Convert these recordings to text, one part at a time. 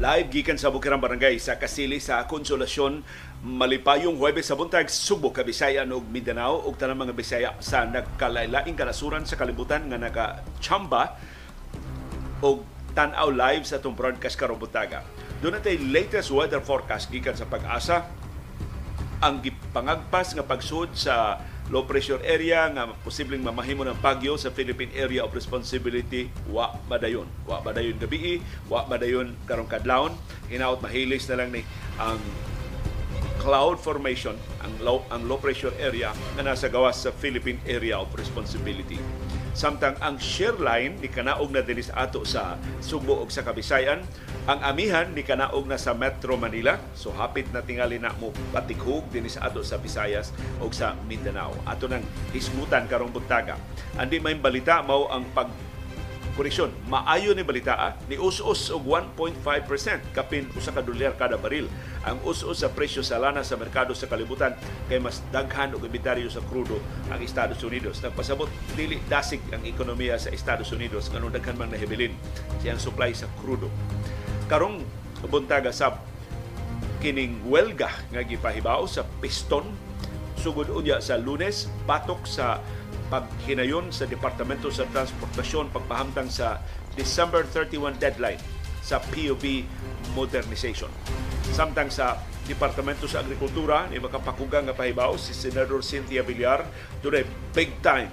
Live gikan sa Bukirang Barangay sa Kasili sa Konsolasyon malipayong Huwebes sa buntag Subo, Kabisayan ug Mindanao ug tanang mga Bisaya sa nagkalailaing kanasuran sa kalibutan nga naka-chamba og tan-aw live sa itong broadcast karong buntaga. Doon natin latest weather forecast gikan sa pag-asa ang gipangagpas nga pagsud sa low pressure area nga posibleng mamahimo ng pagyo sa Philippine Area of Responsibility wa madayon wa madayon gabi? Wa madayon karong kadlawon? Hinaot mahilis na lang ni ang cloud formation ang low ang low pressure area nga nasa gawas sa Philippine Area of Responsibility samtang ang shear line ni kanaog na dinis ato sa Subo ug sa Kabisayan ang amihan ni kanaog na sa Metro Manila. So hapit na tingali na mo patikhog dinis ato sa Visayas ug sa Mindanao. Ato nang hisgutan karong buntaga andi may balita mao ang pag koreksyon, maayo ni balita ah, ni us-us og 1.5% kapin usa ka dolyar kada baril. Ang us-us sa presyo sa lana sa merkado sa kalibutan kay mas daghan og inventaryo sa krudo ang Estados Unidos. Nagpasabot dili dasig ang ekonomiya sa Estados Unidos nganong daghan man nahibilin siyang supply sa krudo. Karong buntaga sab kining welga nga gipahibaw sa piston sugod unya sa Lunes patok sa paghinayon sa Departamento sa Transportasyon pagpahamtang sa December 31 deadline sa POV modernization. Samtang sa Departamento sa Agrikultura ni makapakugang nga pahibaw si Senador Cynthia Villar dunay big time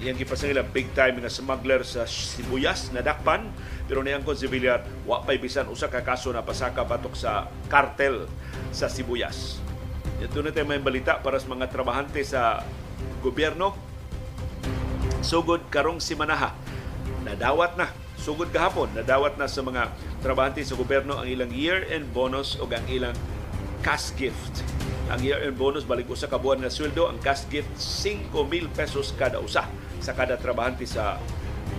iyang gipasangila big time nga smuggler sa sibuyas na dakpan pero niangkon si Villar wa pay bisan usa ka kaso na pasaka batok sa kartel sa sibuyas. Ito na tayo may balita para sa mga trabahante sa gobyerno sugod karong simanaha. Nadawat na sugod gahapon nadawat na sa mga trabahante sa gobyerno ang ilang year-end bonus o ang ilang cash gift. Ang year-end bonus balik usa ka buwan nga sweldo, ang cash gift 5,000 pesos kada usa sa kada trabahante sa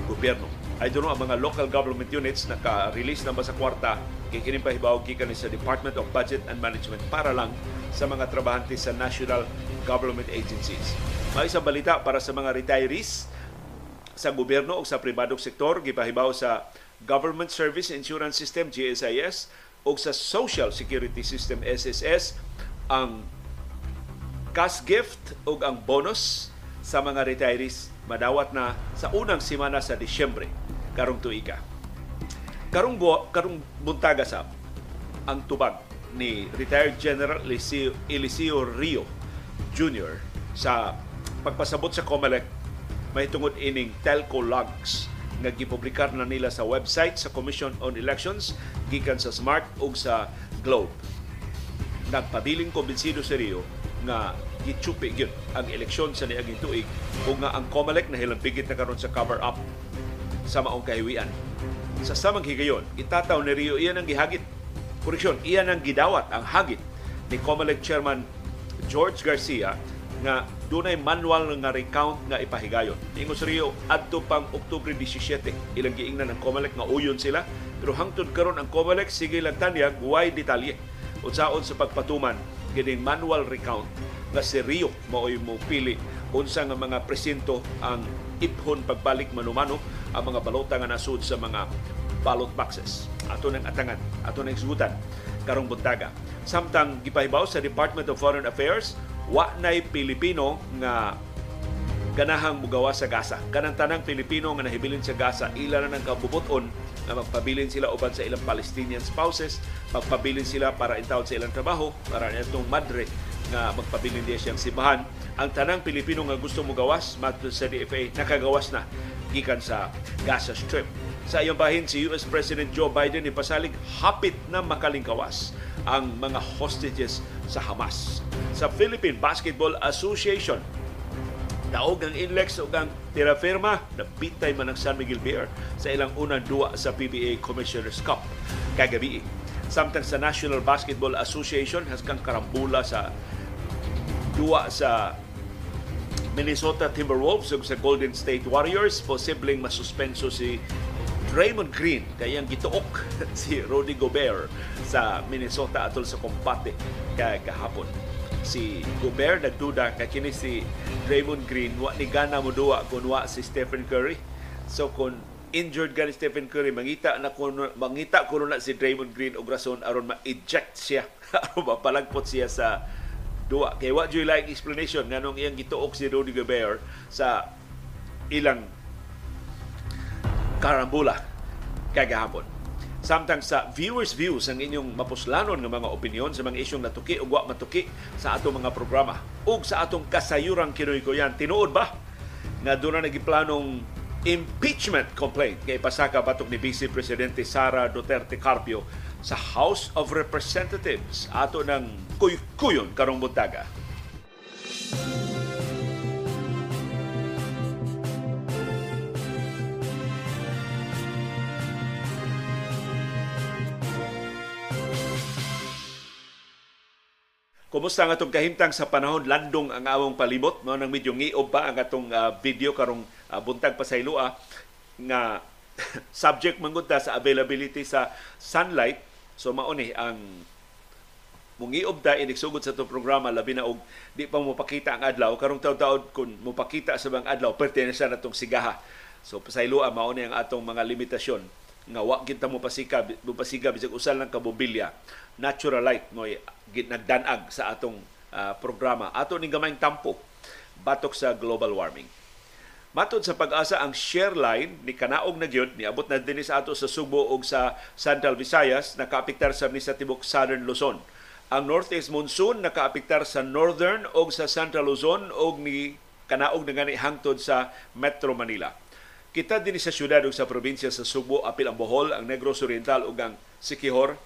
gobyerno. I don't know, ang mga local government units naka-release na ba sa kwarta kay kining pahibaw gikan sa Department of Budget and Management para lang sa mga trabahante sa national government agencies. May isang balita para sa mga retirees sa gobyerno o sa pribadong sektor gipahibaw sa Government Service Insurance System GSIS o sa Social Security System SSS ang cash gift o ang bonus sa mga retirees madawat na sa unang semana sa Disyembre karong tuiga. Karong buwa, karong buntaga sa ang tubag ni retired General Eliseo, Eliseo Rio Jr. sa pagpasabot sa COMELEC may tungod ining telco logs nga gipublikar na nila sa website sa Commission on Elections gikan sa Smart ug sa Globe. Nagpabiling kumbinsido si Rio nga gitsupi gyud ang eleksyon sa niaging tuig ug nga ang COMELEC nahilampigit na karon sa cover up sa maong kahiwian. Sa samang higayon, itataw ni Rio iyan ang gihagit. Koreksyon, iyan ang gidawat ang hagit ni COMELEC Chairman George Garcia nga dunay manual nga recount nga ipahigayon. Ingon sa Rio, adto pang Oktubre 17, ilang giingnan ng COMELEC nga uyon sila, pero hangtod karon ang COMELEC sige lang tanyag, way detalye. Unsaon sa pagpatuman, gining manual recount nga si Rio mao'y mo pili unsa nga mga presinto ang iphon pagbalik manumano ang mga balota nga nasud sa mga ballot boxes. Ato nang atangan, ato nang isugutan karong buntaga. Samtang gipahibaw sa Department of Foreign Affairs, wa nay Pilipino nga ganahang mugawa sa Gaza. Kanang tanang Pilipino nga nahibilin sa Gaza, ila na ng kabubuton na magpabilin sila uban sa ilang Palestinian spouses, magpabilin sila para intawd sa ilang trabaho, para itong madre nga magpabilin diya siyang sibahan. Ang tanang Pilipino nga gusto mo gawas, matod sa DFA, nakagawas na gikan sa Gaza Strip. Sa iyong bahin, si US President Joe Biden ipasalig hapit na makalingkawas ang mga hostages sa Hamas. Sa Philippine Basketball Association, Daog ang Inlex o ang Terafirma na bitay man ang San Miguel Bear sa ilang unang duwa sa PBA Commissioner's Cup kagabi. Samtang sa National Basketball Association has kang karambula sa duwa sa Minnesota Timberwolves ug sa Golden State Warriors posibleng masuspenso si Draymond Green kayang gituok si Rudy Gobert sa Minnesota atol sa kumpate kahapon si Gobert nagduda kay kini si Draymond Green. Wa ni gana mo duwa kun wa si Stephen Curry. So kung injured gani Stephen Curry mangita na kuno mangita kuno na si Draymond Green og rason aron ma-eject siya. Aron mapalagpot siya sa duwa. Kay wa joy like explanation nganong iyang gituok si Rudy Gobert sa ilang karambula kagahapon samtang sa viewers views ang inyong mapuslanon nga mga opinion sa mga isyong natuki o wa matuki sa atong mga programa ug sa atong kasayurang kinoy ko tinuod ba nga doon na nagiplanong impeachment complaint kay pasaka batok ni Vice Presidente Sara Duterte Carpio sa House of Representatives ato ng kuy-kuyon karong buntaga. Kumusta ang atong kahimtang sa panahon? Landong ang awong palibot. No nang medyo ngiob pa ang atong uh, video karong uh, buntag pasaylua nga subject manggod sa availability sa sunlight. So mao ni ang mungiob ta inigsugod sa itong programa labi na og di pa mo pakita ang adlaw. Karong taud-taud kun mo pakita sa bang adlaw pertene sa natong sigaha. So pasaylua mao ni ang atong mga limitasyon. Nga wa kita mo pasika mo pasiga bisag usal ng kabobilya natural light mo nagdanag sa atong uh, programa. Ato ning gamayng tampo batok sa global warming. Matod sa pag-asa ang share line ni kanaog na gyud ni abot na dinhi sa ato sa Subo ug sa Central Visayas nakaapektar sa ni sa tibok Southern Luzon. Ang northeast monsoon nakaapektar sa northern ug sa Central Luzon ug ni kanaog na gani hangtod sa Metro Manila. Kita din sa syudad ug sa probinsya sa Subo, apil ang Bohol, ang Negros Oriental ug ang Siquijor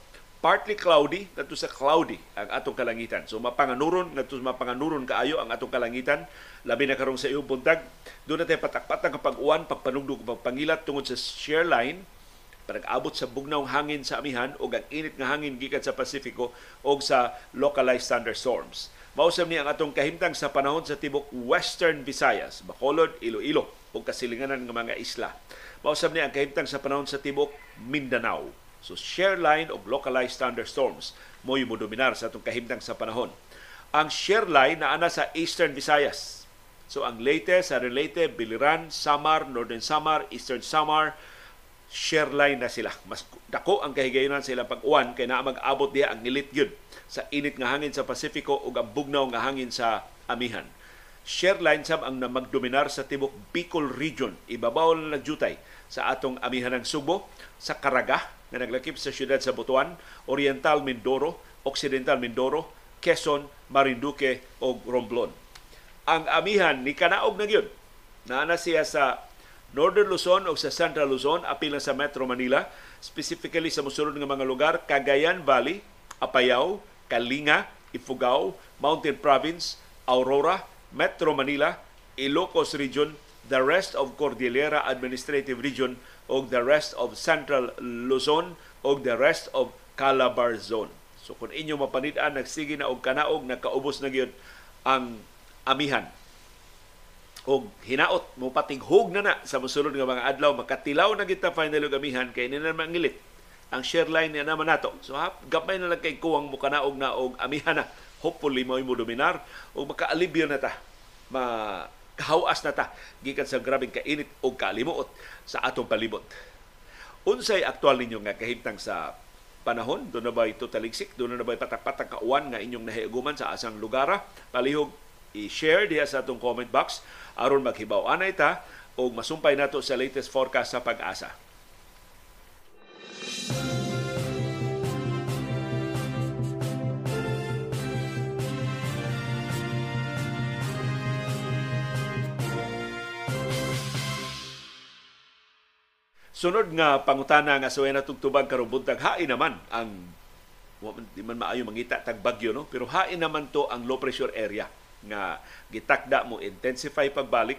partly cloudy ngadto sa cloudy ang atong kalangitan. So mapanganuron ngadto mapanganuron kaayo ang atong kalangitan labi na karong sa iyong buntag. Doon natin patak-patang kapag uwan, pagpanugdog, pagpangilat tungod sa shear line pag-abot sa bugnaw hangin sa amihan o ang init nga hangin gikan sa Pasifiko o sa localized thunderstorms. Mausam ni ang atong kahimtang sa panahon sa tibok Western Visayas, Bacolod, Iloilo o kasilinganan ng mga isla. Mausam ni ang kahimtang sa panahon sa tibok Mindanao So share line of localized thunderstorms mo yung dominar sa itong kahimtang sa panahon. Ang share line na ana sa Eastern Visayas. So ang Leyte, sa Relate, Biliran, Samar, Northern Samar, Eastern Samar, share line na sila. Mas dako ang kahigayonan sa ilang pag-uwan kay naa mag-abot diha ang nilit gyud sa init nga hangin sa Pasifiko ug ang bugnaw nga hangin sa amihan. Share line sab ang magdominar sa tibok Bicol region. Ibabaw na nagjutay sa atong amihan ng Subo, sa Caraga, na naglakip sa siyudad sa Butuan, Oriental Mindoro, Occidental Mindoro, Quezon, Marinduque o Romblon. Ang amihan ni kanaog na gyud na siya sa Northern Luzon o sa Central Luzon, apil na sa Metro Manila, specifically sa musulod ng mga lugar, Cagayan Valley, Apayao, Kalinga, Ifugao, Mountain Province, Aurora, Metro Manila, Ilocos Region, the rest of Cordillera Administrative Region o the rest of Central Luzon o the rest of Calabar Zone. So kung inyo mapanid-an nagsige na og kanaog nakaubos na gyud ang amihan og hinaot mo patighog na na sa mosulod nga mga adlaw makatilaw na kita final og amihan kay na mangilit ang share line niya naman nato. So ha, gapay na lang kay kuwang mo kanaog na og amihan na. Hopefully mo mo dominar o makaalibyo na ta ma kahawas na ta gikan sa grabing kainit o kalimuot sa atong palibot. Unsay aktual ninyo nga kahimtang sa panahon? Doon na ba ito taligsik? Doon na ba patak-patak kauwan nga inyong nahiaguman sa asang lugara? Palihog i-share diha sa atong comment box aron maghibaw anay ta o masumpay nato sa latest forecast sa pag-asa. Sunod nga pangutana nga suway na tugtubag karong buntag hain naman ang di man maayo mangita tag bagyo no pero hain naman to ang low pressure area nga gitakda mo intensify pagbalik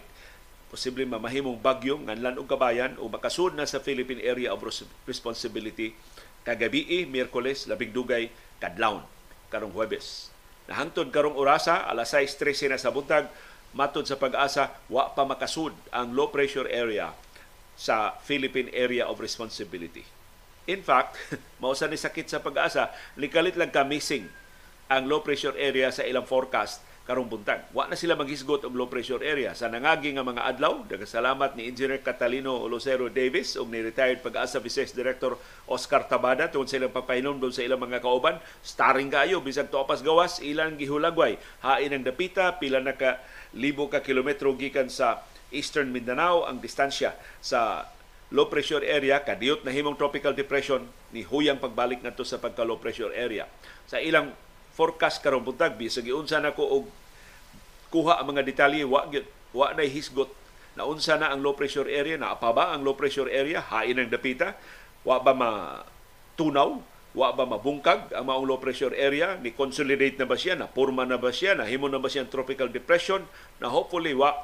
posible mamahimong bagyo nganlan og kabayan o makasud na sa Philippine Area of Responsibility kagabi Miyerkules labing dugay kadlawon karong Huwebes. Nahangtod karong orasa alas 6:13 na sa buntag matod sa pag-asa wa pa makasud ang low pressure area sa Philippine Area of Responsibility. In fact, mausa ni sakit sa pag-asa, likalit lang ka missing ang low pressure area sa ilang forecast karong buntag. Wa na sila maghisgot og low pressure area sa nangagi nga mga adlaw. Dagasalamat ni Engineer Catalino Lucero Davis ug ni retired pag-asa Vice Director Oscar Tabada tungod sa ilang pagpahinom sa ilang mga kauban. Starring kayo bisag tuapas gawas ilang gihulagway. Hain ang dapita pila na ka libo ka kilometro gikan sa Eastern Mindanao ang distansya sa low pressure area kadiyot na himong tropical depression ni huyang pagbalik ngadto sa pagka low pressure area. Sa ilang forecast karong buntag bisag giunsa nako og kuha ang mga detalye wa wa na hisgot. Na unsa na ang low pressure area na apa ba ang low pressure area? Hain ang dapita. Wa ba ma tunaw wa ba mabungkag ang maong low pressure area? Ni consolidate na ba siya? Na porma na ba siya? Na himo na ba siya tropical depression? Na hopefully wa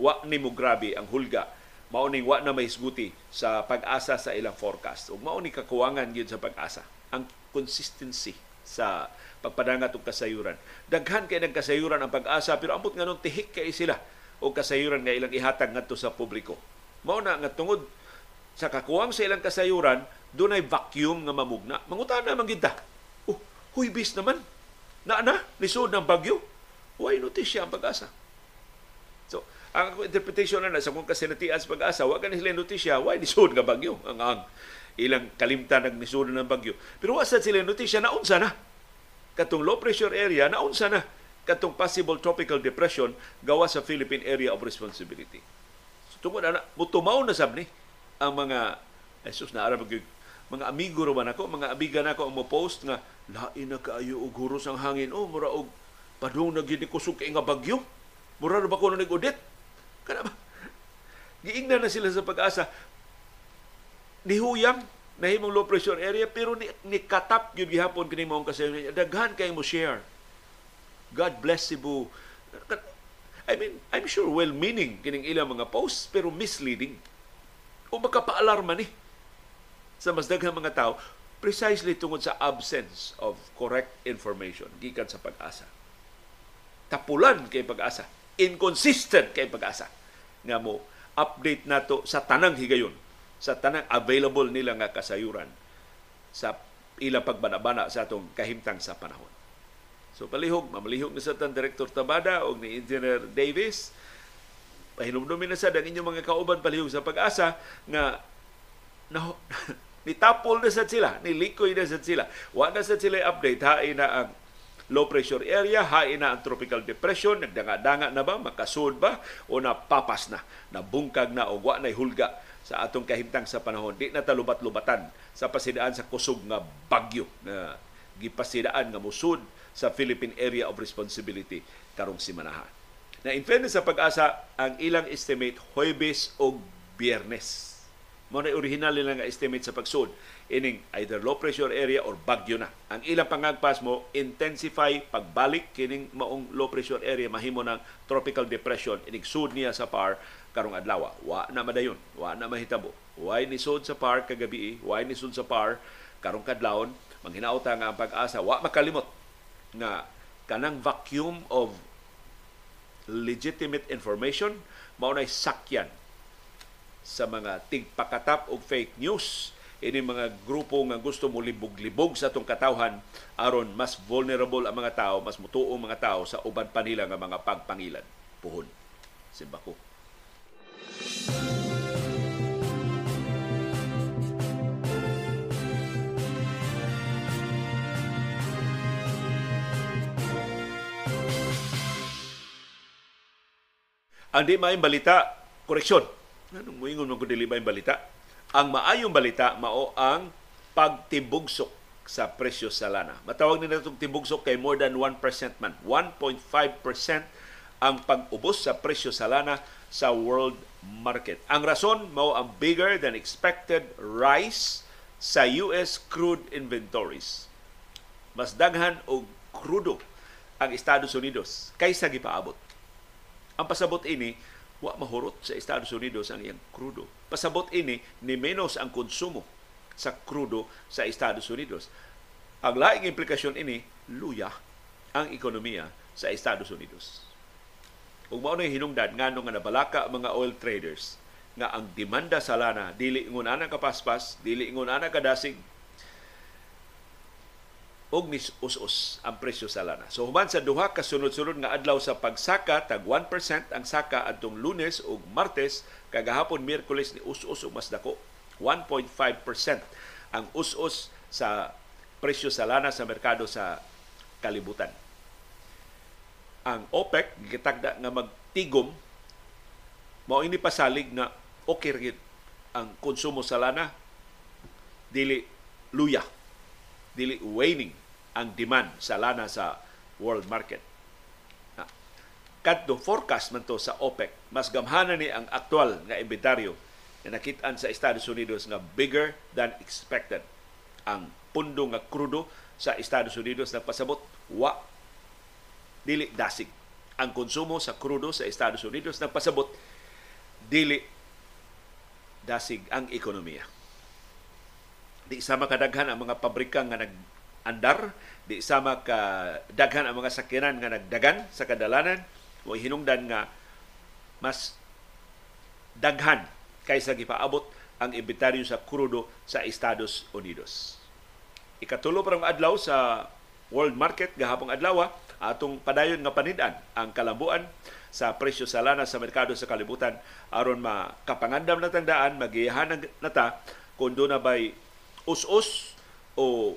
wa ni mo grabe ang hulga mao ning wa na mahisguti sa pag-asa sa ilang forecast ug mao ni kakuwangan gyud sa pag-asa ang consistency sa pagpadangat og kasayuran. Daghan kay nang kasayuran ang pag-asa pero ambot nganon tihik kay sila o kasayuran nga ilang ihatag ngadto sa publiko. Mao na nga tungod sa kakuwang sa ilang kasayuran, dunay vacuum nga mamugna. Mangutana man gid. Oh, huybis naman. Na na lisod ng bagyo. Why notisya ang pag-asa? Ang interpretation na sa kung kasinatian sa pag-asa, wa ganin sila notisya, why lisod nga bagyo? Ang, ang ilang kalimtan ng nisod ng bagyo. Pero wa sila notisya na unsa na katong low pressure area naunsa na katong possible tropical depression gawa sa Philippine Area of Responsibility. So, tungod na, mutumaw na sab ni ang mga Jesus na arab mga amigo man ako, mga abiga na ako ang mo-post nga lain na kaayo og huros ang hangin oh mura og padung na gid kusog nga bagyo. Mura ba ko na nag-audit? Kana ba? Giingna na sila sa pag-asa. Nihuyang nahimong low pressure area pero ni, ni katap gyud gihapon kini mao kasi daghan kay mo share. God bless Cebu. I mean I'm sure well meaning kining ilang mga posts pero misleading. O makapaalarma ni sa mas daghang mga tao precisely tungod sa absence of correct information gikan sa pag-asa. Tapulan kay pag-asa. Inconsistent kay pag-asa nga mo update nato sa tanang higayon sa tanang available nila nga kasayuran sa ilang pagbanabana sa atong kahimtang sa panahon. So palihog, mamalihog na sa tan Director Tabada o ni Engineer Davis, pahinumdumin na sa ang inyong mga kauban palihog sa pag-asa nga na, nitapol na sa sila, nilikoy na sa sila. Wa na sa sila update, hain na ang low pressure area, hain na ang tropical depression, nagdanga-danga na ba, makasud ba, o napapas na, nabungkag na, o wa na hulga sa atong kahimtang sa panahon. Di na talubat-lubatan sa pasidaan sa kusog nga bagyo na gipasidaan nga musud sa Philippine Area of Responsibility karong simanaha. Na in fairness sa pag-asa, ang ilang estimate Huwebes o Biyernes. Mao na original nila nga estimate sa pagsud ining either low pressure area or bagyo na. Ang ilang pangagpas mo intensify pagbalik kining maong low pressure area. Mahimo ng tropical depression. Inig sud niya sa par karong adlaw. Wa na madayon, wa na mahitabo. Why ni sud sa par kagabi, why ni sud sa par karong kadlawon, manghinauta nga ang pag-asa, wa makalimot nga kanang vacuum of legitimate information mao nay sakyan sa mga tigpakatap og fake news ini mga grupo nga gusto mo libog-libog sa atong katawhan aron mas vulnerable ang mga tao, mas mutuo ang mga tao sa uban pa nila nga mga pagpangilan. Puhon. Simbako. Ang di maayong balita, koreksyon. Anong muingon mo kung dili maayong balita? Ang maayong balita mao ang pagtibugsok sa presyo sa lana. Matawag nila itong tibugsok kay more than 1% man. 1.5% ang pag-ubos sa presyo sa lana sa world market. Ang rason mao ang bigger than expected rise sa US crude inventories. Mas daghan og krudo ang Estados Unidos kaysa gipaabot. Ang pasabot ini wa mahurot sa Estados Unidos ang iyang krudo. Pasabot ini ni menos ang konsumo sa krudo sa Estados Unidos. Ang laing implikasyon ini luya ang ekonomiya sa Estados Unidos. Ug mao hinungdan ngano nga nabalaka mga oil traders nga ang demanda sa lana dili ingon ana kapaspas, dili ingon ana kadasig og ni us-us ang presyo sa lana. So human sa duha ka sunod-sunod nga adlaw sa pagsaka tag 1% ang saka adtong Lunes ug Martes kagahapon Miyerkules ni us-us ug mas dako 1.5% ang us-us sa presyo sa lana sa merkado sa kalibutan. Ang OPEC gitagda nga magtigom mao ini pasalig na okay rin ang konsumo sa lana dili luya dili waning ang demand sa lana sa world market. Kadto forecast man to sa OPEC, mas gamhanan ni ang aktual nga inventaryo na nakitaan sa Estados Unidos nga bigger than expected. Ang pundo nga krudo sa Estados Unidos na pasabot wa dili dasig. Ang konsumo sa krudo sa Estados Unidos na pasabot dili dasig ang ekonomiya. Di sama kadaghan ang mga pabrika nga nag-andar, di sama ka daghan ang mga sakyanan nga nagdagan sa kadalanan, o hinungdan nga mas daghan kaysa gipaabot ang inventaryo sa krudo sa Estados Unidos. Ikatulo parang adlaw sa world market gahapong adlaw atong padayon nga panidan ang kalambuan sa presyo sa lana sa merkado sa kalibutan aron makapangandam na tandaan magiyahan nata kung doon na ba'y us-us o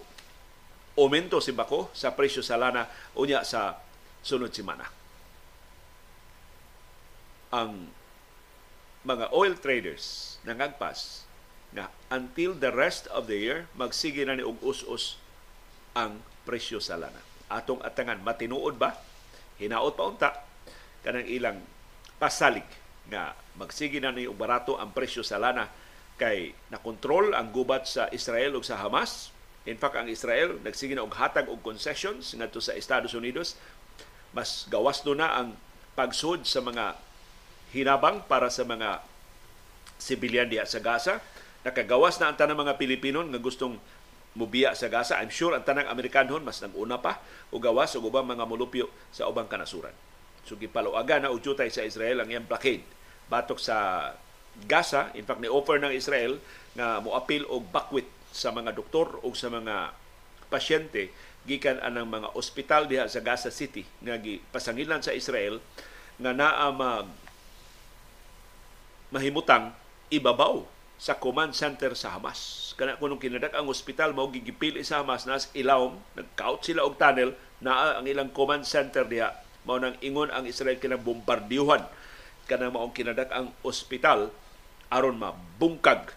aumento si bako sa presyo sa lana unya sa sunod simana. Ang mga oil traders nangagpas na until the rest of the year magsige na ni og us-us ang presyo sa lana. Atong atangan matinuod ba? Hinaot pa unta kanang ilang pasalig nga magsige na ni og barato ang presyo sa lana kay nakontrol ang gubat sa Israel ug sa Hamas. In fact, ang Israel nagsige na og hatag og concessions ngadto sa Estados Unidos. Mas gawas do na ang pagsud sa mga hinabang para sa mga sibilyan diha sa Gaza. Nakagawas na ang tanang mga Pilipino nga gustong mubiya sa Gaza. I'm sure ang tanang Amerikanhon mas nag-una pa o gawas o ubang mga mulupyo sa ubang kanasuran. So gipaluagan na udyutay sa Israel ang iyang blockade batok sa Gaza. In fact, ni-offer ng Israel nga moapil og bakwit sa mga doktor o sa mga pasyente gikan anang mga ospital diha sa Gaza City nga gipasangilan sa Israel nga naa mag mahimutang ibabaw sa command center sa Hamas. Kana kunong kinadak ang ospital mao gigipili sa Hamas nas ilawom, nagkaut sila og tunnel na ang ilang command center diha mao nang ingon ang Israel kina bombardiyuhan kana maong kinadak ang ospital aron mabungkag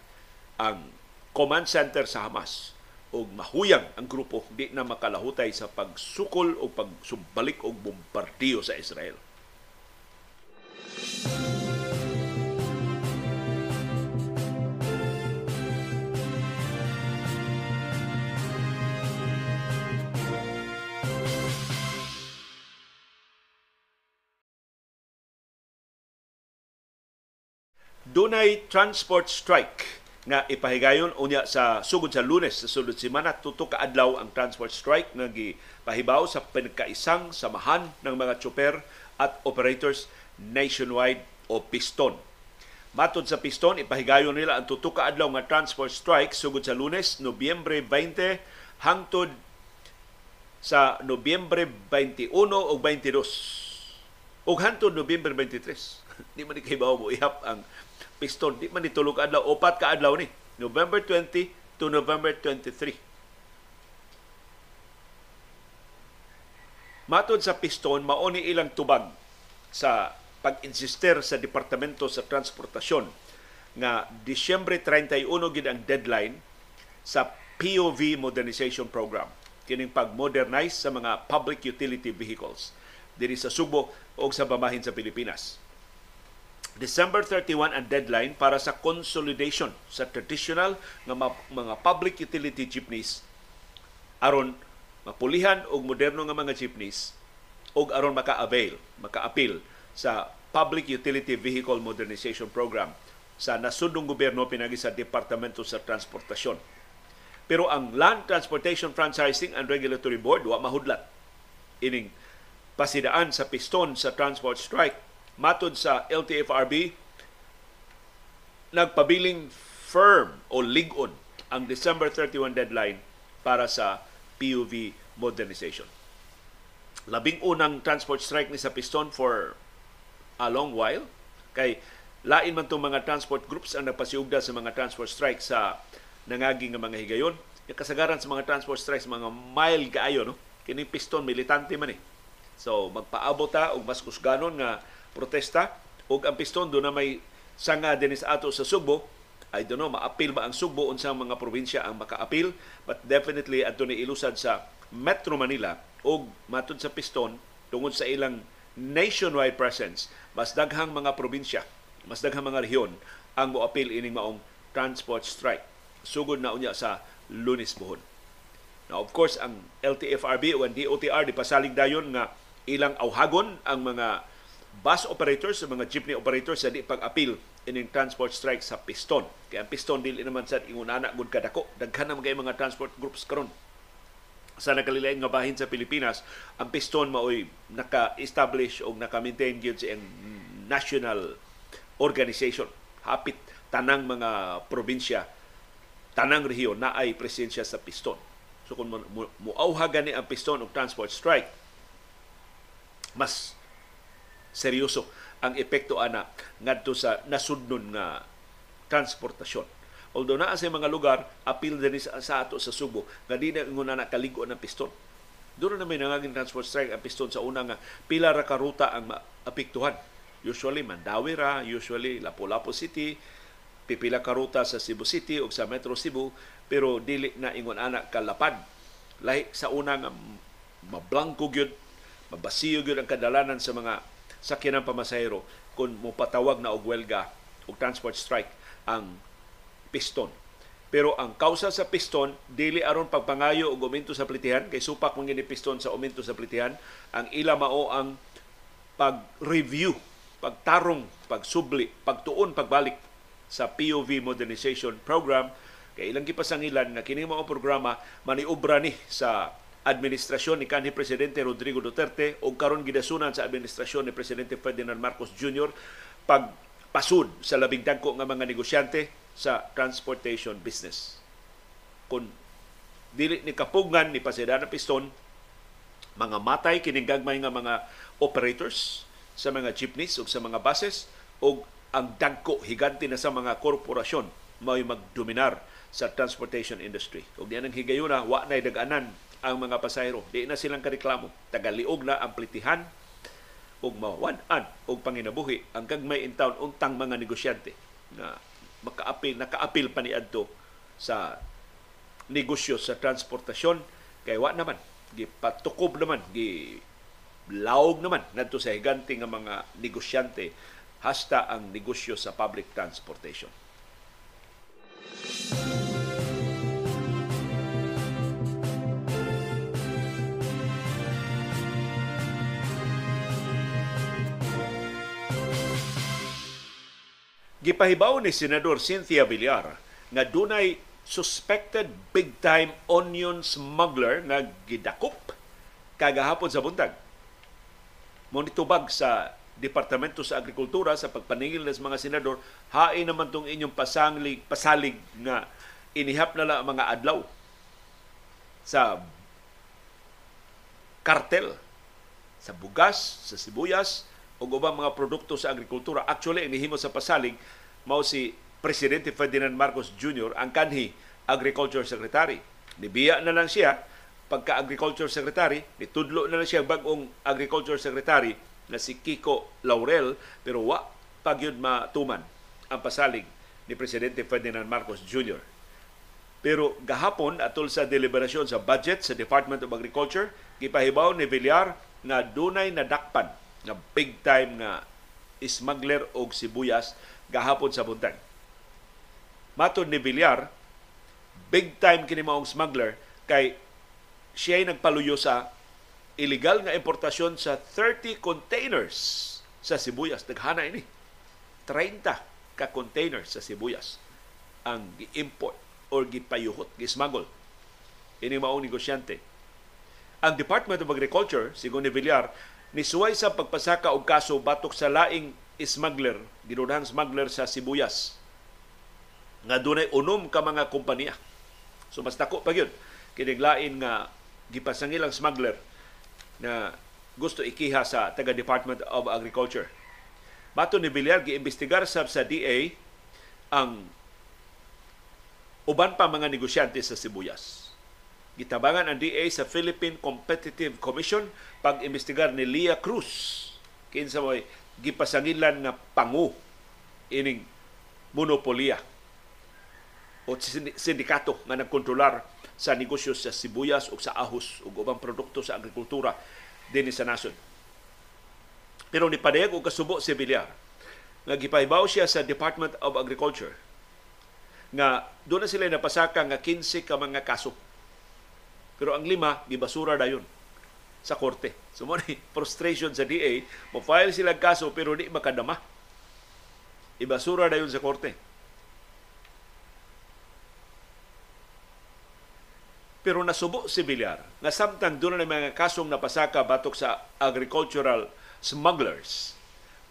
ang command center sa Hamas o mahuyang ang grupo di na makalahutay sa pagsukol o pagsumbalik o bombardiyo sa Israel. Dunay transport strike nga ipahigayon unya sa sugod sa Lunes sa sulod semana tuto ka adlaw ang transport strike nga gipahibaw sa pinagkaisang samahan ng mga tsoper at operators nationwide o piston. Matod sa piston, ipahigayon nila ang tuto ka adlaw nga transport strike sugod sa Lunes, Nobyembre 20 hangtod sa Nobyembre 21 o 22 ug hangtod Nobyembre 23. Di man ikahibaw mo ihap ang piston. Di man nitulog adlaw. Opat ka adlaw ni. November 20 to November 23. Matod sa piston, mauni ilang tubag sa pag-insister sa Departamento sa Transportasyon nga Disyembre 31 gid ang deadline sa POV Modernization Program kining pag-modernize sa mga public utility vehicles diri sa Subo o sa bamahin sa Pilipinas. December 31 ang deadline para sa consolidation sa traditional nga mga public utility jeepneys aron mapulihan og moderno nga mga jeepneys og aron maka-avail, maka-appeal sa Public Utility Vehicle Modernization Program sa nasudong gobyerno pinagi sa Departamento sa Transportasyon. Pero ang Land Transportation Franchising and Regulatory Board wa mahudlat ining pasidaan sa piston sa transport strike matod sa LTFRB, nagpabiling firm o ligon ang December 31 deadline para sa PUV modernization. Labing unang transport strike ni sa Piston for a long while kay lain man tong mga transport groups ang nagpasiugda sa mga transport strike sa nangaging nga mga higayon. Yung kasagaran sa mga transport strikes mga mild kaayo no. Kini Piston militante man eh. So magpaabot ta og mas kusganon nga protesta ug ang Piston do na may sanga dinis ato sa Subo. I don't know, maapil ba ang Sugbo unsang mga probinsya ang makaapil but definitely adto ni ilusad sa Metro Manila o matud sa Piston tungod sa ilang nationwide presence. Mas daghang mga probinsya mas daghang mga rehiyon ang moapil ining maong transport strike. Sugod na unya sa Lunes buhon Now, of course, ang LTFRB o ang DOTR di pasalig dayon nga ilang awhagon ang mga bus operators, sa mga jeepney operators sa di pag-apil ining transport strike sa Piston. Kaya ang Piston dili naman sa ingunana gud kadako. Daghan na mga transport groups karon sa nakalilain nga bahin sa Pilipinas, ang Piston maoy naka-establish o naka-maintain gyud sa national organization. Hapit tanang mga probinsya, tanang rehiyon na ay presensya sa Piston. So kung muawha gani ang Piston og transport strike, mas seryoso ang epekto ana ngadto sa nasudnon nga transportasyon. Although naa sa mga lugar apil din sa, ato sa Subo nga di na nguna na kaligo ng piston. Doon na may nangaging transport strike ang piston sa una nga pila ra ka ruta ang maapektuhan. Usually Mandawi ra, usually Lapu-Lapu City, pipila ka ruta sa Cebu City o sa Metro Cebu pero dili na ingon ana kalapad. Lahi sa una nga mablangko gyud, mabasiyo gyud ang kadalanan sa mga sakyanan pamasahero kung mopatawag na og welga o transport strike ang piston. Pero ang kausa sa piston dili aron pagpangayo og aumento sa plitihan kay supak man gini piston sa aumento sa plitihan ang ila mao ang pag-review, pagtarong, pagsubli, pagtuon, pagbalik sa POV Modernization Program kay ilang gipasangilan nga kini mao programa maniobra ni sa administrasyon ni kanhi presidente Rodrigo Duterte o karon gidasunan sa administrasyon ni presidente Ferdinand Marcos Jr. pagpasud sa labing dagko nga mga negosyante sa transportation business. Kung dili ni kapugngan ni Pasidana Piston mga matay kining gagmay nga mga operators sa mga jeepneys o sa mga buses o ang dagko higante na sa mga korporasyon may magdominar sa transportation industry. Ug diyan ang higayuna wa nay daganan ang mga pasahero. Di na silang kareklamo. Tagaliog na ang plitihan ug mawan-an og panginabuhi ang gagmay in town untang mga negosyante na makaapil nakaapil pa ni adto sa negosyo sa transportasyon kay wa naman gipatukob naman gi laog naman nadto sa higante nga mga negosyante hasta ang negosyo sa public transportation. Gipahibaw ni Senador Cynthia Villar nga dunay suspected big time onion smuggler nga gidakop kagahapon sa buntag. Monitubag sa Departamento sa Agrikultura sa pagpaningil ng mga senador, hain naman tong inyong pasanglig, pasalig nga inihap na lang mga adlaw sa kartel sa bugas, sa sibuyas, o ubang mga produkto sa agrikultura. Actually, inihimo sa pasalig mao si Presidente Ferdinand Marcos Jr. ang kanhi Agriculture Secretary. Nibiya na lang siya pagka Agriculture Secretary, nitudlo na lang siya bagong Agriculture Secretary na si Kiko Laurel pero wa pagyud matuman ang pasalig ni Presidente Ferdinand Marcos Jr. Pero gahapon atol sa deliberasyon sa budget sa Department of Agriculture, gipahibaw ni Villar na dunay nadakpan na big time nga smuggler og sibuyas gahapon sa buntag. Matod ni Villar, big time kini maong smuggler kay siya ay nagpaluyo sa illegal nga importasyon sa 30 containers sa sibuyas. Daghana ini. 30 ka containers sa sibuyas ang gi-import or gipayuhot, gismagol. Ini maong negosyante. Ang Department of Agriculture, sigon ni Villar, nisuway sa pagpasaka og kaso batok sa laing smuggler, ginunahang smuggler sa Sibuyas nga dunay unom ka mga kompanya. So mas dako pa gyud kining lain nga gipasangil ang smuggler na gusto ikiha sa taga Department of Agriculture. Bato ni Villar giimbestigar sab sa DA ang uban pa mga negosyante sa sibuyas. Gitabangan ang DA sa Philippine Competitive Commission pag-imbestigar ni Lia Cruz kinsa mo'y gipasangilan nga pangu ining monopolya o sindikato nga nagkontrolar sa negosyo sa sibuyas o sa ahos o ubang produkto sa agrikultura dinhi sa nasod. Pero ni padayag og kasubo si Villar nga gipahibaw siya sa Department of Agriculture nga doon na sila napasaka nga 15 ka mga kaso. Pero ang lima gibasura dayon sa korte. So mo ni frustration sa DA, mo file sila kaso pero di makadama. Ibasura dayon sa korte. Pero nasubo si Villar nga samtang doon na mga kasong napasaka batok sa agricultural smugglers.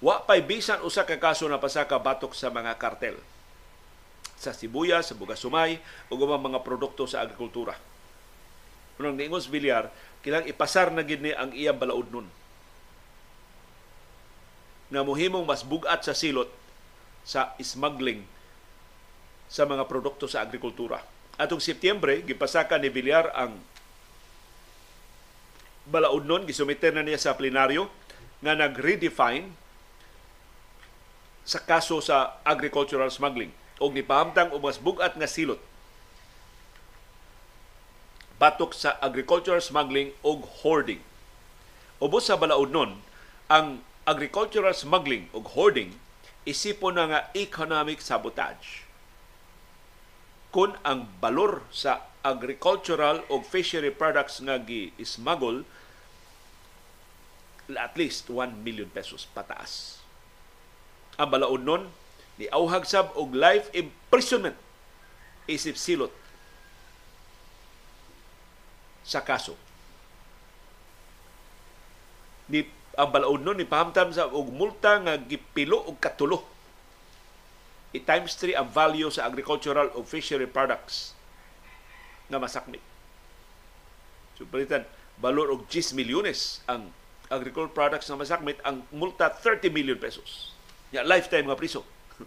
Wa pay bisan usa ka kaso na pasaka batok sa mga kartel sa sibuyas, sa bugas-sumay ug mga produkto sa agrikultura. Unang niingos Villar, kilang ipasar na gid ni ang iyang balaod nun. Na muhimong mas bugat sa silot sa smuggling sa mga produkto sa agrikultura. Atong Setyembre, gipasaka ni Villar ang balaod nun, gisumiter na niya sa plenaryo nga nag-redefine sa kaso sa agricultural smuggling o nipahamtang og mas bugat nga silot batok sa agricultural smuggling o hoarding. Ubos sa balaod nun, ang agricultural smuggling o hoarding isipon na nga economic sabotage. Kung ang balor sa agricultural o fishery products nga gi-smuggle at least 1 million pesos pataas. Ang balaod nun, ni auhag sab og life imprisonment isip silot sa kaso. Ni ang balaod nun ni pahamtam sa og multa nga gipilo og katulo. I times 3 ang value sa agricultural o fishery products nga masakmit. So, balor og 10 milyones ang agricultural products na masakmit, ang multa 30 million pesos. Ya, lifetime nga priso.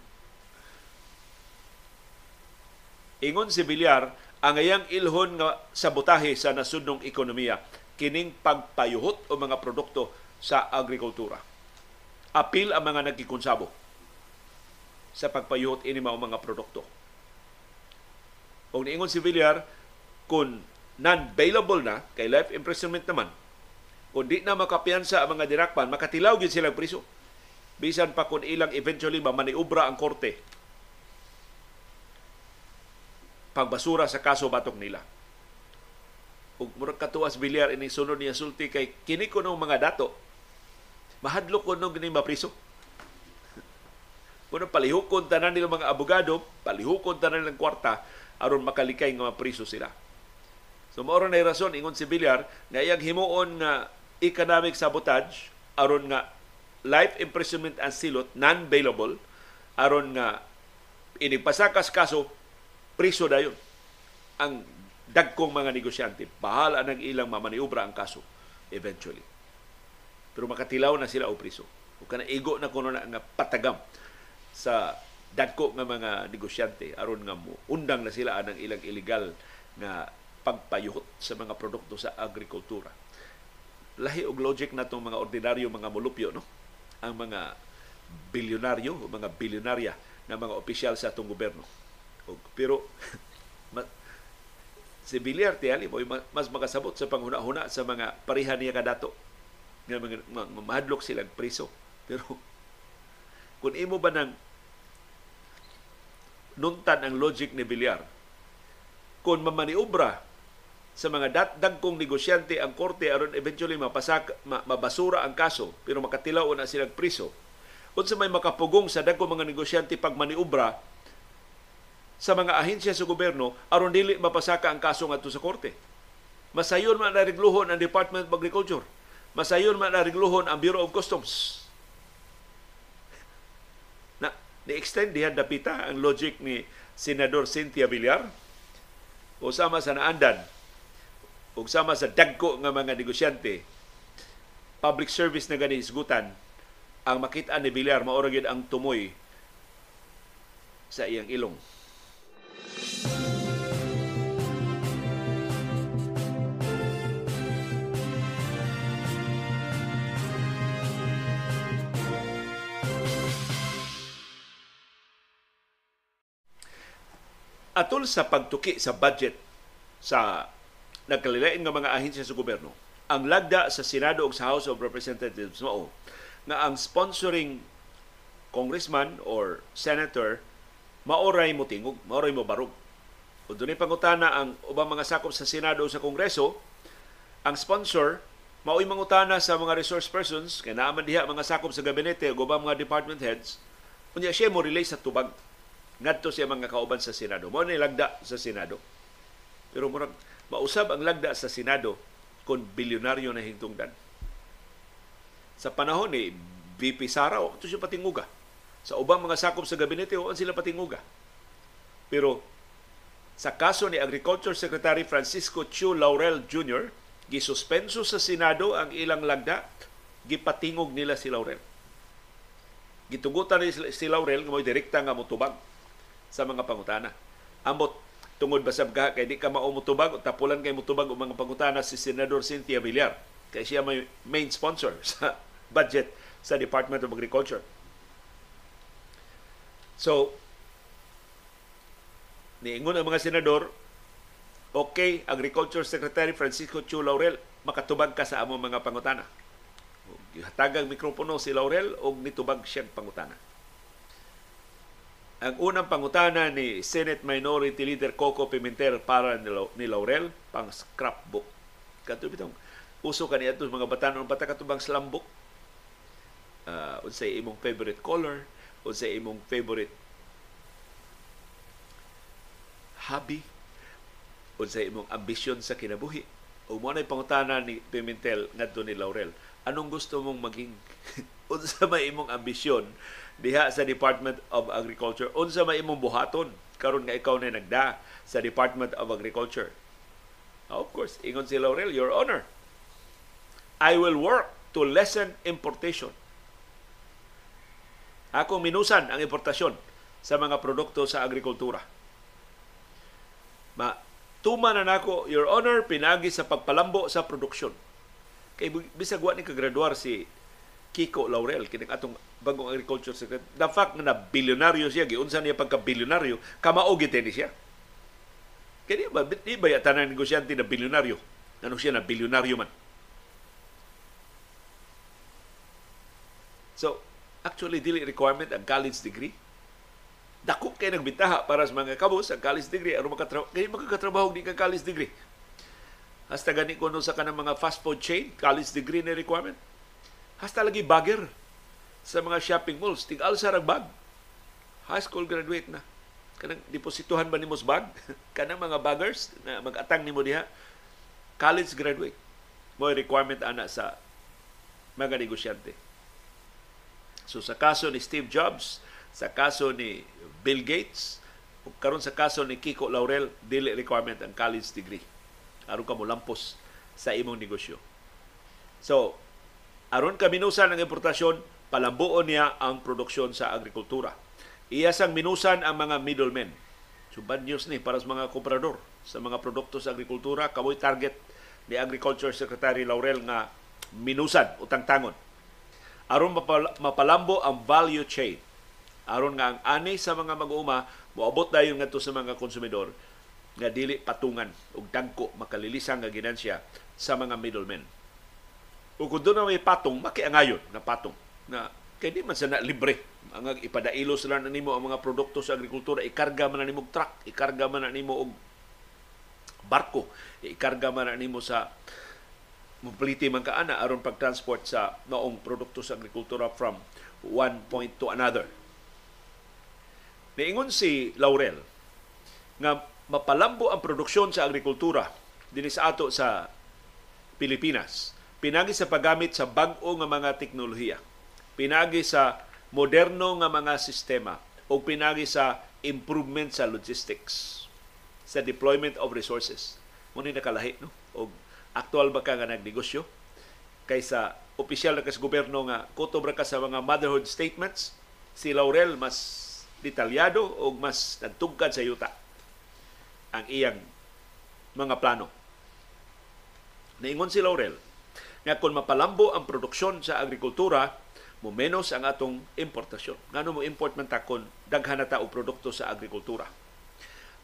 Ingon si Villar, ang ayang ilhon nga sabotahe sa nasudnong ekonomiya kining pagpayuhot o mga produkto sa agrikultura. Apil ang mga nagkikonsabo sa pagpayuhot ini mga produkto. O niingon si Villar, kung non-bailable na, kay life imprisonment naman, kung di na makapiyansa ang mga dirakpan, makatilaw gid silang priso. Bisan pa kung ilang eventually mamaniubra ang korte pagbasura sa kaso batok nila. Ug murag katuwas bilyar ini sunod niya sulti kay kini ko mga dato mahadlok ko nung gini mapriso. Kuno palihukon tanan nila mga abogado, palihukon tanan nilang kwarta aron makalikay nga mapriso sila. So mao na rason ingon si Villar nga iyang himuon nga economic sabotage aron nga life imprisonment and silot non-bailable aron nga inipasakas kaso priso dayon ang dagkong mga negosyante bahala nang ilang mamaniubra ang kaso eventually pero makatilaw na sila o priso o kana igo na kuno na nga patagam sa dagko nga mga negosyante aron nga mo undang na sila anang ilang illegal nga pagpayuhot sa mga produkto sa agrikultura lahi og logic na itong mga ordinaryo mga mulupyo, no? Ang mga bilyonaryo o mga bilyonarya na mga opisyal sa atong gobyerno. O, pero si Villar tiyali mo mas makasabot sa panghuna-huna sa mga parihan niya kadato nga mahadlok silang priso. Pero kung imo ba nang nuntan ang logic ni Villar, kung mamaniubra sa mga dat dagkong negosyante ang korte aron eventually mapasak ma, mabasura ang kaso pero makatilaw na silang priso unsa may makapugong sa dagkong mga negosyante pag maniubra sa mga ahensya sa gobyerno aron dili mapasaka ang kaso ngadto sa korte. Masayon man narigluhon ang Department of Agriculture. Masayon man narigluhon ang Bureau of Customs. Na ni-extend dihan dapita ang logic ni Senador Cynthia Villar. O sama sa naandan. O sama sa dagko nga mga negosyante. Public service na gani isgutan. Ang makita ni Villar mao ra gyud ang tumoy sa iyang ilong. Atol sa pagtuki sa budget sa nagkalilain nga mga ahensya sa gobyerno, ang lagda sa Senado ug sa House of Representatives mao nga ang sponsoring congressman or senator maoray mo tingog, maoray mo barog. O doon pangutana ang ubang mga sakop sa Senado sa Kongreso, ang sponsor mao'y mangutana sa mga resource persons kay naaman diha mga sakop sa gabinete o ubang mga department heads unya siya mo relay sa tubag ngadto siya mga kauban sa Senado. Mo ni lagda sa Senado. Pero murag mausab ang lagda sa Senado kung bilyonaryo na hingtungdan sa panahon ni VP Sara o ito siya patinguga. Sa ubang mga sakop sa gabinete o sila patinguga. Pero sa kaso ni Agriculture Secretary Francisco Chu Laurel Jr., gisuspenso sa Senado ang ilang lagda, gipatingog nila si Laurel. Gitugutan ni si Laurel nga direkta nga motubag sa mga pangutana. Ambot tungod basab ka kay di ka mao motubag tapulan kay motubag og mga pangutana si Senador Cynthia Villar kay siya may main sponsor sa budget sa Department of Agriculture. So, niingon ang mga senador, okay, Agriculture Secretary Francisco Chu Laurel, makatubag ka sa among mga pangutana. Hatagang mikropono si Laurel o nitubag siyang pangutana. Ang unang pangutana ni Senate Minority Leader Coco Pimentel para ni Laurel, pang scrapbook. Kato bitong uso kaniya ito mga batanon bata katubang slambok. Uh, unsay imong favorite color, unsay imong favorite hobby? Unsay imong ambisyon sa kinabuhi? O pangutana ni Pimentel ngadto ni Laurel? Anong gusto mong maging? Unsa may imong ambisyon diha sa Department of Agriculture. Unsa may imong buhaton? Karon nga ikaw na nagda sa Department of Agriculture. Of course ingon si Laurel your honor I will work to lessen importation. Ako minusan ang importasyon sa mga produkto sa agrikultura. Ma tuma na nako your honor pinagi sa pagpalambo sa produksyon. Kay bisag wa ni kagraduar si Kiko Laurel kini atong bagong agriculture secretary. The fact na bilyonaryo siya giunsa niya pagka bilyonaryo kamao gid siya. Kaya ba di ba tanan negosyante na bilyonaryo? Ano siya na bilyonaryo man? So, actually dili requirement ang college degree dako kay nagbitaha para sa mga kabos sa college degree aron makatrabaho kay magkatrabaho di ka college degree hasta gani kuno sa kanang mga fast food chain college degree na requirement hasta lagi bagger sa mga shopping malls. Tig-al sa bag. High school graduate na. Kanang deposituhan ba nimo bag? Kanang mga baggers na mag-atang nimo diha college graduate. Mo requirement ana sa mga negosyante. So sa kaso ni Steve Jobs sa kaso ni Bill Gates karon sa kaso ni Kiko Laurel dili requirement ang college degree. Aron ka mo lampos sa imong negosyo. So aron ka minusan ang importasyon palambuon niya ang produksyon sa agrikultura. Iya sang minusan ang mga middlemen. So bad news ni para sa mga komprador sa mga produkto sa agrikultura kamoy target ni Agriculture Secretary Laurel nga minusan utang tangon. Aron mapalambo ang value chain. Aron nga ang ani sa mga mag-uuma moabot dayon ngadto sa mga konsumidor nga dili patungan og dagko makalilisang nga ginansya sa mga middlemen. O kung doon na may patong, makiangayon na patong. Na kay di man sa na libre. Ang ipadailo sila na nimo ang mga produkto sa agrikultura, ikarga man na nimo truck, ikarga man na nimo og barko, ikarga man nimo sa mupaliti man kaana aron pag-transport sa noong produkto sa agrikultura from one point to another Niingon si Laurel nga mapalambo ang produksyon sa agrikultura dinhi sa ato sa Pilipinas. Pinagi sa paggamit sa bag-o nga mga teknolohiya. Pinagi sa moderno nga mga sistema o pinagi sa improvement sa logistics sa deployment of resources. Muna nakalahi, no? O Aktual ba ka nga nagnegosyo? Kaysa opisyal na kas gobyerno nga kutob ra ka sa mga motherhood statements, si Laurel mas detalyado o mas nagtugkad sa yuta ang iyang mga plano. Naingon si Laurel nga kung mapalambo ang produksyon sa agrikultura, mo menos ang atong importasyon. Ngano mo import man ta kung daghan na ta og produkto sa agrikultura.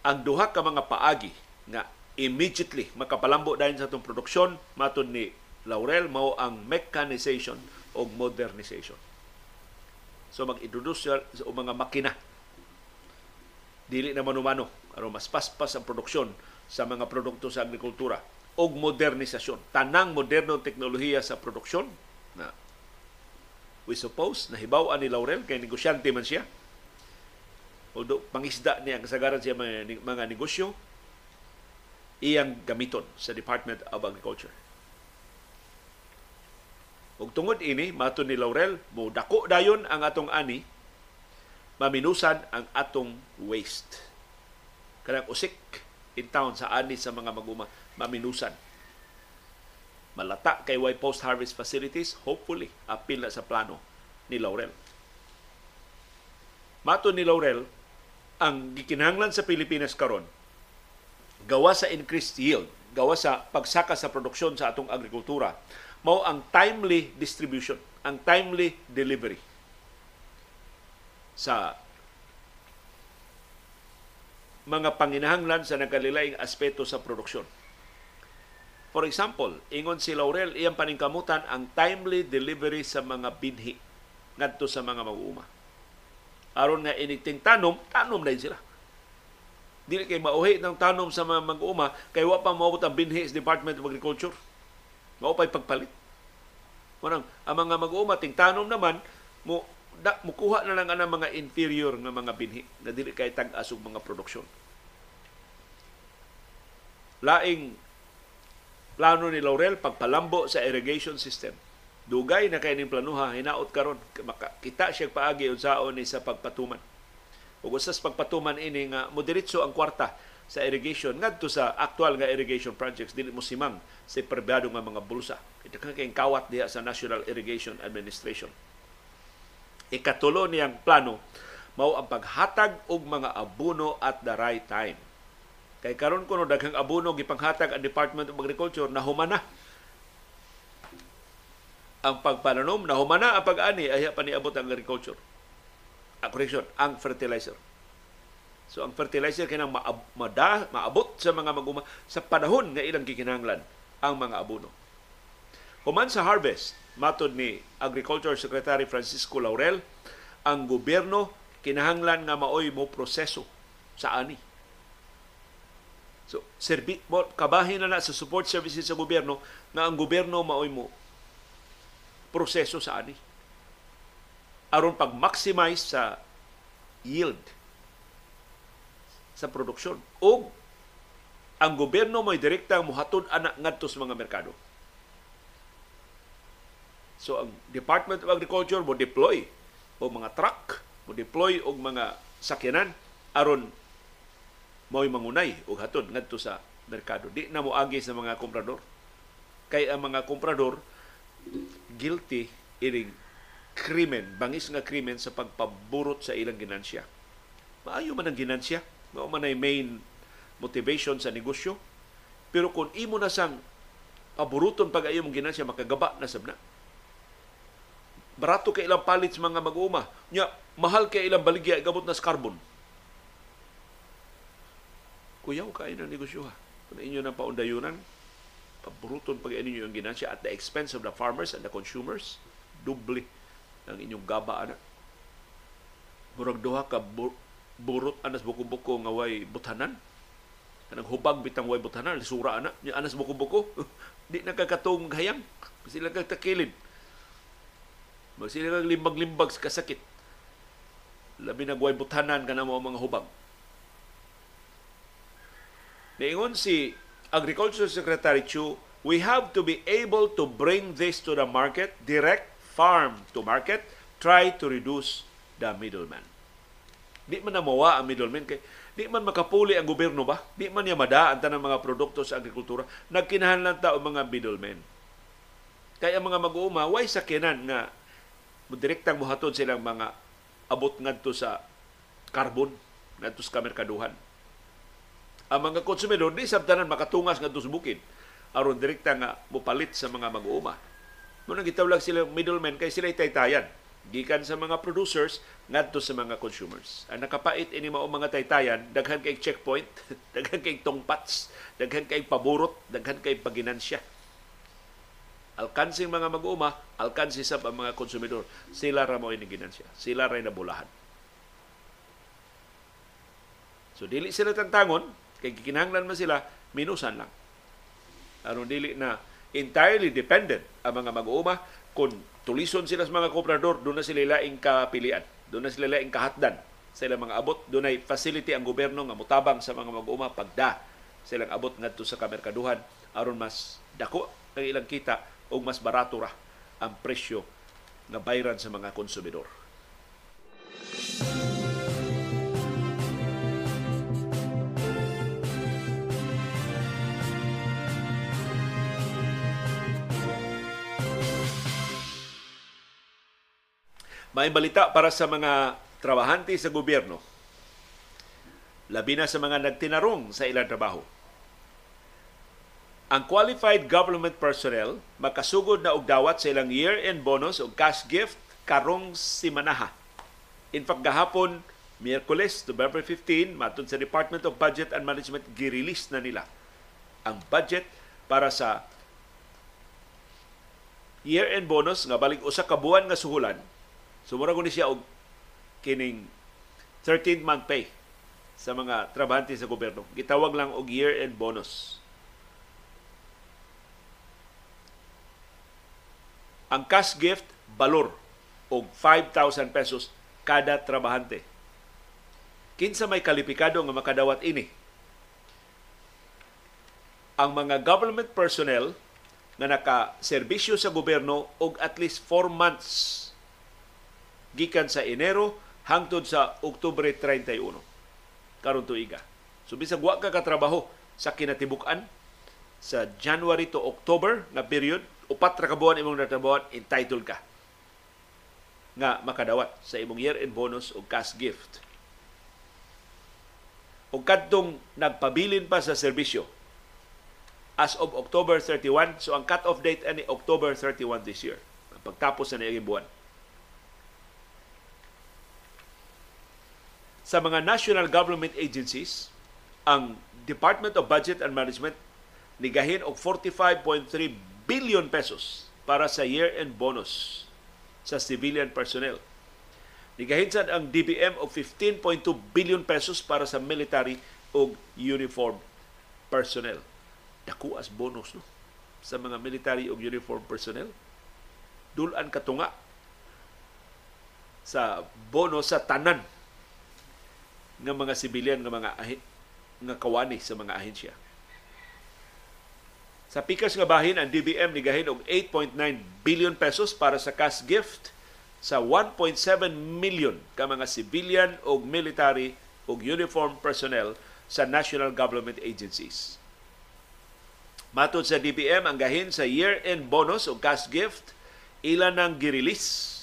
Ang duha ka mga paagi nga immediately makapalambo dahil sa atong produksyon matud ni Laurel mao ang mechanization o modernization. So mag-introduce sa mga makina dili na manumano aron mas paspas ang produksyon sa mga produkto sa agrikultura og modernisasyon. Tanang modernong teknolohiya sa produksyon na we suppose nahibaw ni Laurel kay negosyante man siya. Although pangisda niya kasagaran siya mga, mga negosyo, iyang gamiton sa Department of Agriculture. Ug tungod ini, mato ni Laurel, mo dako dayon ang atong ani, maminusan ang atong waste. Kanang usik in town sa ani sa mga maguma maminusan. Malata kay way post-harvest facilities, hopefully, apil na sa plano ni Laurel. Mato ni Laurel, ang gikinahanglan sa Pilipinas karon gawa sa increased yield, gawa sa pagsaka sa produksyon sa atong agrikultura, mao ang timely distribution, ang timely delivery sa mga panginahanglan sa nagkalilaing aspeto sa produksyon. For example, ingon si Laurel, iyang paningkamutan ang timely delivery sa mga binhi ngadto sa mga mag-uuma. Aron nga initing tanom, tanom na sila. Dili kay mauhi ng tanom sa mga mag-uuma kay wa pa maabot ang binhi sa Department of Agriculture. Mao pay pagpalit. Manang ang mga mag-uuma ting tanom naman mo da, mukuha na lang ang mga inferior nga mga binhi na dili kay tag-asog mga produksyon. Laing plano ni Laurel pagpalambo sa irrigation system. Dugay na kay ning planuha hinaot karon kita siya paagi unsaon ni sa pagpatuman. Ug usas pagpatuman ini nga moderitso ang kwarta sa irrigation ngadto sa actual nga irrigation projects dili mo simang sa pribado nga mga bulsa. Ito ka kay kawat diha sa National Irrigation Administration. Ikatulo niyang plano mao ang paghatag og mga abono at the right time Kay karon kuno daghang abono gipanghatag ang Department of Agriculture na humana ang pagpananom na humana ang pag-ani ay pa niabot ang agriculture. Ah, correction, ang fertilizer. So ang fertilizer kinang maab, mada, maabot sa mga maguma sa panahon nga ilang gikinahanglan ang mga abono. Human sa harvest, matod ni Agriculture Secretary Francisco Laurel, ang gobyerno kinahanglan nga maoy mo proseso sa ani So, serbi, kabahin na na sa support services sa gobyerno na ang gobyerno maoy mo proseso sa ani. aron pag-maximize sa yield sa produksyon. O ang gobyerno mo'y direktang muhatod anak ngadto sa mga merkado. So ang Department of Agriculture mo deploy o mga truck, mo deploy og mga sakyanan aron mao'y mangunay o hatod ngadto sa merkado. Di na mo agi sa mga komprador. Kay ang mga komprador guilty ining krimen, bangis nga krimen sa pagpaburot sa ilang ginansya. Maayo man ang ginansya, mao man ay main motivation sa negosyo. Pero kung imo na sang paburuton pag ayo mong ginansya makagaba na sabna. Barato kay ilang palit sa mga mag-uuma. Nya, mahal kay ilang baligya gabot na sa carbon kuyaw kayo ng negosyo ha. Kung inyo ng paundayunan, paburuton pag inyo yung ginansya at the expense of the farmers and the consumers, doble ang inyong gaba ana. Murag duha ka burot anas buko-buko nga way butanan. Kanang hubag bitang way butanan, sura ana, ni anas buko-buko. Di nakakatong hayang, sila kag takilid. Mag kag limbag-limbag sa kasakit. Labi nagway butanan kana mo mga hubag Niingon si Agriculture Secretary Chu, we have to be able to bring this to the market, direct farm to market, try to reduce the middleman. Di man namawa ang middleman kay di man makapuli ang gobyerno ba? Di man niya madaan tanang mga produkto sa agrikultura. Nagkinahanglan ta og mga middlemen. Kaya mga mag-uuma, why sakinan nga direktang muhatod silang mga abot ngadto sa carbon ngadto sa merkaduhan. Ang mga konsumidor di sabtanan makatungas ngadto sa bukid aron direkta nga mupalit sa mga mag-uuma. Muna gitawag sila middlemen kay sila taytayan gikan sa mga producers ngadto sa mga consumers. Ang nakapait ini mao mga taytayan, daghan kay checkpoint, daghan kay tongpats, daghan kay paburot, daghan kay paginansya. Alkansing mga mag-uuma, alkansi sa mga konsumidor. Sila ra mo ini ginansya. Sila ra nabulahan. So dili sila tantangon, kay gikinahanglan man sila minusan lang. Aron dili na entirely dependent ang mga mag-uuma kung tulison sila sa mga komprador, doon na sila laing kapilian. Doon na sila laing kahatdan sa ilang mga abot. Doon ay facility ang gobyerno nga mutabang sa mga mag-uuma pagda silang abot ngadto sa kamerkaduhan aron mas dako ang ilang kita o mas barato ra ang presyo nga bayran sa mga konsumidor. May balita para sa mga trabahante sa gobyerno. Labi na sa mga nagtinarong sa ilang trabaho. Ang qualified government personnel makasugod na og dawat sa ilang year-end bonus o cash gift karong simanaha. In fact, gahapon, Miyerkules, November 15, matun sa Department of Budget and Management, girelease na nila ang budget para sa year-end bonus nga balik usa ka buwan nga suhulan Sumura ko ni siya og kining 13th month pay sa mga trabahante sa gobyerno. Gitawag lang og year-end bonus. Ang cash gift balor og 5,000 pesos kada trabahante. Kinsa may kalipikado nga makadawat ini? Ang mga government personnel nga naka-serbisyo sa gobyerno og at least 4 months gikan sa Enero hangtod sa Oktubre 31 karon tuiga. So bisag wa ka katrabaho sa kinatibuk-an sa January to October na period, upat ra ka buwan imong natrabawan, entitled ka nga makadawat sa imong year-end bonus o cash gift. O kadtong nagpabilin pa sa serbisyo as of October 31, so ang cut-off date ani October 31 this year. Pagtapos na niaging buwan. sa mga national government agencies, ang Department of Budget and Management nigahin og 45.3 billion pesos para sa year-end bonus sa civilian personnel. Nigahin sad ang DBM og 15.2 billion pesos para sa military og uniform personnel. Dako as bonus no sa mga military og uniform personnel. Dulan katunga sa bonus sa tanan ng mga sibilyan ng mga ahi, nga kawani sa mga ahensya. Sa pikas nga bahin, ang DBM nigahin og 8.9 billion pesos para sa cash gift sa 1.7 million ka mga civilian o military o uniform personnel sa national government agencies. Matod sa DBM, ang gahin sa year-end bonus o cash gift, ilan nang girelease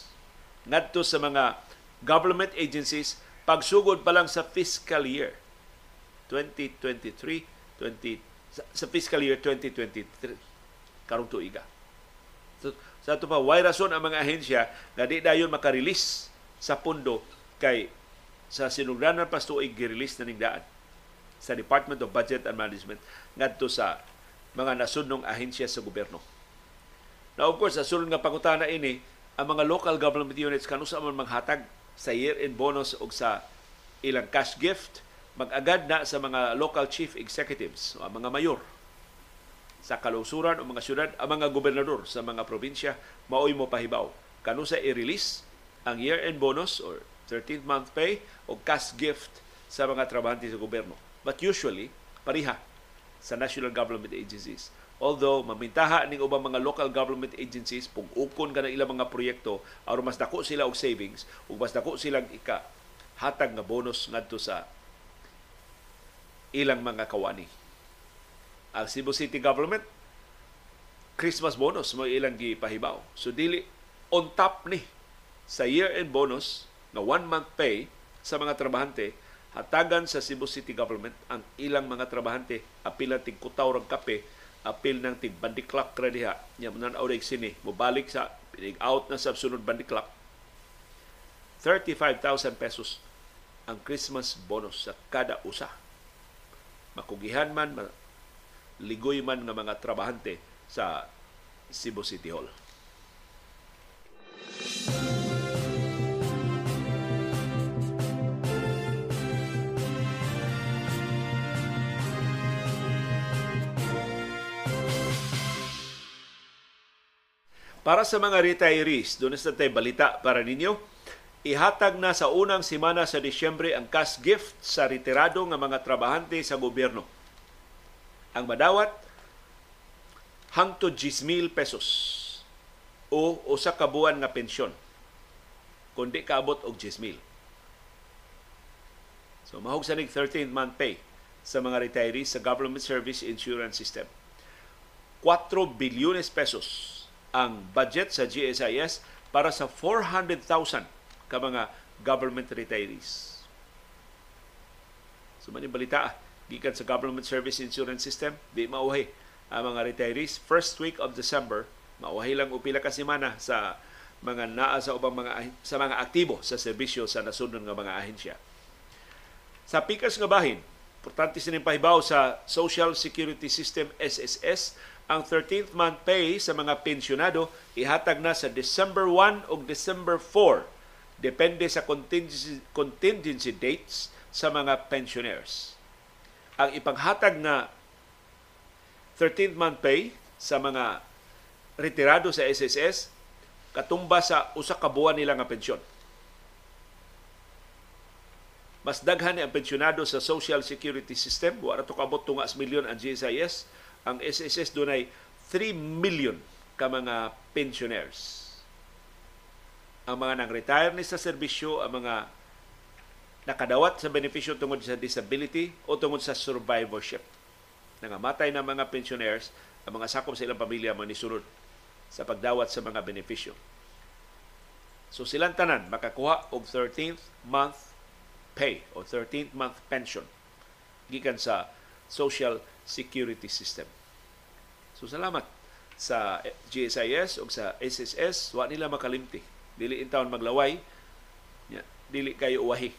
ngadto sa mga government agencies pagsugod pa lang sa fiscal year 2023 20 sa fiscal year 2023 karong tuiga so, sa ato pa why rason ang mga ahensya nga di dayon makarelease sa pundo kay sa sinugdanan pa tuig gi-release na ning daan sa Department of Budget and Management ngadto sa mga nasudnong ahensya sa gobyerno. Now of course, sa sulod nga pangutana ini, ang mga local government units kanusa man maghatag sa year-end bonus o sa ilang cash gift mag-agad na sa mga local chief executives o mga mayor sa kalusuran o mga syudad ang mga gobernador sa mga probinsya maoy mo pahibaw kanu sa i-release ang year-end bonus or 13th month pay o cash gift sa mga trabahante sa gobyerno. But usually pariha sa national government agencies. Although, mamintaha ning ubang mga local government agencies, pug ukon ka ilang mga proyekto, aron mas dako sila og savings, ug mas dako silang ika hatag nga bonus ngadto sa ilang mga kawani. Ang Cebu City Government Christmas bonus mo ilang gipahibaw. So dili on top ni sa year-end bonus na one month pay sa mga trabahante hatagan sa Cebu City Government ang ilang mga trabahante. Apil ng tigkutaw ng kape apil ng tig bandiklak ra diha. Nya man audig sini. Mobalik sa pinig out na sa sunod bandiklak. 35,000 pesos ang Christmas bonus sa kada usa makugihan man ligoy man nga mga trabahante sa Cebu City Hall. Para sa mga retirees, doon sa tayo balita para ninyo, ihatag na sa unang simana sa Disyembre ang cash gift sa retirado ng mga trabahante sa gobyerno. Ang madawat, hangtod 10,000 pesos o usa ka nga pensyon kundi kaabot og 10,000. So mahog sa 13th month pay sa mga retirees sa Government Service Insurance System. 4 bilyones pesos ang budget sa GSIS para sa 400,000 ka mga government retirees. So man balita, gikan sa Government Service Insurance System, di mauhi ang mga retirees first week of December, mauhi lang upila ka semana sa mga naa sa ubang mga sa mga aktibo sa serbisyo sa nasunod nga mga ahensya. Sa pikas nga bahin, importante sining pahibaw sa Social Security System SSS ang 13th month pay sa mga pensyonado ihatag na sa December 1 o December 4 depende sa contingency, contingency dates sa mga pensioners. Ang ipanghatag na 13th month pay sa mga retirado sa SSS katumba sa usa ka buwan nila nga pensyon. Mas daghan ang pensyonado sa Social Security System, wala to kabot tungas milyon ang GSIS, ang SSS dunay 3 million ka mga pensioners. Ang mga nang-retire ni sa serbisyo, ang mga nakadawat sa benepisyo tungod sa disability o tungod sa survivorship. Nangamatay na mga pensioners, ang mga sakop sa ilang pamilya manisunod sa pagdawat sa mga benepisyo. So silang tanan makakuha og 13th month pay o 13th month pension gikan sa Social Security System. So salamat sa GSIS o sa SSS, wa nila makalimti. Dili in taon maglaway, dili kayo uwahi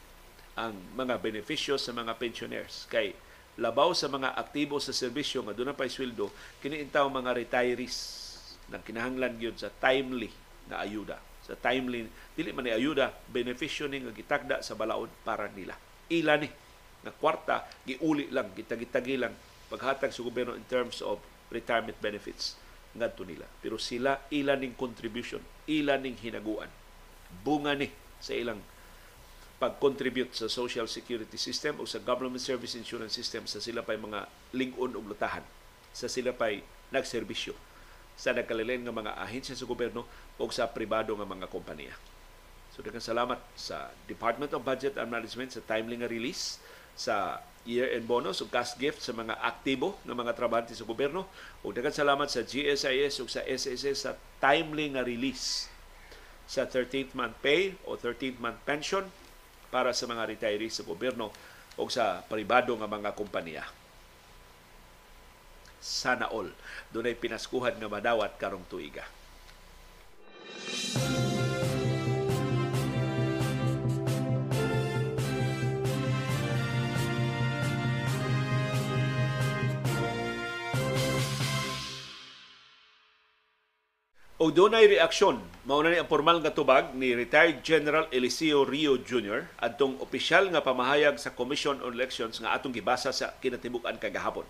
ang mga benepisyo sa mga pensioners. Kay labaw sa mga aktibo sa serbisyo nga doon pa sweldo, kini intaw mga retirees na kinahanglan gyud sa timely na ayuda. Sa timely, dili man ni ayuda, benepisyo ni nga gitagda sa balaod para nila. Ila ni na kwarta giuli lang gitagitagi lang paghatag sa gobyerno in terms of retirement benefits ngadto nila pero sila ila ning contribution ila ning hinaguan bunga ni sa ilang pag-contribute sa social security system o sa government service insurance system sa sila pay mga lingon ug lutahan sa sila pay nagserbisyo sa nagkalilain nga mga ahensya sa gobyerno o sa pribado nga mga kompanya. So daghang salamat sa Department of Budget and Management sa timely nga release sa year-end bonus o cash gift sa mga aktibo ng mga trabahante sa gobyerno. O daghang salamat sa GSIS o sa SSS sa timely nga release sa 13th month pay o 13th month pension para sa mga retirees sa gobyerno o sa pribado nga mga kompanya. Sana all. Doon ay pinaskuhan nga madawat karong tuiga. O dunay reaksyon, mauna ni ang formal nga tubag ni retired General Eliseo Rio Jr. adtong opisyal nga pamahayag sa Commission on Elections nga atong gibasa sa kinatibuk-an kagahapon.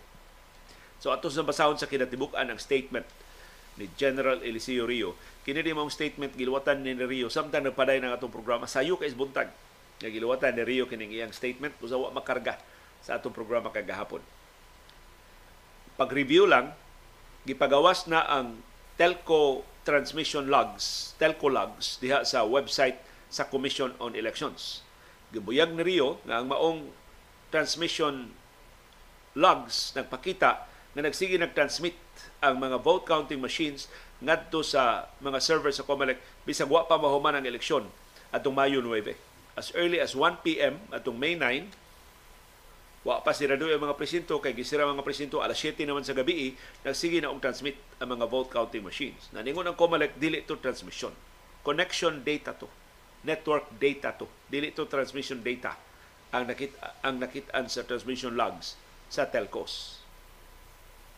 So ato sa basahon sa kinatibuk-an ang statement ni General Eliseo Rio. Kini di statement giluwatan ni Rio samtang nagpaday ng atong programa sayo kay buntag. Nga giluwatan ni Rio kining iyang statement usa wa makarga sa atong programa kagahapon. Pag-review lang, gipagawas na ang telco transmission logs, telco logs diha sa website sa Commission on Elections. Gibuyag ni Rio nga ang maong transmission logs nagpakita nga nagsige nag-transmit ang mga vote counting machines ngadto sa mga server sa COMELEC bisag wa pa mahuman ang eleksyon atong Mayo 9. As early as 1 p.m. atong May 9, wa pa sirado ang mga presinto kay gisira mga presinto alas 7 naman sa gabi nagsige na og transmit ang mga vote counting machines. Naningon ang COMELEC dili to transmission. Connection data to. Network data to. Dili to transmission data ang nakit ang nakitaan sa transmission logs sa telcos.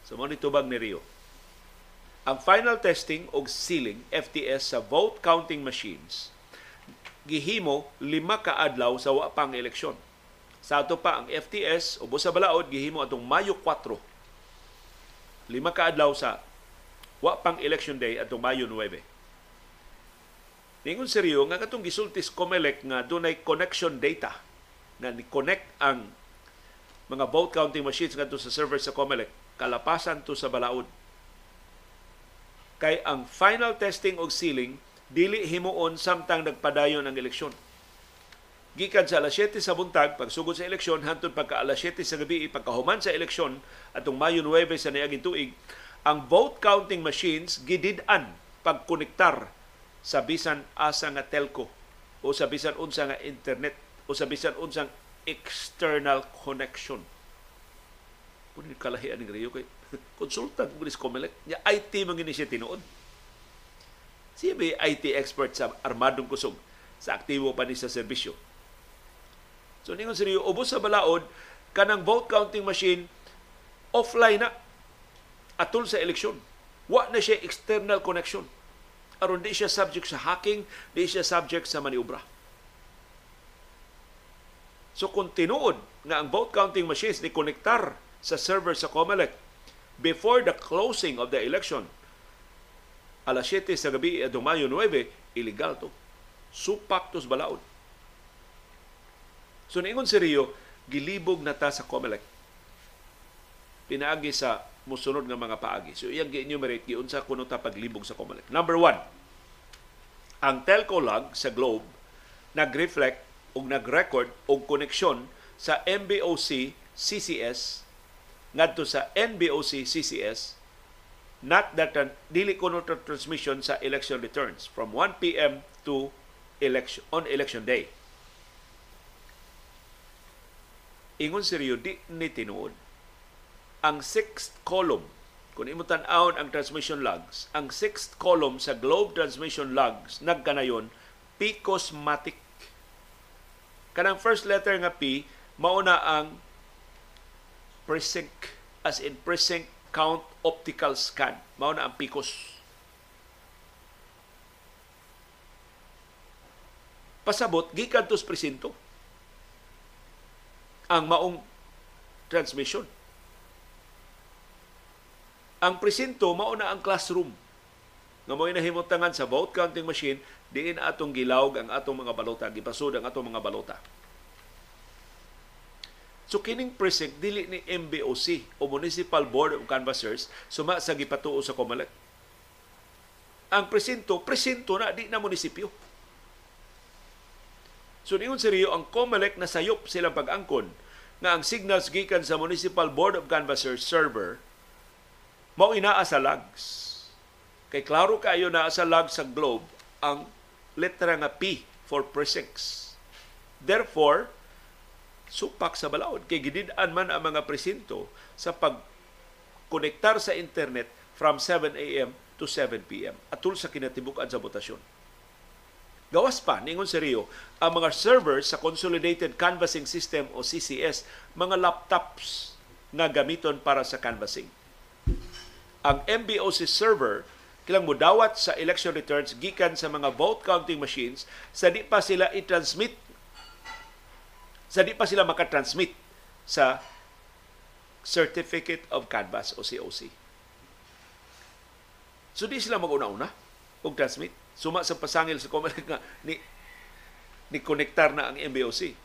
So mo ni ni Rio. Ang final testing og sealing FTS sa vote counting machines gihimo lima ka adlaw sa wa pang eleksyon. Sa ato pa ang FTS ubos sa balaod gihimo atong Mayo 4. Lima ka adlaw sa wa pang election day atong Mayo 9. Ningon seryo nga katong gisultis COMELEC nga dunay connection data na ni-connect ang mga vote counting machines ngadto sa server sa COMELEC kalapasan to sa balaod. Kay ang final testing og sealing dili himuon samtang nagpadayon ang eleksyon. Gikan sa alas 7 sa buntag, pagsugod sa eleksyon, hantod pagka alas 7 sa gabi, pagkahuman sa eleksyon, atong Mayo 9 sa niaging tuig, ang vote counting machines gidid-an pagkonektar sa bisan asa nga telco o sa bisan unsa nga internet o sa bisan unsang external connection. Kung kalahian ng Rio kay consultant mo ni Comelec, niya IT man gini siya tinuod. Siya IT expert sa armadong kusog sa aktibo pa ni sa serbisyo. So ningon Rio, ubos sa balaod, kanang vote counting machine offline na atul sa eleksyon. Wa na siya external connection. Aron di siya subject sa hacking, di siya subject sa maniobra. So kung tinuod nga ang vote counting machines ni konektar sa server sa COMELEC before the closing of the election, alas 7 sa gabi Mayo 9, illegal to. Supak to sa balaod. So niingon si Rio, gilibog na ta sa COMELEC. Pinaagi sa musunod nga mga paagi. So iyang gi-enumerate giunsa kuno ta paglibog sa COMELEC. Number one, ang telco log sa Globe nag-reflect o nag-record og koneksyon sa MBOC CCS ngadto sa NBOC CCS not that dili kuno transmission sa election returns from 1 PM to election on election day. Ingon si Rio, di ni tinuod. Ang sixth column, kung imo tan-awon ang transmission logs, ang sixth column sa Globe transmission logs nagkanayon Picosmatic. Kanang first letter nga P, mauna ang precinct as in precinct count optical scan. Mauna ang PICOS. Pasabot, gikan tos presinto ang maong transmission. Ang presinto mauna ang classroom nga mo nahimutangan sa vote counting machine diin atong gilawg ang atong mga balota gipasud ang atong mga balota So kining precinct dili ni MBOC o Municipal Board of Canvassers suma sa gipatuo sa COMELEC. Ang presinto, presinto na di na munisipyo. So niyon si Rio, ang COMELEC na sayop silang pag-angkon nga ang signals gikan sa Municipal Board of Canvassers server mao inaa sa logs. Kay klaro kayo na sa log sa globe ang letra nga P for precincts. Therefore, supak sa balaod. Kay gidid-an man ang mga presinto sa pag-konektar sa internet from 7 a.m. to 7 p.m. atul sa kinatibuk-an sa botasyon. Gawas pa, ningon si Rio, ang mga servers sa Consolidated Canvassing System o CCS, mga laptops na gamiton para sa canvassing. Ang MBOC server kilang mudawat sa election returns gikan sa mga vote counting machines sa di pa sila i-transmit sa di pa sila makatransmit sa Certificate of Canvas o COC. So di sila mag-una-una og transmit. Suma sa pasangil sa Comelec nga ni ni konektar na ang MBOC.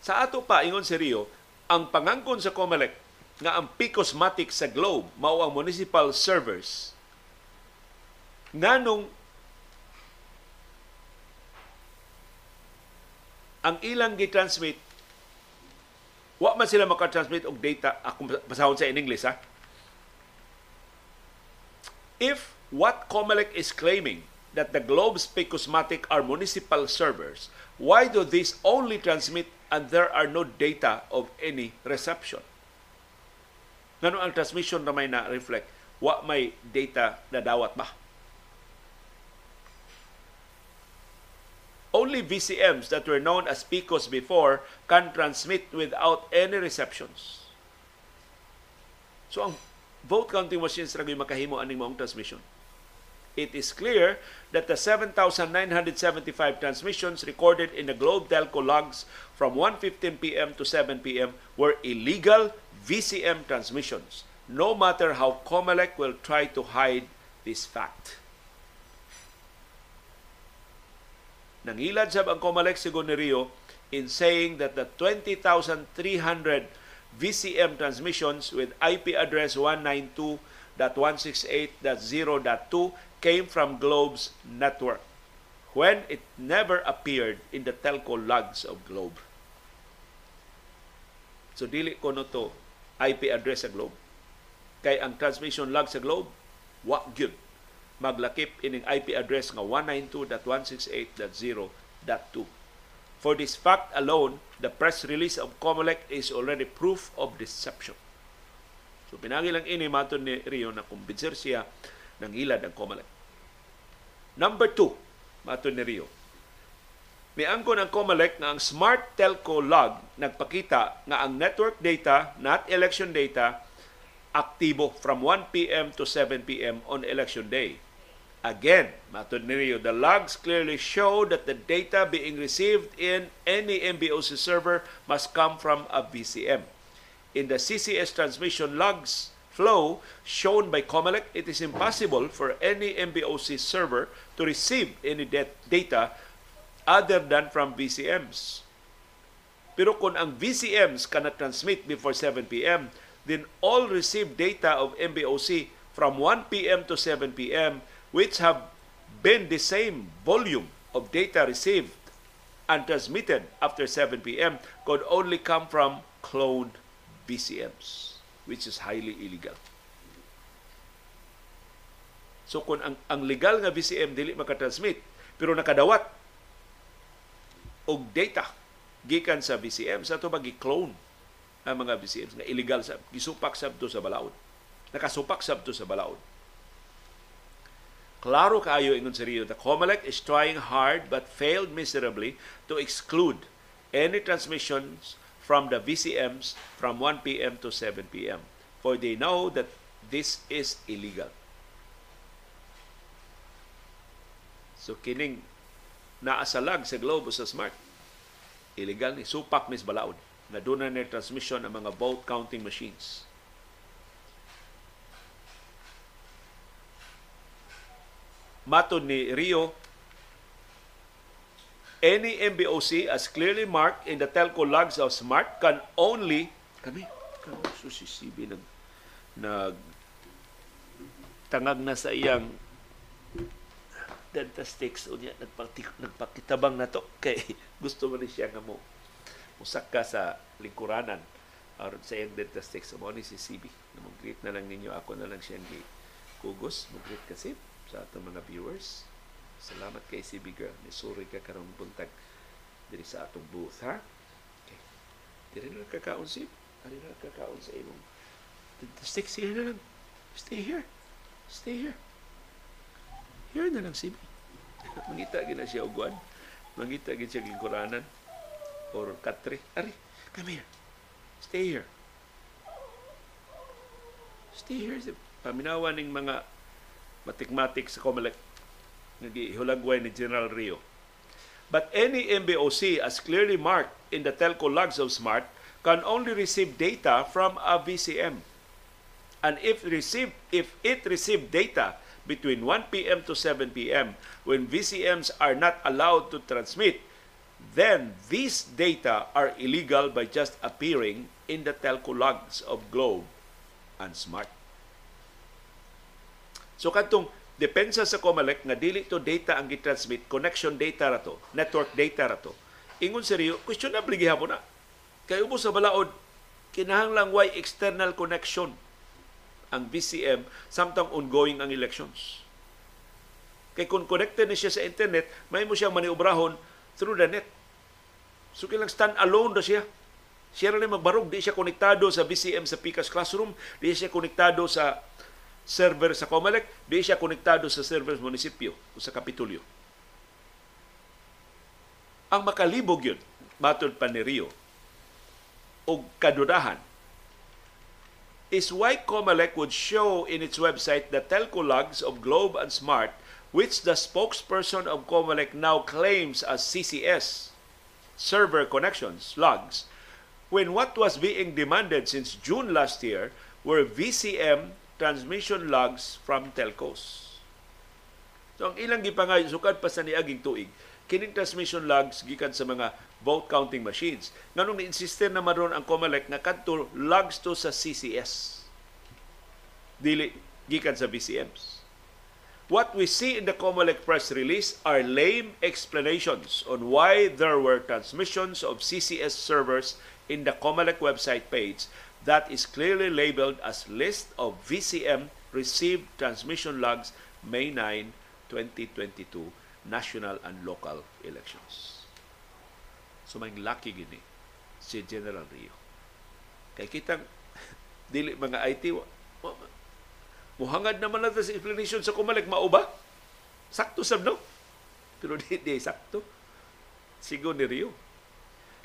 Sa ato pa ingon si Rio, ang pangangkon sa Comelec nga ang Picosmatic sa Globe mao ang municipal servers nganong ang ilang gi-transmit wa man sila maka-transmit og data ako basahon sa in English ha if what Comelec is claiming that the Globe's Picosmatic are municipal servers, why do these only transmit and there are no data of any reception? Ngano ang transmission na may na-reflect? Wa may data na dawat ba? Only VCMs that were known as PICOs before can transmit without any receptions. So ang vote counting machines ra makahimo aning maong transmission. It is clear that the 7,975 transmissions recorded in the Globe Telco logs from 1:15 p.m. to 7 p.m. were illegal VCM transmissions, no matter how Comelec will try to hide this fact. Nangilad sab ang Comelec sigon ni in saying that the 20,300 VCM transmissions with IP address 192.168.0.2 came from Globe's network when it never appeared in the telco logs of Globe. So dili ko no to IP address sa Globe. Kay ang transmission log sa Globe, wa gyud maglakip ining IP address nga 192.168.0.2. For this fact alone, the press release of Comelec is already proof of deception. So pinagi lang ini maton ni Rio na kumbinser siya ng ilad ang Comelec. Number two, maton ni Rio. Miangkon ang Comelec nga ang Smart Telco Log nagpakita nga ang network data, not election data, aktibo from 1 p.m. to 7 p.m. on election day. Again, matod ni Rio, the logs clearly show that the data being received in any MBOC server must come from a VCM. In the CCS transmission logs flow shown by Comelec, it is impossible for any MBOC server to receive any data other than from VCMs. Pero kung ang VCMs cannot transmit before 7 p.m., then all received data of MBOC from 1 p.m. to 7 p.m which have been the same volume of data received and transmitted after 7 p.m. could only come from cloned BCMs, which is highly illegal. So kung ang, ang legal nga BCM dili makatransmit, pero nakadawat og data gikan sa BCM sa to gi-clone ang mga BCMs nga illegal sa gisupak sabto sa balaod. Nakasupak sabto sa balaod. Klaro kaayo ingon sa Rio, the COMELEC is trying hard but failed miserably to exclude any transmissions from the VCMs from 1 p.m. to 7 p.m. For they know that this is illegal. So kining naasalag sa Globo sa Smart, illegal ni supak mis balaod na doon na transmission ang mga vote counting machines. Mato ni Rio, any MBOC as clearly marked in the telco logs of SMART can only kami si CB nag nag tangag na sa iyang dentastics unya nagpakit nagpakitabang na to. Kay gusto man siya nga mo usak ka sa lingkuranan aron sa iyang dentastics mo ni si CB namang greet na lang ninyo. Ako na lang siyang kugos. Mo greet kasi sa atong mga viewers. Salamat kay CB Girl. Nisuri ka karong buntag diri sa atong booth, ha? Okay. Diri na kakaon si Diri na kakaon sa imong stick here na lang. Stay here. Stay here. Here na lang, CB. Mangita gina siya ugwan. Mangita gina siya gingkuranan. Or katre. Ari, come here. Stay here. Stay here. Paminawa ning mga matikmatik sa COMELEC nagihulagway ni General Rio. But any MBOC as clearly marked in the telco logs of SMART can only receive data from a VCM. And if receive if it received data between 1 p.m. to 7 p.m. when VCMs are not allowed to transmit, then these data are illegal by just appearing in the telco logs of Globe and Smart. So katong depensa sa COMELEC nga dili to data ang gitransmit, connection data ra to, network data ra to. ingon seryo, questionable gihapon na. Kay ubos sa balaod, kinahanglang way external connection ang BCM samtang ongoing ang elections. Kay kung connected na siya sa internet, may mo siyang maniobrahon through the net. So kilang stand alone na siya. Siya rin magbarog, di siya konektado sa BCM sa Picas Classroom, di siya konektado sa server sa Comelec, di siya konektado sa server sa munisipyo o sa Kapitulyo. Ang makalibog yun, matod pa ni Rio, o kadudahan, is why Comelec would show in its website the telco logs of Globe and Smart which the spokesperson of Comelec now claims as CCS server connections logs when what was being demanded since June last year were VCM transmission logs from telcos. So ang ilang gipangay sukad pa sa niaging tuig kining transmission logs gikan sa mga vote counting machines. Nganong ni-insiste na maron ang COMELEC na kadto logs to sa CCS. Dili gikan sa VCMs. What we see in the COMELEC press release are lame explanations on why there were transmissions of CCS servers in the COMELEC website page that is clearly labeled as list of VCM received transmission logs May 9, 2022 national and local elections. So may lucky gini si General Rio. Kay kitang dili mga IT muhangad naman natin sa explanation sa kumalik mauba. Sakto sab no? Pero di, di sakto. Sigo ni Rio.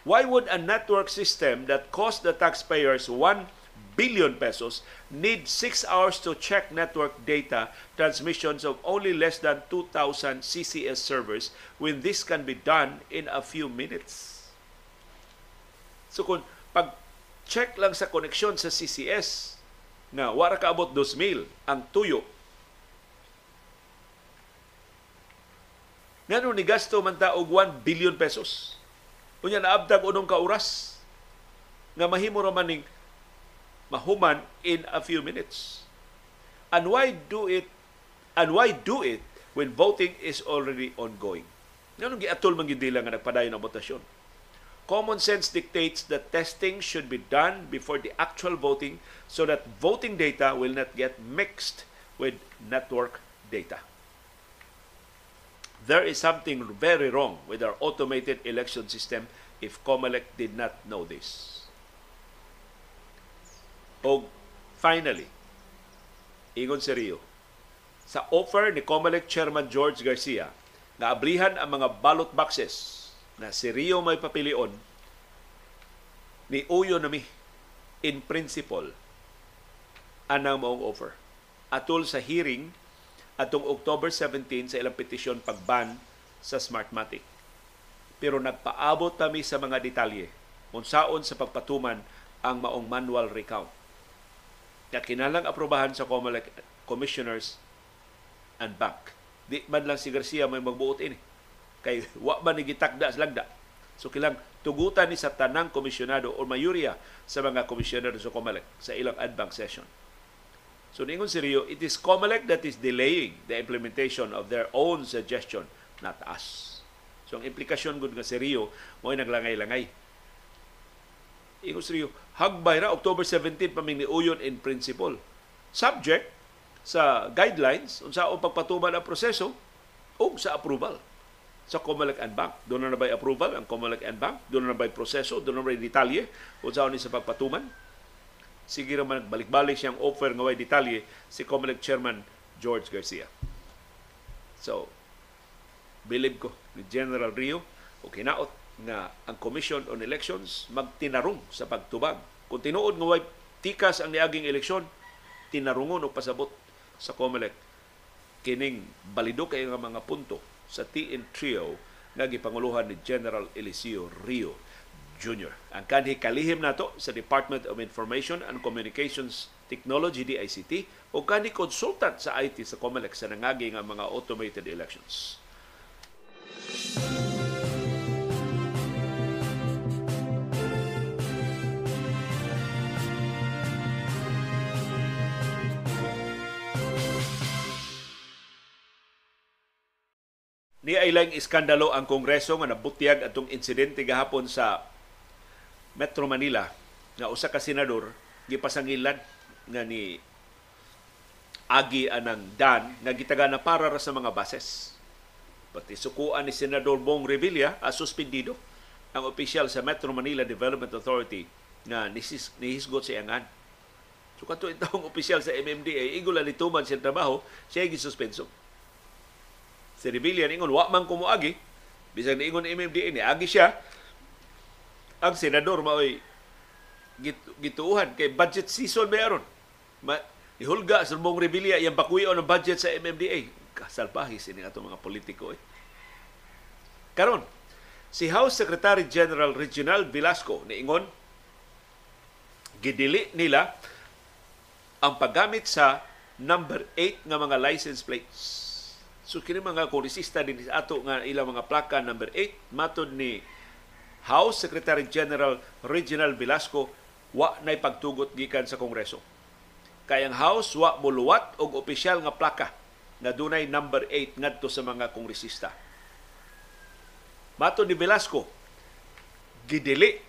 Why would a network system that cost the taxpayers 1 billion pesos need 6 hours to check network data transmissions of only less than 2,000 CCS servers when this can be done in a few minutes. So kung pag check lang sa koneksyon sa CCS nga wara ka abot 2,000 ang tuyo Ngano ni gasto man ta og 1 billion pesos. Unya naabdag unong ka oras nga mahimo ra man ning mahuman in a few minutes. And why do it and why do it when voting is already ongoing? Ganun giatol man gindi nga nagpadayon ng botasyon. Common sense dictates that testing should be done before the actual voting so that voting data will not get mixed with network data. There is something very wrong with our automated election system if COMELEC did not know this. O finally, ingon si Rio, sa offer ni COMELEC Chairman George Garcia na ablihan ang mga ballot boxes na si Rio may papilion, ni Uyo nami in principle anang maong offer. Atol sa hearing atong October 17 sa ilang petisyon pagban sa Smartmatic. Pero nagpaabot kami sa mga detalye unsaon sa pagpatuman ang maong manual recount na kinalang aprobahan sa COMELEC commissioners and bank. Di man lang si Garcia may magbuot ini. Kay wa man ni gitakda sa lagda. So kilang tugutan ni sa tanang komisyonado o mayurya sa mga komisyonado sa COMELEC sa ilang adbank session. So ningon si Rio, it is COMELEC that is delaying the implementation of their own suggestion, not us. So ang implikasyon gud nga si Rio mo naglangay-langay ingon Rio, hagbay ra October 17 paming ni Uyon in principle. Subject sa guidelines unsa ang pagpatuman ang proseso o sa approval sa Comelec and Bank. Doon na ba approval ang Comelec and Bank? Doon na ba proseso? Doon na ba detalye? Sa ni sa pagpatuman? Sige naman balik-balik siyang offer nga way detalye si Comelec Chairman George Garcia. So, believe ko ni General Rio o kinaot nga ang Commission on Elections magtinarong sa pagtubag. Kung tinuod nga way tikas ang niaging eleksyon, tinarungon o pasabot sa COMELEC kining balido kay nga mga punto sa TN Trio nga gipanguluhan ni General Eliseo Rio Jr. Ang kanhi kalihim nato sa Department of Information and Communications Technology DICT o kanhi consultant sa IT sa COMELEC sa nangagi nga mga automated elections. ni ay lang iskandalo ang Kongreso nga nabutyag atong insidente gahapon sa Metro Manila nga usa ka senador gipasangilan nga ni agi anang dan nga gitagana para ra sa mga bases. Pati sukuan ni Senador Bong Revilla a suspendido ang opisyal sa Metro Manila Development Authority nga nisis, nihisgot sa angan. So kato itong opisyal sa MMDA, igula ni tuman siya trabaho, siya gisuspenso. Si Revilla ingon wa man kumuagi, bisag niingon ni MMDA ni agi siya ang senador maoy gituuhan kay budget season mayroon. Ma, ihulga sa mong Revilla yung bakuyo ng budget sa MMDA. Kasalpahis ini ato mga politiko eh. Karon, si House Secretary General Reginald Velasco niingon gidili nila ang paggamit sa number 8 nga mga license plates. So kini mga kongresista din ato nga ilang mga plaka number 8 matod ni House Secretary General Reginald Velasco wa nay pagtugot gikan sa Kongreso. Kay ang House wa muluwat og opisyal nga plaka na dunay number 8 ngadto sa mga kongresista. Mato ni Velasco, gidili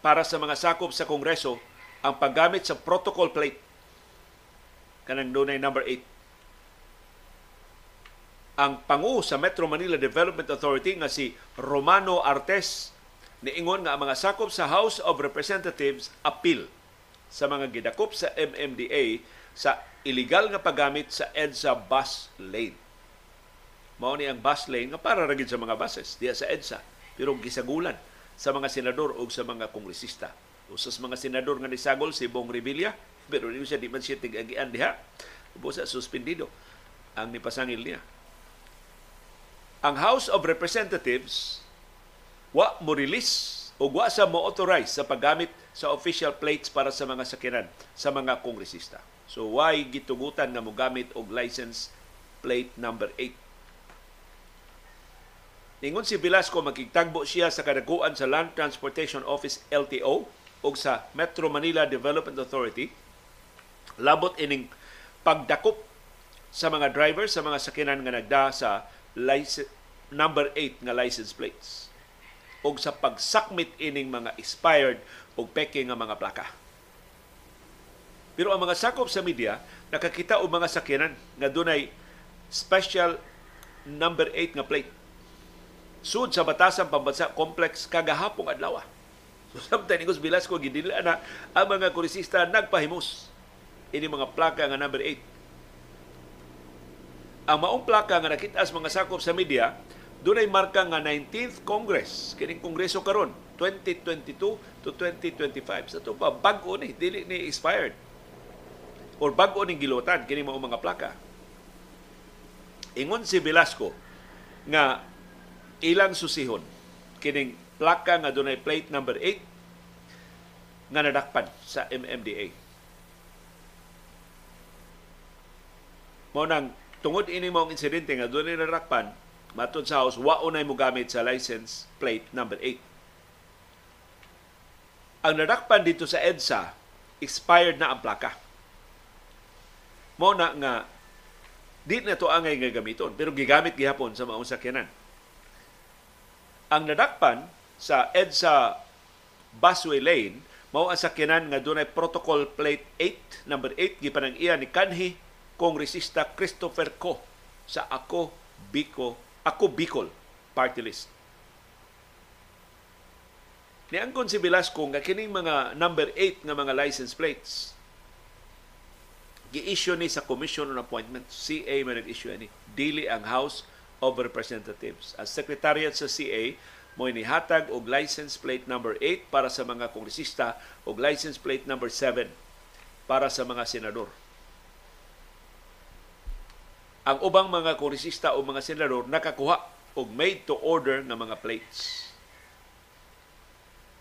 para sa mga sakop sa Kongreso ang paggamit sa protocol plate kanang dunay number 8. Ang pangu sa Metro Manila Development Authority nga si Romano Artes niingon nga ang mga sakop sa House of Representatives appeal sa mga gidakop sa MMDA sa illegal nga paggamit sa EDSA bus lane. Mao ni ang bus lane nga para ra sa mga buses diya sa EDSA pero gisagulan sa mga senador o sa mga kongresista. Usas mga senador nga nisagol si Bong Revilla pero di siya di man siya tigagian diha. Ubo sa suspendido ang nipasangil niya. Ang House of Representatives wa mo release o wa sa mo authorize sa paggamit sa official plates para sa mga sakyanan sa mga kongresista. So why gitugutan nga mogamit og license plate number 8? Ingon si Velasco magkigtagbo siya sa kadaguan sa Land Transportation Office LTO o sa Metro Manila Development Authority labot ining pagdakop sa mga driver sa mga sakyanan nga nagda sa license, number 8 nga license plates o sa pagsakmit ining mga expired o peke nga mga plaka. Pero ang mga sakop sa media, nakakita og mga sakyanan nga dunay special number 8 nga plate. Sud sa Batasan Pambansa Complex kagahapong adlaw. So samtang Igos Velasco gidila na ang mga kurisista nagpahimos ini mga plaka nga number 8. Ang maong plaka nga nakita sa mga sakop sa media Dunay marka nga 19th Congress, kining kongreso karon 2022 to 2025. Sa to pa bag-o ni dili ni expired. Or bag-o ning gilutan kini mao mga plaka. Ingon si Velasco nga ilang susihon kining plaka nga dunay plate number 8 nga nadakpan sa MMDA. Mo nang tungod ini mong insidente nga dunay nadakpan Matod sa House, wa unay mo gamit sa license plate number 8. Ang nadakpan dito sa EDSA, expired na ang plaka. Mo na nga di na to angay nga gamiton, pero gigamit gihapon sa maong sakyanan. Ang nadakpan sa EDSA busway lane, mao ang sakyanan nga dunay protocol plate 8, number 8, gipanang iya ni kanhi kongresista Christopher Co sa Ako Biko ako Bicol party list. Niangkon si Velasco nga kining mga number 8 nga mga license plates gi-issue ni sa Commission on Appointments. CA man nag-issue ni. Dili ang House of Representatives. As Secretariat sa CA, mo inihatag og license plate number 8 para sa mga kongresista og license plate number 7 para sa mga senador ang ubang mga kongresista o mga senador nakakuha og made to order nga mga plates.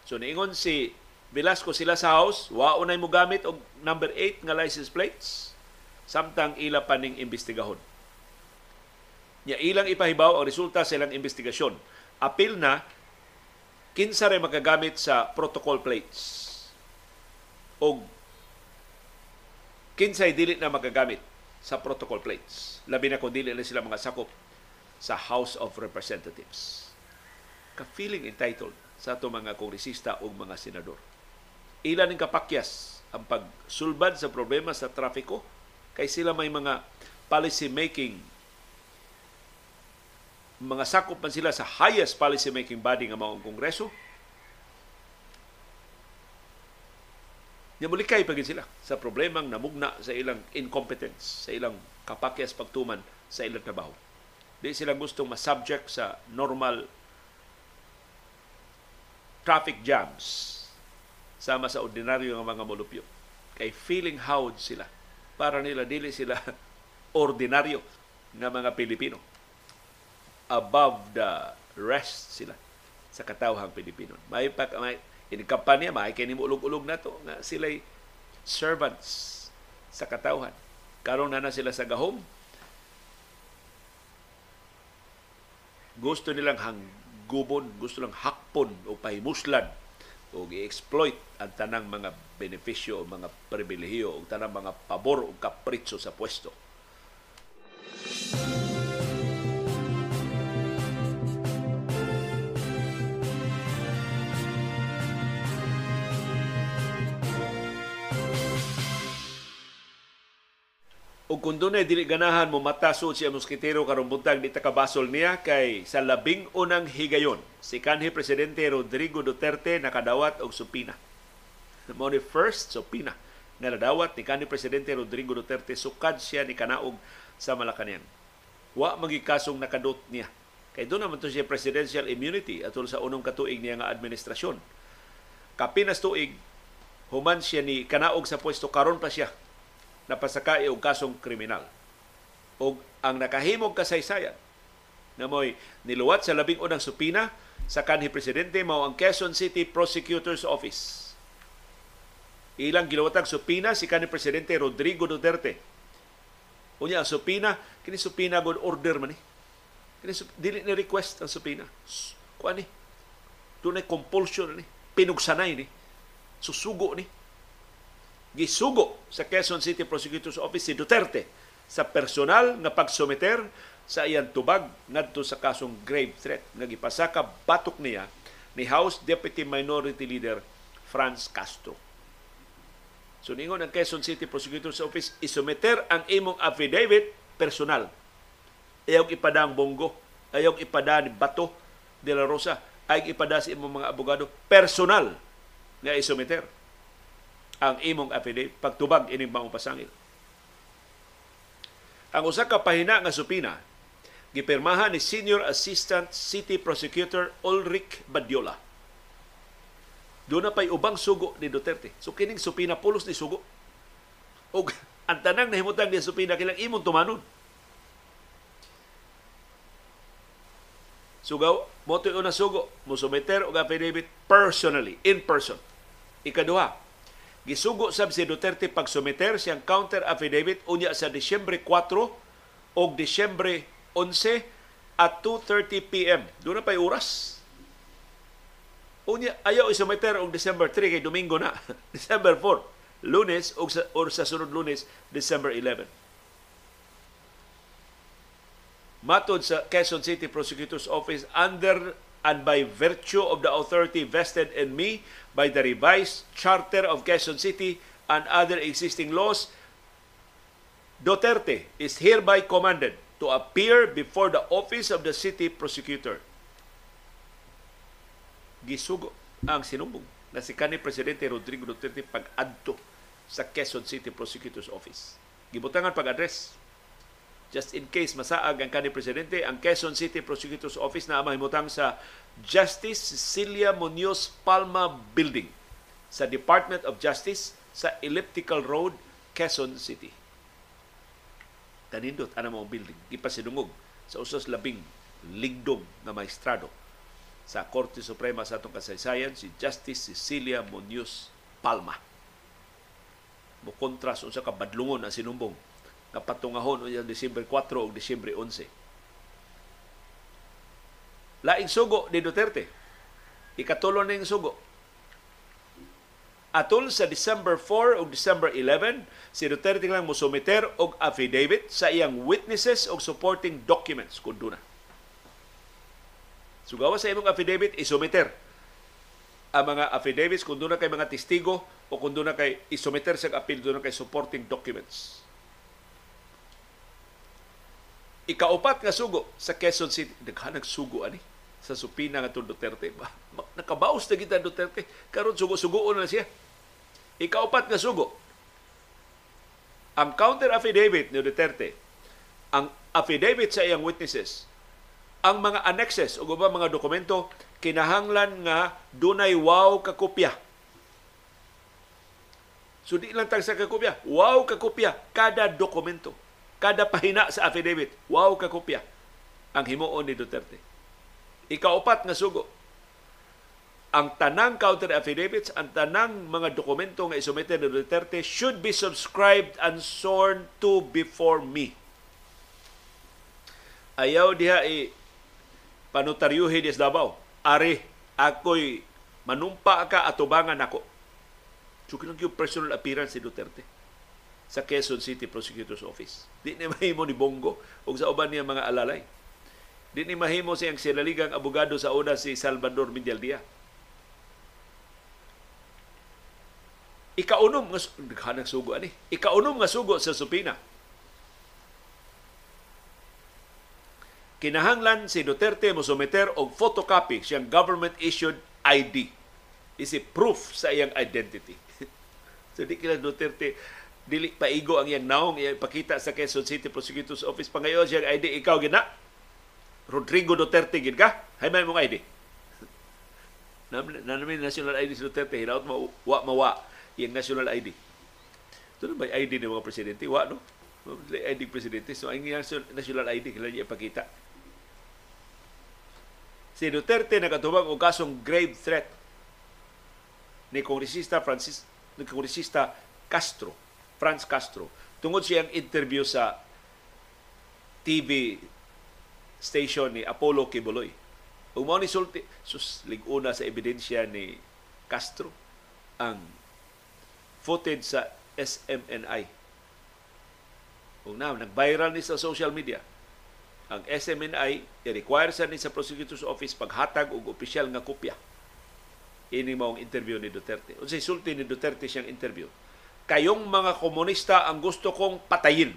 So niingon si Velasco sila sa House, wa unay mo gamit og number 8 nga license plates samtang ila pa ning imbestigahon. Nya ilang ipahibaw ang resulta sa ilang investigasyon. Apil na kinsa ray makagamit sa protocol plates. Og kinsay dili na magagamit sa protocol plates. Labi na kung dili na sila mga sakop sa House of Representatives. Ka-feeling entitled sa ato mga kongresista o mga senador. Ilan ang kapakyas ang pagsulbad sa problema sa trafiko kay sila may mga policy making mga sakop man sila sa highest policy making body nga mao ang kongreso Namulikay pa sila sa problemang namugna sa ilang incompetence, sa ilang kapakyas pagtuman sa ilang trabaho. Di sila gustong ma-subject sa normal traffic jams sama sa ordinaryo ng mga molupyo. Kay feeling howd sila. Para nila dili sila ordinaryo nga mga Pilipino. Above the rest sila sa katawhang Pilipino. May, may In kampanya, maay ulog-ulog na to nga sila'y servants sa katawhan. Karon na na sila sa gahom. Gusto nilang hanggubon, gusto nilang hakpon o pahimuslan o i-exploit ang tanang mga benepisyo o mga pribilehiyo o tanang mga pabor o kapritso sa pwesto. Música ug kung dunay dili ganahan mo matasod siya moskitero karong buntag di takabasol niya kay sa labing unang higayon si kanhi presidente Rodrigo Duterte nakadawat og supina. Mo ni first supina nga nadawat ni kanhi presidente Rodrigo Duterte sukad siya ni kanaog sa Malacañang. Wa magikasong nakadot niya. Kay doon naman to siya presidential immunity atol sa unong katuig niya nga administrasyon. Kapinas tuig human siya ni kanaog sa pwesto karon pa siya napasakay og kasong kriminal. O ang nakahimog kasaysayan na mo'y niluwat sa labing unang supina sa kanhi presidente mao ang Quezon City Prosecutor's Office. Ilang giluwatag supina si kanhi presidente Rodrigo Duterte. Unya ang supina, kini supina good order man ni. Kini dili ni request ang supina. Kuan ni. Compulsion ni. Pinugsanay ni. Susugo ni gisugo sa Quezon City Prosecutor's Office si Duterte sa personal nga pagsometer sa iyang tubag ngadto sa kasong grave threat nga gipasaka batok niya ni House Deputy Minority Leader Franz Castro. So ningon ang Quezon City Prosecutor's Office isometer ang imong affidavit personal. Ayaw ipada ang bonggo, ayaw ipada ni Bato de la Rosa, ayaw ipada sa imong mga abogado personal nga isometer ang imong affidavit pagtubag ining maong pasangil. Ang usa ka pahina nga supina gipirmahan ni Senior Assistant City Prosecutor Ulrich Badiola. Doon na pa'y ubang sugo ni Duterte. So kining supina pulos ni sugo. O ang tanang nahimutang ni supina kilang imong tumanon. Sugaw, mo to una sugo, mo sumeter og affidavit personally, in person. Ikaduha, Gisugo sab si Duterte pagsumiter siyang counter affidavit unya sa Disyembre 4 o Disyembre 11 at 2.30 p.m. Doon na pa'y oras. Unya, ayaw isumiter og December 3 kay Domingo na. December 4, lunes o sa, or sa sunod lunes, December 11. Matod sa Quezon City Prosecutor's Office, under and by virtue of the authority vested in me by the revised Charter of Quezon City and other existing laws, Duterte is hereby commanded to appear before the office of the city prosecutor. Gisugo ang sinumbong na si kanhi Presidente Rodrigo Duterte pag-adto sa Quezon City Prosecutor's Office. Gibutangan pag-address just in case masaag ang kanhi presidente, ang Quezon City Prosecutor's Office na mahimutang sa Justice Cecilia Munoz Palma Building sa Department of Justice sa Elliptical Road, Quezon City. Kanindot ana mo building gipasidungog sa usas labing ligdom na maestrado sa Korte Suprema sa atong kasaysayan si Justice Cecilia Munoz Palma. Mo kontras unsa ka badlungon ang sinumbong nga patungahon unya Disyembre 4 o Disyembre 11. Laing sugo ni Duterte. Ikatulo na yung sugo. Atol sa December 4 o December 11, si Duterte lang musumiter og affidavit sa iyang witnesses og supporting documents kung doon So gawa sa imong affidavit, isumiter ang mga affidavits kung doon na kay mga testigo o kung doon na kay isumiter sa appeal doon na kay supporting documents. Ikaupat nga sugo sa Quezon City, naghanag sugo ani sa supina nga Duterte. Ba, nakabaos na kita Duterte. Karon sugo-sugoon na siya. Ikaupat nga sugo. Ang counter affidavit ni Duterte, ang affidavit sa iyang witnesses, ang mga annexes o ba mga dokumento kinahanglan nga dunay wow ka kopya. So di lang tag sa kakopya, wow ka kopya kada dokumento kada pahina sa affidavit, wow ka kopya ang himuon ni Duterte. Ikaupat nga sugo, ang tanang counter affidavits, ang tanang mga dokumento nga isumite ni Duterte should be subscribed and sworn to before me. Ayaw diha i panutaryuhi dis Davao. Ari, ako'y manumpa ka atubangan ako. So, kinang yung personal appearance si Duterte sa Quezon City Prosecutor's Office. Di ni mahimo ni Bongo o sa uban niya mga alalay. Di ni mahimo siyang silaligang abogado sa una si Salvador Medialdia. Ikaunom nga naghanang sugo ani. Ikaunom nga sugo sa supina. Kinahanglan si Duterte mo sumiter og photocopy siyang government issued ID. Isi proof sa iyang identity. so di kila Duterte dili paigo ang iyang naong ipakita sa Quezon City Prosecutor's Office. Pangayon siya ID ikaw gina. Rodrigo Duterte gid ka? Hay man mong ID namin national ID si Duterte hinaut mo wa mawa yung national ID na ba ID ng mga presidente wa no? ID presidente so ang national ID kailan niya ipakita? Si Duterte nakatubang og kasong grave threat ni kongresista Francis ni kongresista Castro Franz Castro tungod siyang interview sa TV station ni Apollo Kibuloy. Ug mao ni sulti sus liguna sa ebidensya ni Castro ang footage sa SMNI. Ug na nag-viral ni sa social media. Ang SMNI i-require sa ni sa prosecutor's office paghatag og opisyal nga kopya. Ini mao ang interview ni Duterte. Unsay sulti ni Duterte siyang interview kayong mga komunista ang gusto kong patayin.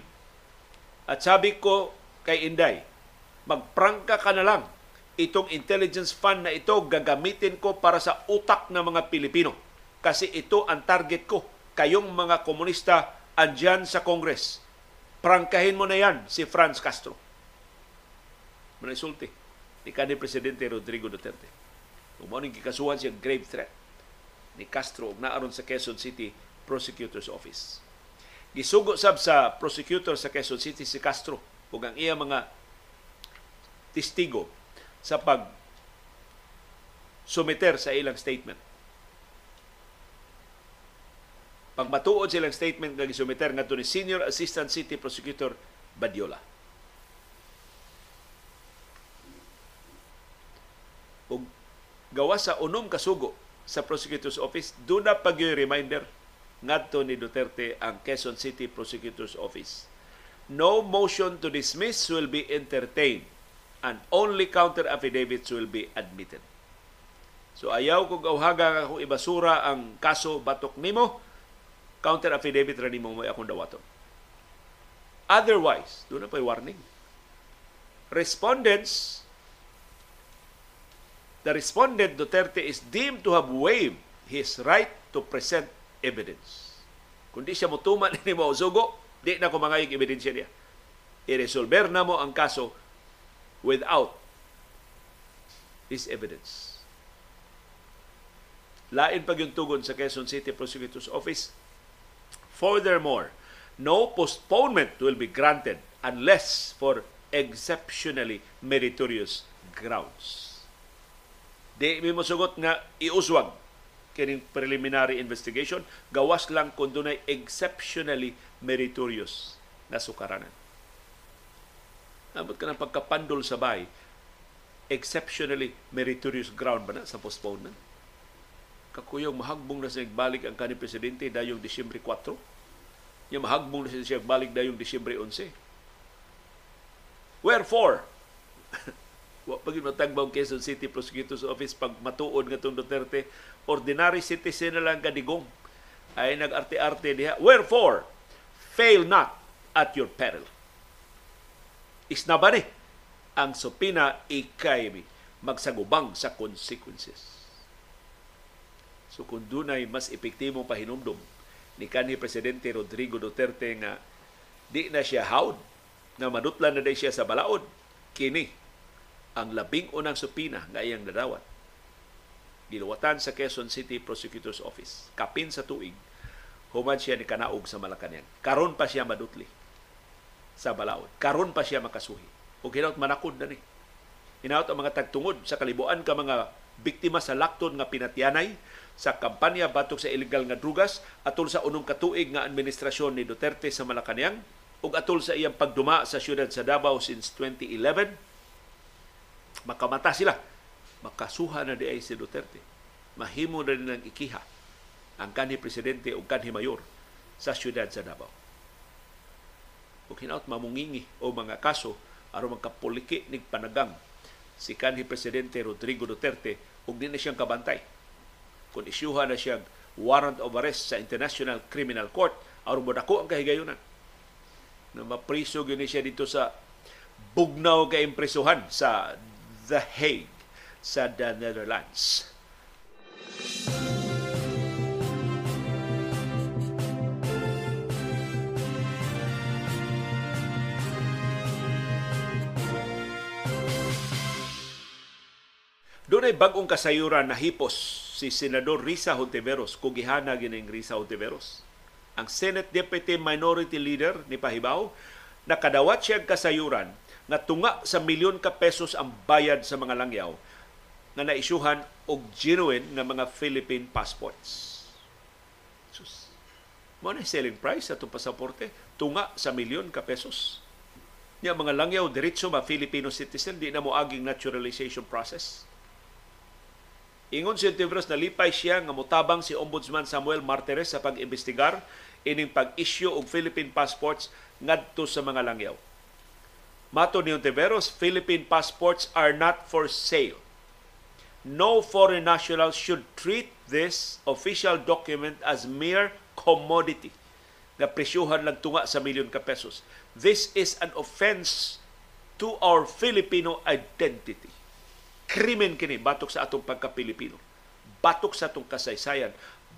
At sabi ko kay Inday, magprangka ka na lang. Itong intelligence fund na ito gagamitin ko para sa utak ng mga Pilipino. Kasi ito ang target ko. Kayong mga komunista andyan sa Congress. Prangkahin mo na yan si Franz Castro. Manaisulti ni kanhi Presidente Rodrigo Duterte. Umaning kikasuhan siya grave threat ni Castro naaron sa Quezon City Prosecutor's Office. Gisugo sab sa prosecutor sa Quezon City si Castro ug ang iya mga testigo sa pag sumiter sa ilang statement. Pag matuod silang statement nga gisumiter ngadto ni Senior Assistant City Prosecutor Badiola. Ug gawa sa unom kasugo sa prosecutor's office, doon na pag reminder ngadto ni Duterte ang Quezon City Prosecutor's Office. No motion to dismiss will be entertained and only counter affidavits will be admitted. So ayaw kog gawhaga kung ibasura ang kaso batok nimo, counter affidavit ra nimo mo akong dawaton. Otherwise, doon na pa'y warning. Respondents, the respondent Duterte is deemed to have waived his right to present evidence. Kung di siya mutuman ni mo sugo, di na ko mangayog ebidensya niya. I-resolver na mo ang kaso without this evidence. Lain pag yung tugon sa Quezon City Prosecutor's Office. Furthermore, no postponement will be granted unless for exceptionally meritorious grounds. Di mi mo sugot nga iuswag kining preliminary investigation gawas lang kung dunay exceptionally meritorious na sukaranan. Amot ka ng pagkapandol sa bay, exceptionally meritorious ground ba na sa postponement? Kakuyong mahagbong na siya balik ang kanil presidente dayong Disyembre 4. Yung mahagbong na siya balik dayong Disyembre 11. Wherefore, Wa pagin matagbaw Quezon City Prosecutor's Office pag matuod nga Duterte, ordinary citizen na lang kadigong ay nag-arte-arte diha. Wherefore, fail not at your peril. Isna ba ni ang supina ikay magsagubang sa consequences. So kung dunay mas epektibong pahinumdom ni kanhi Presidente Rodrigo Duterte nga di na siya hawd na madutlan na day siya sa balaod, kini ang labing unang supina nga iyang nadawat. Giluwatan sa Quezon City Prosecutor's Office. Kapin sa tuig, human siya ni Kanaog sa Malacanang. Karon pa siya madutli sa balaod. Karon pa siya makasuhi. O ginaot manakod na ni. Hinaot ang mga tagtungod sa kalibuan ka mga biktima sa lakton nga pinatyanay sa kampanya batok sa illegal nga drugas atol sa unong katuig nga administrasyon ni Duterte sa Malacañang ug atol sa iyang pagduma sa siyudad sa Davao since 2011 makamata sila makasuha na di ay si Duterte. Mahimo na nilang ikiha ang kanhi presidente ug kanhi mayor sa siyudad sa Davao. Ug hinaut mamungingi o mga kaso aron magkapuliki nig panagang si kanhi presidente Rodrigo Duterte ug di na siyang kabantay. Kung isyuha na siyang warrant of arrest sa International Criminal Court aron mo dako ang kahigayunan. Na mapriso gyud siya dito sa bugnaw ka impresuhan sa The Hague sa the Netherlands. Doon ay bagong kasayuran na hipos si Senador Risa Hontiveros, kugihana gining Risa Hontiveros. Ang Senate Deputy Minority Leader ni Pahibaw, nakadawat siya kasayuran na tunga sa milyon ka pesos ang bayad sa mga langyaw na naisyuhan og genuine nga mga Philippine passports. Sus. Mo na selling price sa itong pasaporte, tunga sa milyon ka pesos. Nya mga langyaw diretso ma Filipino citizen di na mo aging naturalization process Ingon si Ontiveros na lipay siya nga mutabang si Ombudsman Samuel Martires sa pag-imbestigar ining pag-issue og Philippine passports ngadto sa mga langyaw. Mato ni Ontiveros, Philippine passports are not for sale. No foreign national should treat this official document as mere commodity na presyuhan lang tunga sa milyon ka pesos. This is an offense to our Filipino identity krimen kini batok sa atong pagka-Pilipino. Batok sa atong kasaysayan,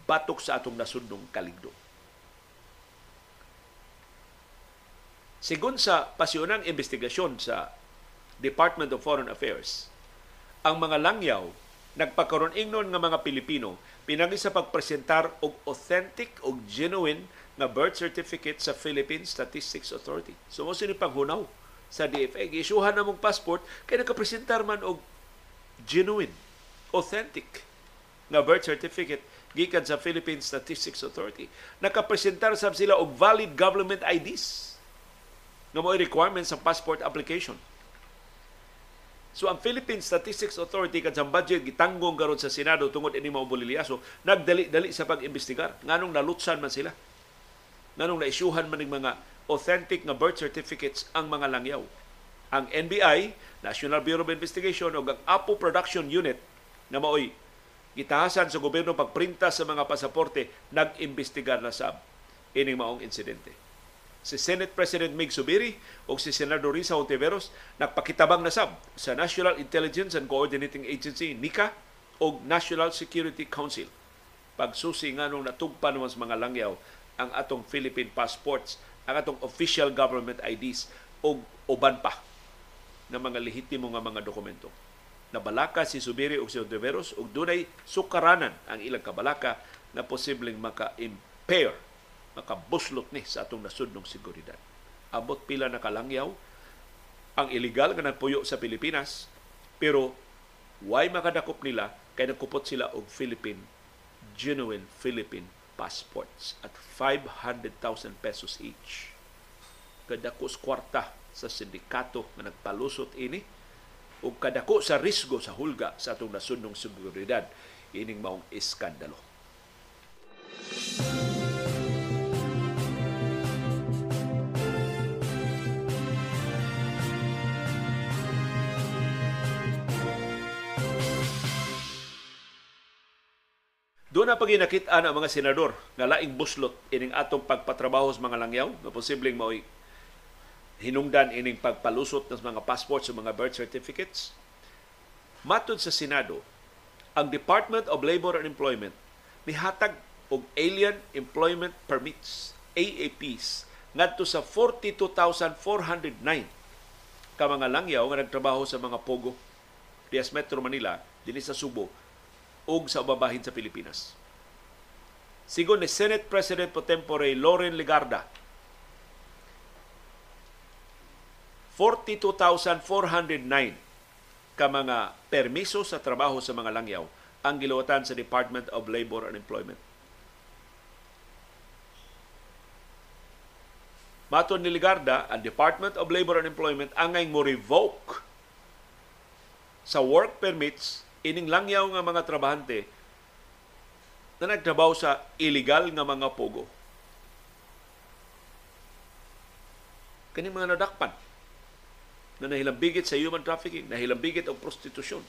batok sa atong nasundong kaligdo. Sigun sa pasyonang investigasyon sa Department of Foreign Affairs, ang mga langyaw nagpakaroon ingnon nga mga Pilipino pinagi sa pagpresentar og authentic og genuine nga birth certificate sa Philippine Statistics Authority. So mo sini panghunaw sa DFA, giisuhan na mong passport kay nakapresentar man og genuine, authentic nga birth certificate gikan sa Philippine Statistics Authority. Nakapresentar sab sila og valid government IDs nga mo requirements sa passport application. So ang Philippine Statistics Authority kad sa budget gitanggong karon sa Senado tungod ini mao bolilyaso nagdali-dali sa pag-imbestigar nganong nalutsan man sila. Nganong naisyuhan man ning mga authentic nga birth certificates ang mga langyaw. Ang NBI National Bureau of Investigation o ang Apo Production Unit na maoy gitahasan sa gobyerno pagprinta sa mga pasaporte nag-imbestigar na sa ining maong insidente. Si Senate President Mig Subiri o si Senador Risa Ontiveros nagpakitabang na sab sa National Intelligence and Coordinating Agency NICA o National Security Council pagsusi nga nung natugpa naman sa mga langyaw ang atong Philippine passports, ang atong official government IDs o uban pa ng mga lehitimo nga mga dokumento. Nabalaka si Subiri ug si Ontiveros ug dunay sukaranan ang ilang kabalaka na posibleng maka-impair, makabuslot ni sa atong nasudnong seguridad. Abot pila na kalangyaw ang illegal nga nagpuyo sa Pilipinas pero why makadakop nila kay nagkupot sila og Philippine genuine Philippine passports at 500,000 pesos each. Kadakos kwarta sa sindikato nga nagpalusot ini ug kadako sa risgo sa hulga sa atong nasudnong seguridad ining maong iskandalo. Doon na paginakita ang mga senador nga laing buslot ining atong pagpatrabaho sa mga langyaw nga posibleng mao'y hinungdan ining pagpalusot ng mga passports sa mga birth certificates. Matod sa Senado, ang Department of Labor and Employment mihatag og Alien Employment Permits, AAPs, ngadto sa 42,409 ka mga langyaw nga nagtrabaho sa mga pogo dias Metro Manila dinhi sa Subo ug sa ubabahin sa Pilipinas. Sigon ni Senate President pro tempore Loren Ligarda, 42,409 ka mga permiso sa trabaho sa mga langyaw ang giluwatan sa Department of Labor and Employment. Maton ni Ligarda, ang Department of Labor and Employment angay mo revoke sa work permits ining langyaw nga mga trabahante na nagtrabaho sa illegal nga mga pogo. Kani mga nadakpan na nahilambigit sa human trafficking, nahilambigit og prostitusyon.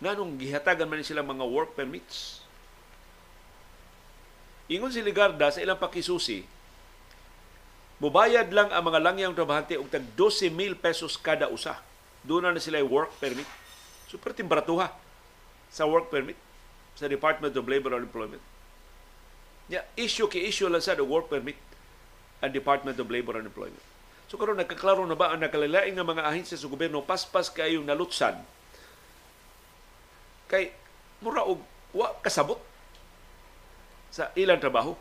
Nganong gihatagan man sila mga work permits. Ingon si Ligarda sa ilang pakisusi, mubayad lang ang mga langyang trabahante og tag 12 mil pesos kada usa. Doon na sila work permit. Super timbratuha sa work permit sa Department of Labor and Employment. Yeah, issue ki issue lang sa work permit ang Department of Labor and Employment. So karon nagkaklaro na ba ang nakalilain nga mga ahensya sa gobyerno paspas kayong nalutsan kay mura og wa kasabot sa ilang trabaho.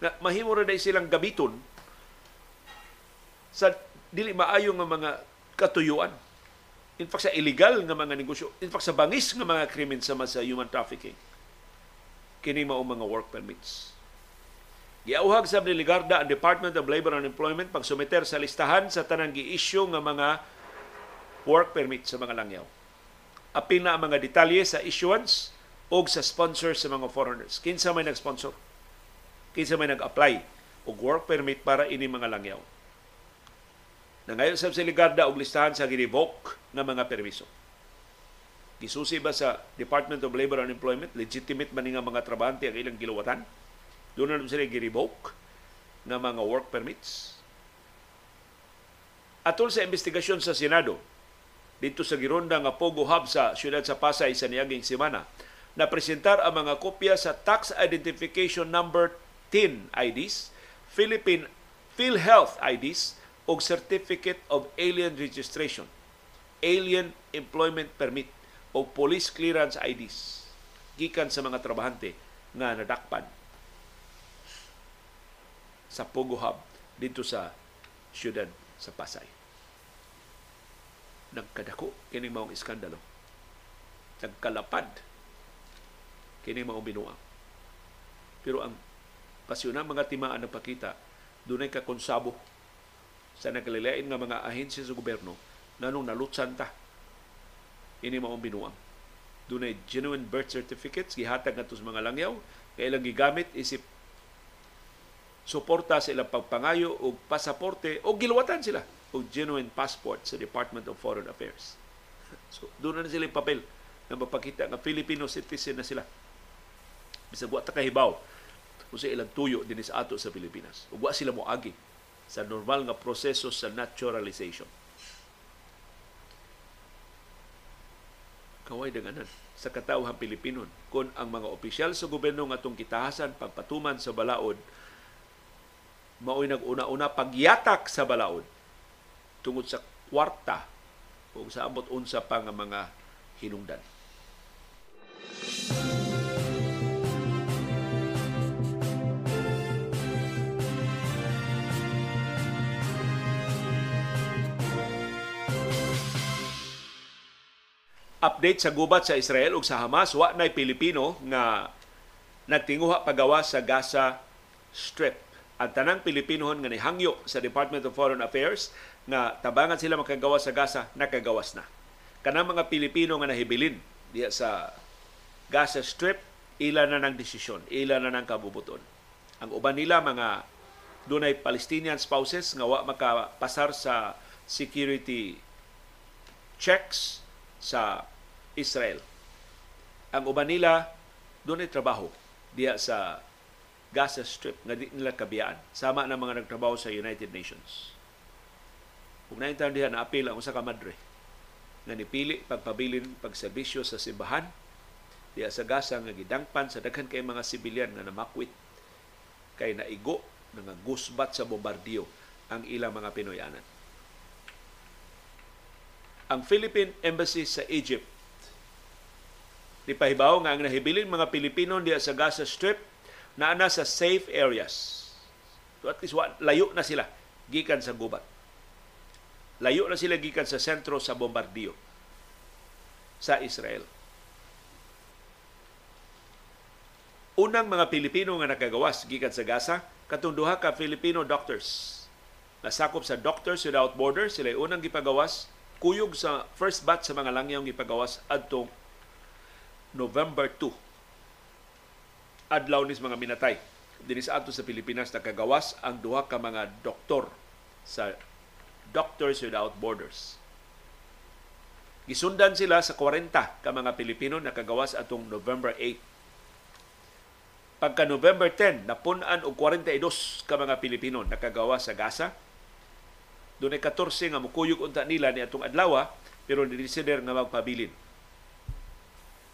Na mahimo ra silang gabiton sa dili maayo nga mga katuyuan in fact sa illegal nga mga negosyo, in fact sa bangis nga mga krimen sama sa human trafficking, kini mao mga work permits. Giauhag sa ni Ligarda ang Department of Labor and Employment pag sumiter sa listahan sa tanang gi-issue nga mga work permit sa mga langyaw. Apil na ang mga detalye sa issuance o sa sponsor sa mga foreigners. Kinsa may nag-sponsor? Kinsa may nag-apply og work permit para ini mga langyaw? Na ngayon sa Siligarda og listahan sa ginivoke nga mga permiso. Gisusi ba sa Department of Labor and Employment legitimate man nga mga trabahante ang ilang giluwatan? Doon na sila gi-revoke nga mga work permits. Atol sa investigasyon sa Senado, dito sa gironda nga Pogo Hub sa siyudad sa Pasay sa niaging semana, na presentar ang mga kopya sa Tax Identification Number 10 IDs, Philippine PhilHealth IDs, og Certificate of Alien Registration, Alien Employment Permit o Police Clearance IDs gikan sa mga trabahante nga nadakpan sa Pogo Hub dito sa siyudad sa Pasay. Nagkadako kini maong iskandalo. Nagkalapad kini maong binuang. Pero ang pasyon mga timaan na pakita, dunay kakonsabo sa nagkalilain nga mga ahensya sa gobyerno nanong nalutsan ta ini mao binuang dunay genuine birth certificates gihatag ngadto sa mga langyaw kay ilang gigamit isip suporta sa ilang pagpangayo og pasaporte o giluwatan sila og genuine passport sa Department of Foreign Affairs. So, doon na sila yung papel na mapakita nga Filipino citizen na sila. Bisag wa ta kahibaw kung sa ilang tuyo din sa ato sa Pilipinas. Ug wa sila mo agi sa normal nga proseso sa naturalization. Kaway danganan sa katawhan Pilipino kung ang mga opisyal sa gobyerno nga itong kitahasan pagpatuman sa balaod mao'y nag-una-una pagyatak sa balaod tungod sa kwarta o sa ambot unsa pa nga mga hinungdan. Música update sa gubat sa Israel ug sa Hamas wa nay Pilipino nga nagtinguha pagawa sa Gaza Strip. Ang tanang Pilipinohon nga nihangyo sa Department of Foreign Affairs nga tabangan sila makagawa sa Gaza nakagawas na. Kanang mga Pilipino nga nahibilin diya sa Gaza Strip ila na ng desisyon, ila na ng kabubuton. Ang uban nila mga dunay Palestinian spouses nga wa makapasar sa security checks sa Israel. Ang uban nila doon trabaho diya sa Gaza Strip nga di nila kabiyaan sama ng mga nagtrabaho sa United Nations. Kung naintan diha na apil ang usa ka madre nga nipili pagpabilin pagserbisyo sa simbahan diya sa Gaza nga gidangpan sa daghan kay mga sibilyan nga namakwit kay naigo nga gusbat sa bombardiyo ang ilang mga Pinoyanan. Ang Philippine Embassy sa Egypt Di pahibaw nga ang nahibilin mga Pilipino diya sa Gaza Strip na ana sa safe areas. So at least layo na sila gikan sa gubat. Layo na sila gikan sa sentro sa bombardiyo sa Israel. Unang mga Pilipino nga nakagawas gikan sa Gaza katong duha ka Filipino doctors. Nasakop sa Doctors Without Borders, sila unang gipagawas kuyog sa first batch sa mga langyang gipagawas adtong November 2. Adlaw nis mga minatay. Dinis ato sa Pilipinas nakagawas ang duha ka mga doktor sa Doctors Without Borders. Gisundan sila sa 40 ka mga Pilipino nakagawas atong November 8. Pagka November 10, napunan og 42 ka mga Pilipino nakagawas sa Gaza. Doon ay 14 nga mukuyog unta nila ni atong adlaw pero ni-consider nga magpabilin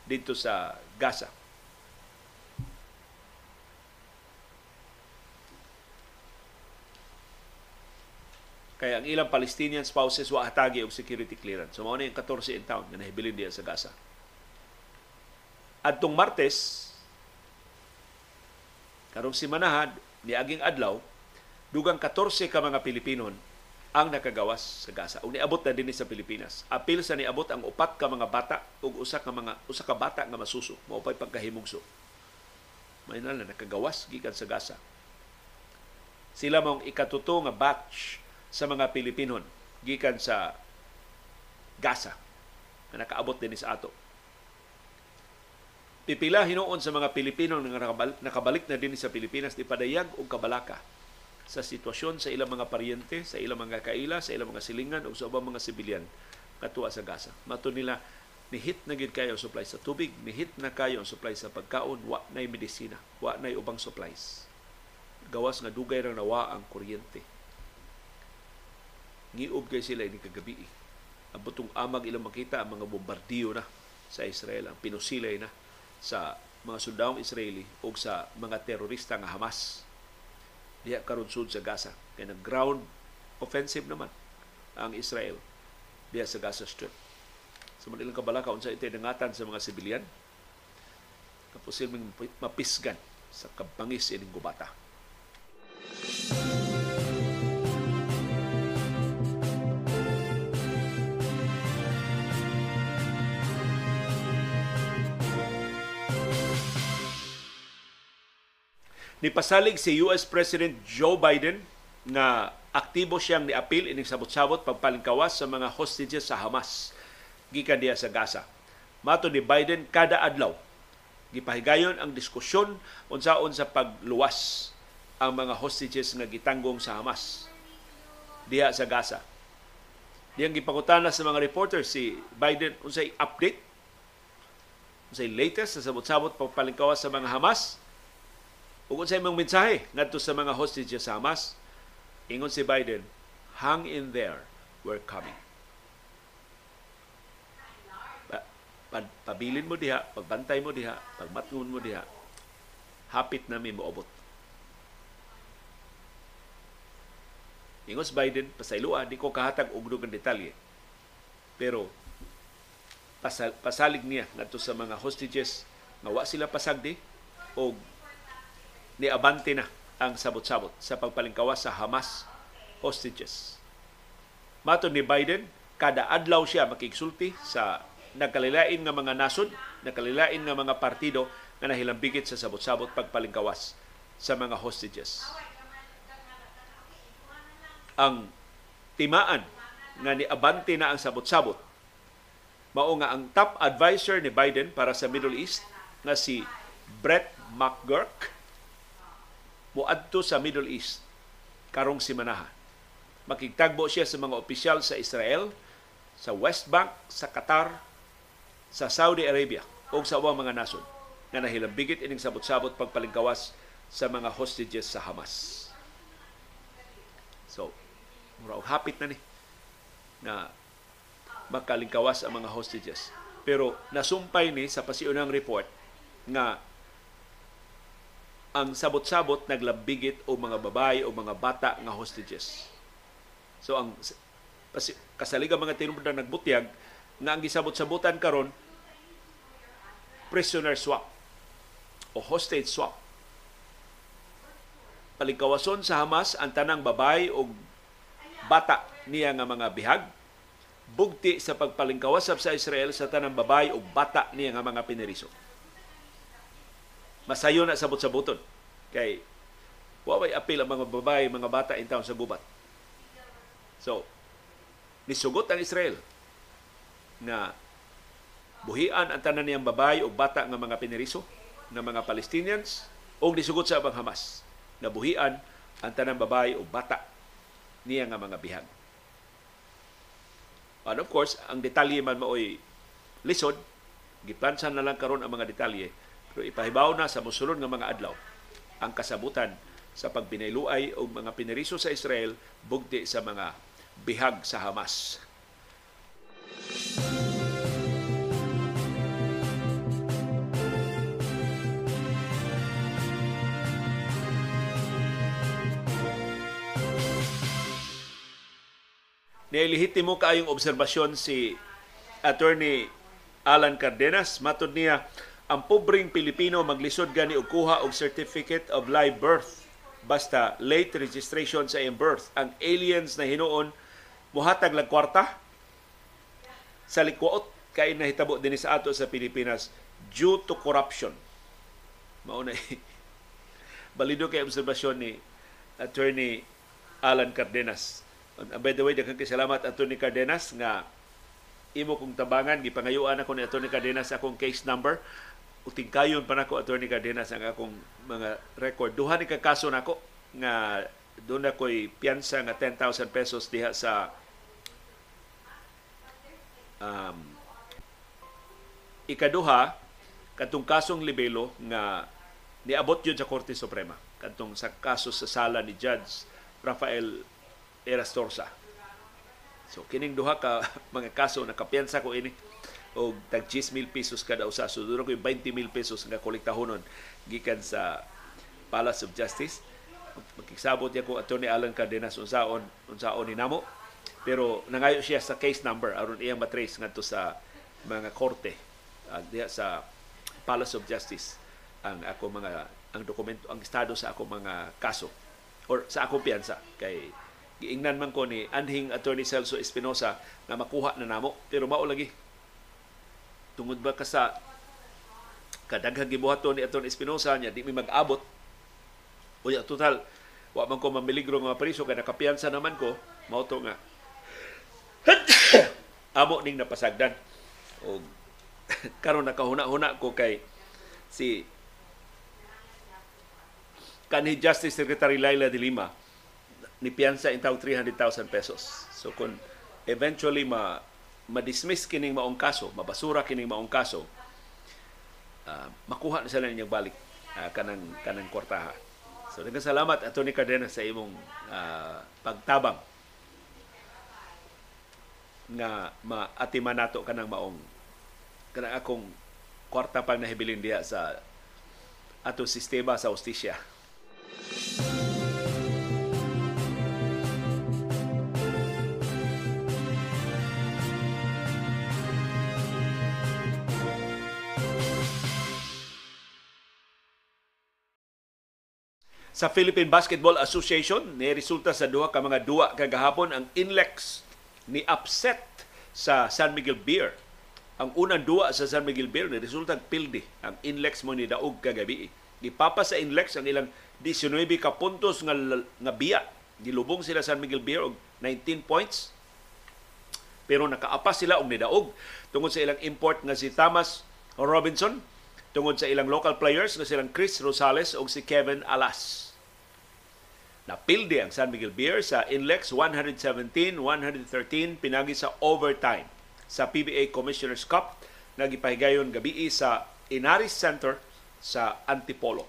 dito sa Gaza. Kaya ang ilang Palestinian spouses wa atagi og security clearance. So mao ni 14 in town nga nahibilin diya sa Gaza. Adtong Martes karong simanahan ni aging adlaw dugang 14 ka mga Pilipino ang nakagawas sa Gaza. Ug niabot na dinhi sa Pilipinas. Apil sa niabot ang upat ka mga bata ug usa ka mga usa ka bata nga masuso, mao pay pagkahimugso. May na nakagawas gikan sa Gaza. Sila mong ikatuto nga batch sa mga Pilipino gikan sa Gaza nga nakaabot din sa ato. Pipila hinuon sa mga Pilipino nga nakabalik na din sa Pilipinas di padayag og kabalaka sa sitwasyon sa ilang mga paryente, sa ilang mga kaila, sa ilang mga silingan o sa ubang mga sibilyan katuwa sa Gaza. Mato nila nihit na gid kayo ang supply sa tubig, nihit na kayo ang supply sa pagkaon, wa nay medisina, wa nay ubang supplies. Gawas nga dugay ra nawa ang kuryente. Ngiob kay sila ini kagabi. Ang butong amag ilang makita ang mga bombardiyo na sa Israel, ang pinusilay na sa mga sundawong Israeli o sa mga terorista nga Hamas diha karon sud sa Gaza. Kay nag ground offensive naman ang Israel diha sa Gaza Strip. Sa so, ilang kabalaka unsa ite nangatan sa mga sibilyan? Kaposibleng mapisgan sa kabangis ining gubata. Nipasalig si US President Joe Biden na aktibo siyang niapil ining sabot-sabot pagpalingkawas sa mga hostages sa Hamas gikan diya sa Gaza. Mato ni Biden kada adlaw gipahigayon ang diskusyon unsaon sa pagluwas ang mga hostages nga gitanggong sa Hamas diha sa Gaza. Diyang gipangutana sa mga reporters si Biden unsay update unsay latest sa sabot-sabot pagpalingkawas sa mga Hamas Ug unsay imong mensahe ngadto sa mga hostages sa Hamas, ingon si Biden, hang in there, we're coming. Pa, pa, pabilin mo diha, pagbantay mo diha, pagmatngon mo diha, hapit na mi moabot. Ingon si Biden, pasayloa, di ko kahatag og dugang detalye. Pero pasal, pasalig niya ngadto sa mga hostages nga wa sila pasagdi og ni abante na ang sabot-sabot sa pagpalingkawas sa Hamas hostages. Mato ni Biden, kada adlaw siya makigsulti sa nagkalilain nga mga nasod, nagkalilain nga mga partido nga nahilambigit sa sabot-sabot pagpalingkawas sa mga hostages. Ang timaan nga ni abante na ang sabot-sabot mao nga ang top advisor ni Biden para sa Middle East nga si Brett McGurk muadto sa Middle East karong simanaha. Makigtagbo siya sa mga opisyal sa Israel, sa West Bank, sa Qatar, sa Saudi Arabia o sa ubang mga nasod nga nahilambigit ining sabot-sabot pagpalingkawas sa mga hostages sa Hamas. So, mura og hapit na ni na makalingkawas ang mga hostages. Pero nasumpay ni sa pasiunang report nga ang sabot-sabot naglambigit o mga babae o mga bata nga hostages. So ang kasaliga mga tinubdan nagbutyag nga ang gisabot-sabutan karon prisoner swap o hostage swap. Palingkawason sa Hamas ang tanang babay o bata niya nga mga bihag bugti sa pagpalingkawasap sa Israel sa tanang babay o bata niya nga mga pineriso. Masayo na sabot-sabuton kay waway apil ang mga babay, mga bata in town sa gubat. So, nisugot ang Israel na buhian ang tanan niyang babay o bata nga mga pineriso ng mga Palestinians o nisugot sa abang Hamas na buhian ang tanang babay o bata niya nga mga bihag. And of course, ang detalye man maoy lisod, giplansan na lang karon ang mga detalye, pero ipahibaw na sa musulod nga mga adlaw ang kasabutan sa pagbinayluay o mga pineriso sa Israel bugti sa mga bihag sa Hamas. Nilihitimo kaayong obserbasyon si Attorney Alan Cardenas. Matod niya, ang pobreng Pilipino maglisod gani og kuha og certificate of live birth. Basta late registration sa iyang birth. Ang aliens na hinuon muhatag lag kwarta. Sa likwaot kay nahitabo din sa ato sa Pilipinas. Due to corruption. Mao na balido kay obserbasyon ni Attorney Alan Cardenas. By the way, daghang salamat Attorney Cardenas nga imo kong tabangan gipangayuan ako ni Attorney Cardenas akong case number uting kayon pa nako Attorney Cardenas ang akong mga record. Duha ni ka kaso nako nga doon ako'y piyansa nga 10,000 pesos diha sa um, ikaduha katong kasong libelo nga niabot yun sa Korte Suprema katong sa kaso sa sala ni Judge Rafael Erastorsa. So kining duha ka mga kaso nakapiyansa ko ini og tag 10,000 pesos kada usa. So duro ko 20,000 pesos nga kolektahonon gikan sa Palace of Justice. Magkisabot niya ko Attorney Alan Cardenas unsaon unsaon ni namo. Pero nangayo siya sa case number aron iyang matrace ngadto sa mga korte uh, sa Palace of Justice ang ako mga ang dokumento ang estado sa ako mga kaso or sa akong piyansa kay giingnan man ko ni anhing attorney Celso Espinosa na makuha na namo pero mao lagi tungod ba ka sa kadaghang gibuhaton ni attorney Espinosa niya di mi mag-abot? O ya total wa man ko mamiligro nga priso kay nakapiyansa naman ko mao to nga amo ning napasagdan. O karon nakahuna-huna ko kay si kanhi Justice Secretary Laila de Lima ni piyansa in 300,000 pesos. So kung eventually ma ma-dismiss kining maong kaso, mabasura kining maong kaso, uh, makuha na sila ninyang balik uh, kanang kanang kwartaha. So daghang salamat Attorney Cardenas sa imong uh, pagtabang nga maatiman nato kanang maong kanang akong kwarta pang nahibilin diha sa ato sistema sa ustisya. Sa Philippine Basketball Association ni resulta sa duha ka mga duwa kagahapon ang Inlex ni upset sa San Miguel Beer. Ang unang duwa sa San Miguel Beer ni resulta pildi ang Inlex mo ni daog kagabi. Gipapa sa Inlex ang ilang 19 ka puntos nga nga biya. Gilubong sila San Miguel Beer og 19 points. Pero nakaapas sila og nidaog tungod sa ilang import nga si Thomas Robinson tungod sa ilang local players nga silang Chris Rosales o si Kevin Alas Napildi ang San Miguel Beer sa Inlex 117-113 pinagi sa overtime sa PBA Commissioner's Cup nagipahigayon gabi sa Inaris Center sa Antipolo.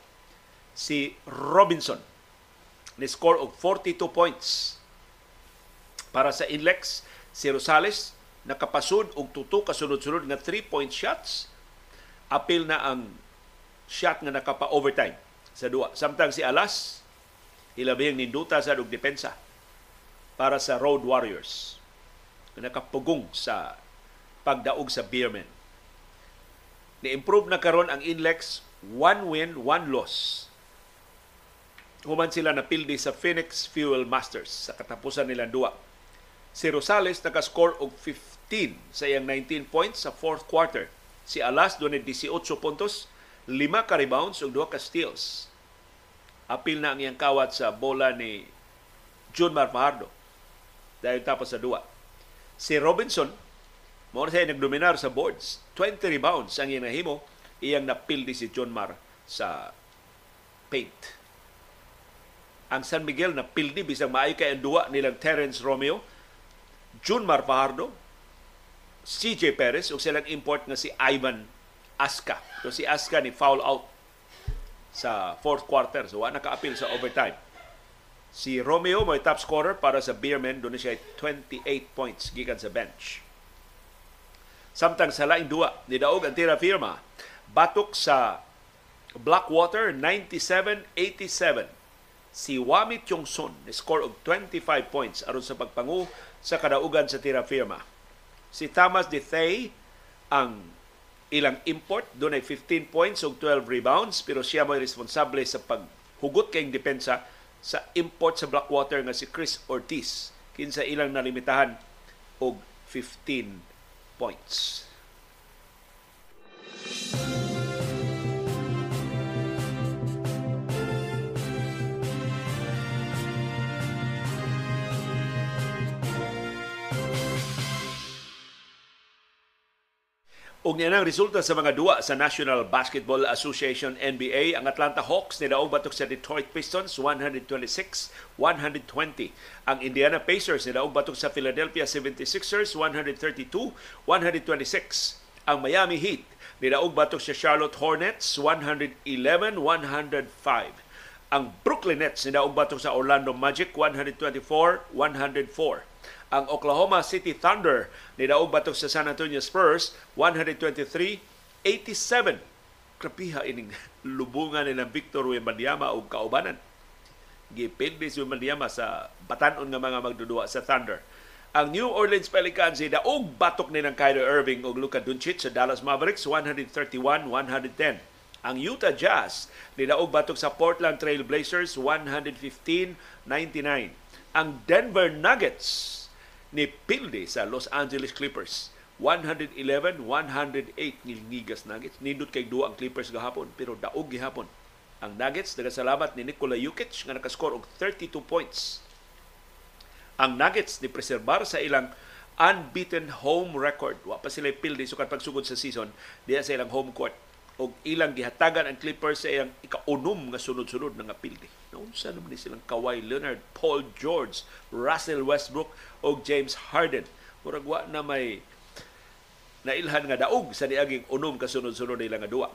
Si Robinson ni score og 42 points para sa Inlex. Si Rosales nakapasud og tuto kasunod-sunod nga 3-point shots. Apil na ang shot nga nakapa-overtime sa duwa. Samtang si Alas, hilabihang ninduta sa og depensa para sa Road Warriors. Nakapugong sa pagdaog sa Beerman. Ni-improve na karon ang Inlex, one win, one loss. Human sila napildi sa Phoenix Fuel Masters sa katapusan nilang duwa. Si Rosales nakascore og 15 sa iyang 19 points sa fourth quarter. Si Alas doon 18 puntos, 5 ka rebounds ug 2 ka steals. Apil na ang iyang kawat sa bola ni Junmar Fajardo dahil tapos sa duwa. Si Robinson, mo na siya nagdominar sa boards. 20 rebounds ang iyang nahimo, iyang napildi si Junmar sa paint. Ang San Miguel na pildi bisang maayo kay ang duwa nilang Terence Romeo, Junmar Fajardo, CJ Perez ug silang import nga si Ivan Aska. So si Aska ni foul out sa fourth quarter. So wala naka-appeal sa overtime. Si Romeo may top scorer para sa Beermen. Doon siya 28 points gikan sa bench. Samtang sa laing duwa, ni Daog ang tira firma. Batok sa Blackwater, 97-87. Si Wami Chongson ni score og 25 points aron sa pagpangu sa kadaugan sa tira firma. Si Thomas De Thay ang ilang import doon ay 15 points ug 12 rebounds pero siya may responsable sa paghugot kayong depensa sa import sa Blackwater nga si Chris Ortiz kinsa ilang nalimitahan og 15 points. Og niya ang resulta sa mga duwa sa National Basketball Association NBA, ang Atlanta Hawks ni daog batok sa Detroit Pistons 126-120. Ang Indiana Pacers ni daog batok sa Philadelphia 76ers 132-126. Ang Miami Heat ni daog batok sa Charlotte Hornets 111-105. Ang Brooklyn Nets ni daog batok sa Orlando Magic 124-104 ang Oklahoma City Thunder ni daog batok sa San Antonio Spurs 123-87. Krapiha ining lubungan nila Victor Wembanyama og kaubanan. Gipildi si Wembanyama sa batanon nga mga magdudua sa Thunder. Ang New Orleans Pelicans ni daog batok ni ng Kyrie Irving og Luka Doncic sa Dallas Mavericks 131-110. Ang Utah Jazz ni daog batok sa Portland Trail Blazers 115-99. Ang Denver Nuggets ni Pilde sa Los Angeles Clippers. 111-108 nilngigas Nuggets. Nindot kay duwa ang Clippers gahapon pero daog gihapon. Ang Nuggets nagasalamat ni Nikola Jokic nga nakascore og 32 points. Ang Nuggets ni preserbar sa ilang unbeaten home record. Wa pa sila pildi sukat pagsugod sa season diya sa ilang home court og ilang gihatagan ang Clippers sa iyang ikaunom nga sunod-sunod nga pildi. Naunsa naman silang Kawhi Leonard, Paul George, Russell Westbrook o James Harden. Murag wa na may nailhan nga daog sa niaging unom kasunod-sunod nila nga duwa.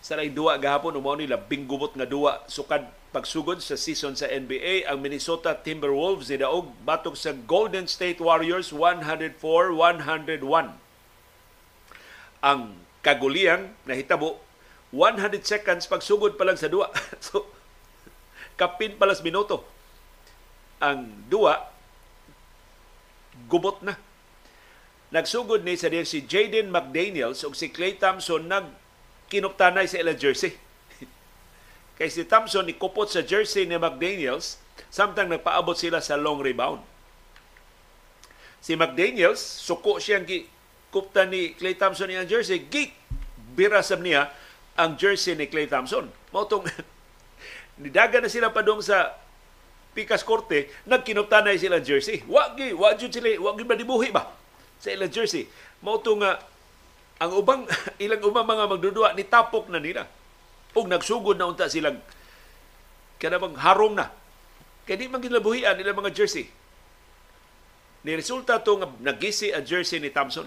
Sa laing duwa gahapon umaw nila binggubot nga duwa sukad pagsugod sa season sa NBA ang Minnesota Timberwolves ni daog batok sa Golden State Warriors 104-101. Ang kaguliyang nahitabo 100 seconds pagsugod pa lang sa duwa. so kapin palas minuto ang duwa gubot na. Nagsugod ni sa si Jaden McDaniels ug si Clay Thompson nag kinuptanay sa ila jersey. Kay si Thompson ikupot sa jersey ni McDaniels samtang nagpaabot sila sa long rebound. Si McDaniels, suko siyang kupta ni Clay Thompson ang jersey, gate birasab niya ang jersey ni Clay Thompson. Mautong nidaga na sila padung sa Pikas Korte, nagkinuptanay sila jersey. Wagi, wagi sila, wagi ba dibuhi ba sa ilang jersey. Mao nga ang ubang ilang ubang mga magdudua ni tapok na nila. Ug nagsugod na unta silang kanabang harong na. Kaya di man ginabuhian ilang mga jersey. Ni resulta to nga nagisi ang jersey ni Thompson.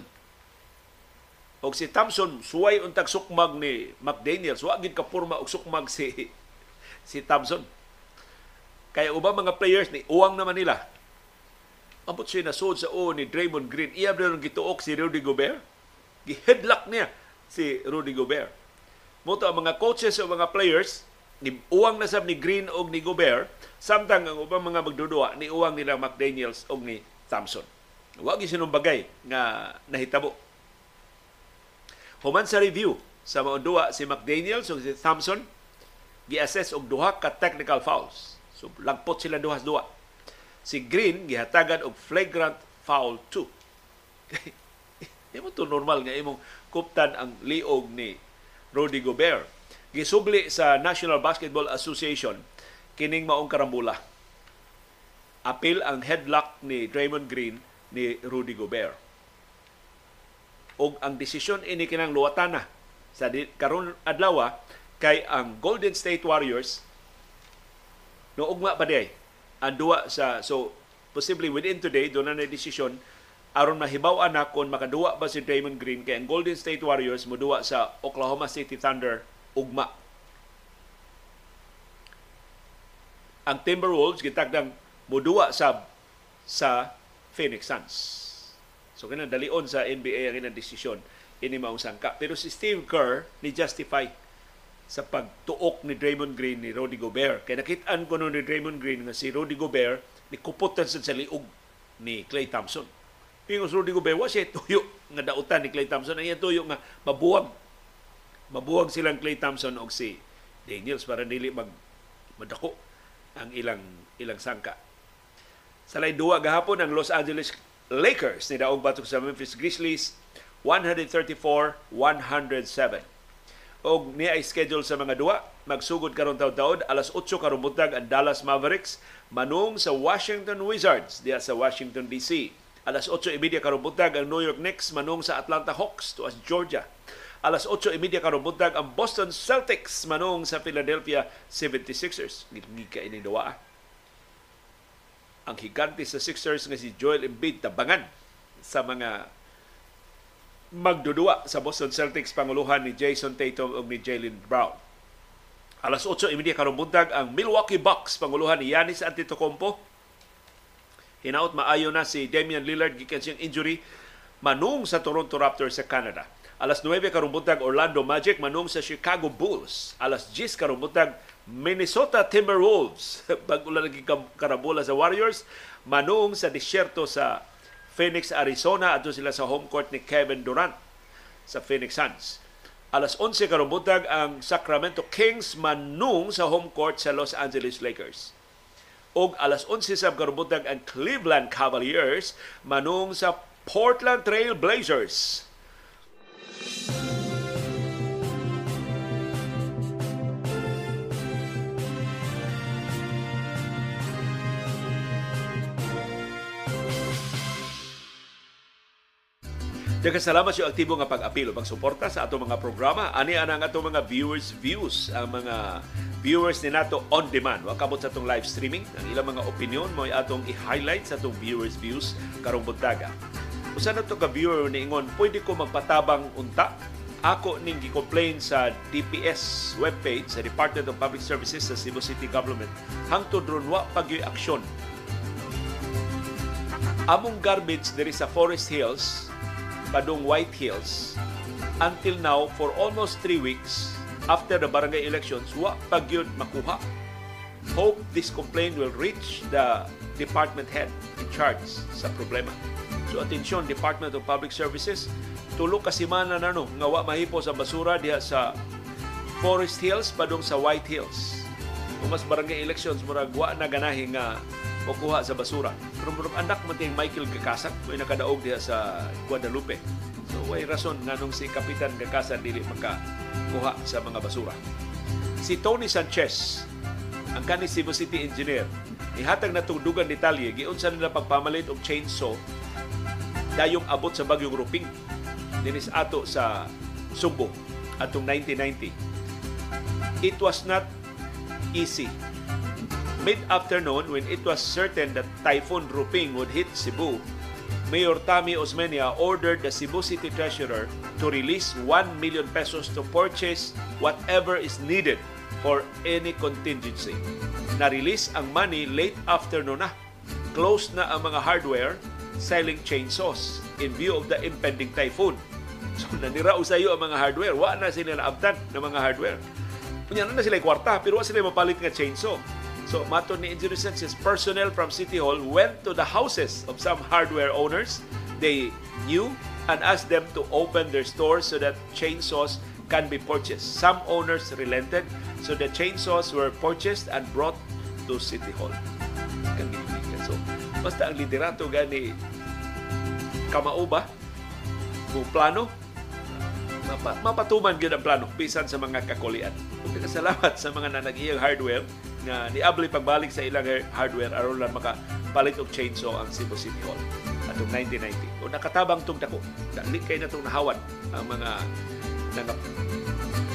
Og si Thompson suway untag sukmag ni McDaniels, wa gid ka porma og sukmag si si Thompson. Kaya ubang mga players ni uwang naman nila. Ambot siya nasod sa o ni Draymond Green. Iya ba gituok si Rudy Gobert? Gi-headlock niya si Rudy Gobert. Moto ang mga coaches o mga players, ni uwang na sab ni Green o ni Gobert, samtang ang ubang mga magdudua ni uwang nila McDaniels o ni Thompson. Wa gi bagay nga nahitabo. Human sa review sa duwa si McDaniels o si Thompson, gi-assess og duha ka technical fouls. So lagpot sila duhas duwa. Si Green gihatagan og flagrant foul 2. Di mo to normal nga imong kuptan ang liog ni Rudy Gobert. Gisugli sa National Basketball Association kining maong karambula. Apil ang headlock ni Draymond Green ni Rudy Gobert. Og ang desisyon ini kinang luwatana sa karon adlaw kay ang Golden State Warriors no ugma pa day ang duwa sa so possibly within today do na desisyon aron mahibaw na kung makaduwa ba si Draymond Green kay ang Golden State Warriors moduwa sa Oklahoma City Thunder ugma. Ang Timberwolves gitagdang moduwa sa sa Phoenix Suns. So kana dalion sa NBA ang ilang desisyon ini maong sangka. Pero si Steve Kerr ni justify sa pagtuok ni Draymond Green ni Rudy Gobert. Kaya nakitaan ko ni Draymond Green nga si Rudy Gobert ni kuputan sa liog ni Clay Thompson. Yung Rudy Gobert, wa siya tuyo nga dautan ni Clay Thompson. Ang tuyo nga mabuwag. Mabuwag silang Clay Thompson og si Daniels para dili mag madako ang ilang ilang sangka. Sa lay duwa gahapon ang Los Angeles Lakers ni daog batok sa Memphis Grizzlies 134-107. Og ni ay schedule sa mga duwa magsugod karon taud-taud alas 8 karon buntag ang Dallas Mavericks manung sa Washington Wizards diya sa Washington DC. Alas 8:30 karon buntag ang New York Knicks manung sa Atlanta Hawks to as Georgia. Alas 8:30 karon buntag ang Boston Celtics manung sa Philadelphia 76ers. Gika ini duwa ang higante sa Sixers nga si Joel Embiid tabangan sa mga magdudua sa Boston Celtics panguluhan ni Jason Tatum ug ni Jalen Brown. Alas 8:30 karong buntag ang Milwaukee Bucks panguluhan ni Giannis Antetokounmpo. Hinaot maayo na si Damian Lillard gikan siyang injury manung sa Toronto Raptors sa Canada. Alas 9 karong buntag Orlando Magic manung sa Chicago Bulls. Alas 10 karong buntag Minnesota Timberwolves pag-ulan lagi karabola sa Warriors manung sa disyerto sa Phoenix, Arizona ato sila sa home court ni Kevin Durant sa Phoenix Suns. Alas 11 karong ang Sacramento Kings manung sa home court sa Los Angeles Lakers. Og alas 11 sa karong ang Cleveland Cavaliers manung sa Portland Trail Blazers. Daghang salamat sa aktibo nga pag-apilo, pagsuporta sa ato mga programa. Ani ana nga ato mga viewers views, ang mga viewers ni nato on demand. Wa kabot sa atong live streaming, ang ilang mga opinion mo atong i-highlight sa atong viewers views karong buntaga. Usa na to ka viewer ni ingon, pwede ko magpatabang unta ako ning gi-complain sa DPS webpage sa Department of Public Services sa Cebu City Government hangtod ron wa pagyoy aksyon among garbage diri sa Forest Hills padung White Hills. Until now for almost three weeks after the barangay elections wa pagyud makuha. Hope this complaint will reach the department head in charge sa problema. So atensyon Department of Public Services tulo ka semana na no nga wa mahipo sa basura diha sa Forest Hills padung sa White Hills. Kung mas barangay elections murag wa na ganahi nga makuha sa basura. Pero murag anak mo Michael Gakasak, may nakadaog diha sa Guadalupe. So way rason nganong si Kapitan Gakasan dili makakuha sa mga basura. Si Tony Sanchez, ang kani Cebu City engineer, ihatag na tugdugan detalye giunsa nila pagpamalit og chainsaw dayong abot sa bagyong Ruping dinis ato sa Subo atong 1990. It was not easy mid-afternoon when it was certain that Typhoon Ruping would hit Cebu, Mayor Tami Osmeña ordered the Cebu City Treasurer to release 1 million pesos to purchase whatever is needed for any contingency. Na-release ang money late afternoon na. Close na ang mga hardware selling chainsaws in view of the impending typhoon. So nanirao sa iyo ang mga hardware. Wa na sila naabtan ng mga hardware. Kunya na sila kwarta pero wa sila mapalit nga chainsaw. So mato ni Engineer Sanchez, personnel from City Hall went to the houses of some hardware owners. They knew and asked them to open their stores so that chainsaws can be purchased. Some owners relented, so the chainsaws were purchased and brought to City Hall. So, basta ang liderato gani kamao ba? Kung plano, mapatuman gyud ang plano bisan sa mga kakulian. Ug salamat sa mga nanag-iyang hardware nga niabli pagbalik sa ilang hardware aron lang makapalit og chainsaw ang Cebu City Hall atong 1990. O nakatabang tong dako. Dali kay na tong nahawan ang mga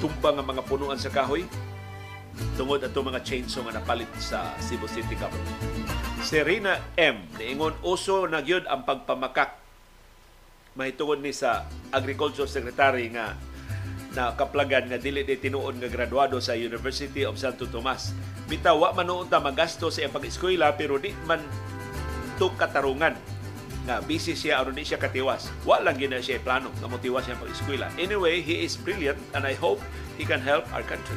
tumbang ang mga punuan sa kahoy tungod ato mga chainsaw nga napalit sa Cebu City Government. Serena M. Niingon uso na gyud ang pagpamakak mahitungod ni sa Agriculture Secretary nga na kaplagan nga dili di tinuod nga graduado sa University of Santo Tomas. Bitaw wa man ta magasto sa pag-eskwela pero di man to katarungan nga busy siya aron di siya katiwas. Wa lang gina siya plano nga motiwas siya pag-eskwela. Anyway, he is brilliant and I hope he can help our country.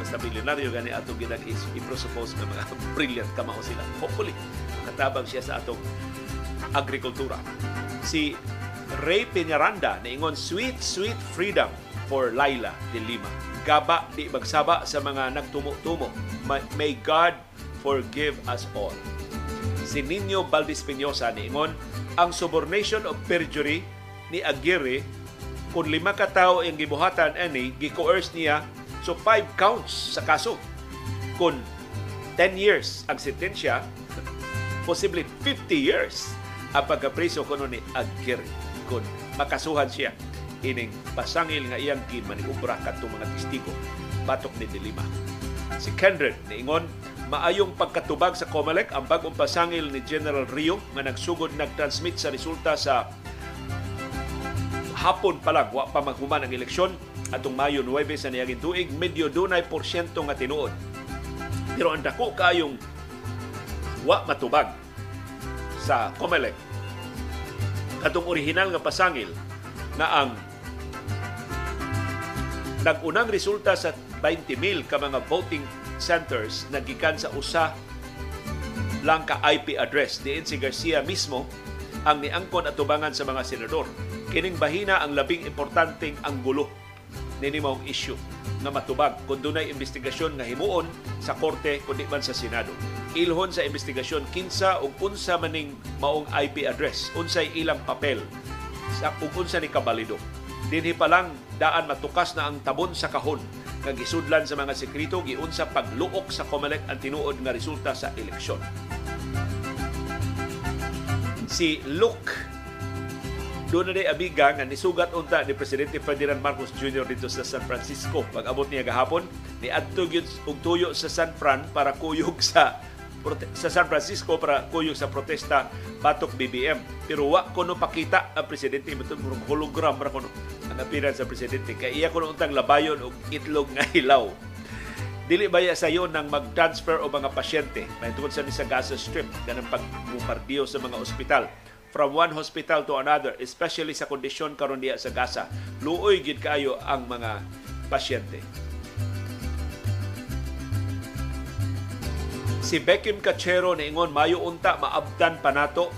Basta milyonaryo gani ato ginag is i-presuppose nga mga brilliant kamao sila. Hopefully, katabang siya sa atong agrikultura. Si Ray Peñaranda ingon sweet sweet freedom for Laila de Lima. Gaba di magsaba sa mga nagtumo-tumo. May God forgive us all si Nino Valdez Peñosa niingon ang subornation of perjury ni Aguirre kung lima ka tawo ang gibuhatan ani gi-coerce niya so five counts sa kaso kung 10 years ang sentensya possibly 50 years ang pagkapriso kuno ni Aguirre kung makasuhan siya. Ining pasangil nga iyang ginmaniubra kadtong mga testigo. Batok ni Dilima. Si Kendrick niingon maayong pagkatubag sa COMELEC ang bagong pasangil ni General Rio nga nagsugod nag-transmit sa resulta sa hapon pa lang, wa pa maghuman ang eleksyon. Atong Mayo 9 sa niyaging tuig, medyo dunay porsyento nga tinuod. Pero ang dako kayong wa matubag sa COMELEC katong original nga pasangil na ang nag-unang resulta sa 20,000 ka mga voting centers nagikan sa usa lang ka IP address diin si Garcia mismo ang niangkon at tubangan sa mga senador. Kining bahina ang labing importanteng anggulo nini maong issue nga matubag kung dunay investigasyon nga himuon sa korte kundi man sa Senado. Ilhon sa investigasyon kinsa ug unsa maning maong IP address, unsay ilang papel sa ug unsa ni kabalido. Dinhi pa lang daan matukas na ang tabon sa kahon nga gisudlan sa mga sekreto giunsa pagluok sa COMELEC ang tinuod nga resulta sa eleksyon. Si Luke doon na abiga nga nisugat unta ni Presidente Ferdinand Marcos Jr. dito sa San Francisco. Pag-abot niya gahapon, ni adto og tuyo sa San Fran para kuyog sa sa San Francisco para kuyog sa protesta batok BBM. Pero wa ko pakita ang presidente matun hologram ra kuno ang appearance sa presidente kay iya kuno untang labayon og itlog nga hilaw. Dili baya sa iyo nang mag-transfer o mga pasyente may tungod sa sa Gaza Strip ganang pagbombardiyo sa mga ospital from one hospital to another, especially sa kondisyon karon diya sa Gaza. Luoy gid kayo ang mga pasyente. Si Beckham Cachero niingon mayo unta maabdan pa nato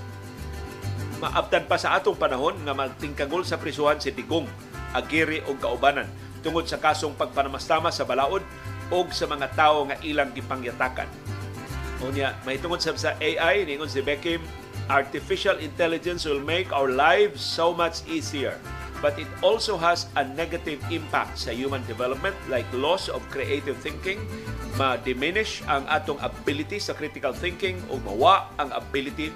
maabdan pa sa atong panahon nga magtingkagol sa prisuhan si Digong, Agiri o kaubanan tungod sa kasong pagpanamastama sa balaod o sa mga tao nga ilang gipangyatakan. Unya, may tungod sa, sa AI, ningon si Beckham, artificial intelligence will make our lives so much easier but it also has a negative impact sa human development like loss of creative thinking, ma-diminish ang atong ability sa critical thinking o mawa ang ability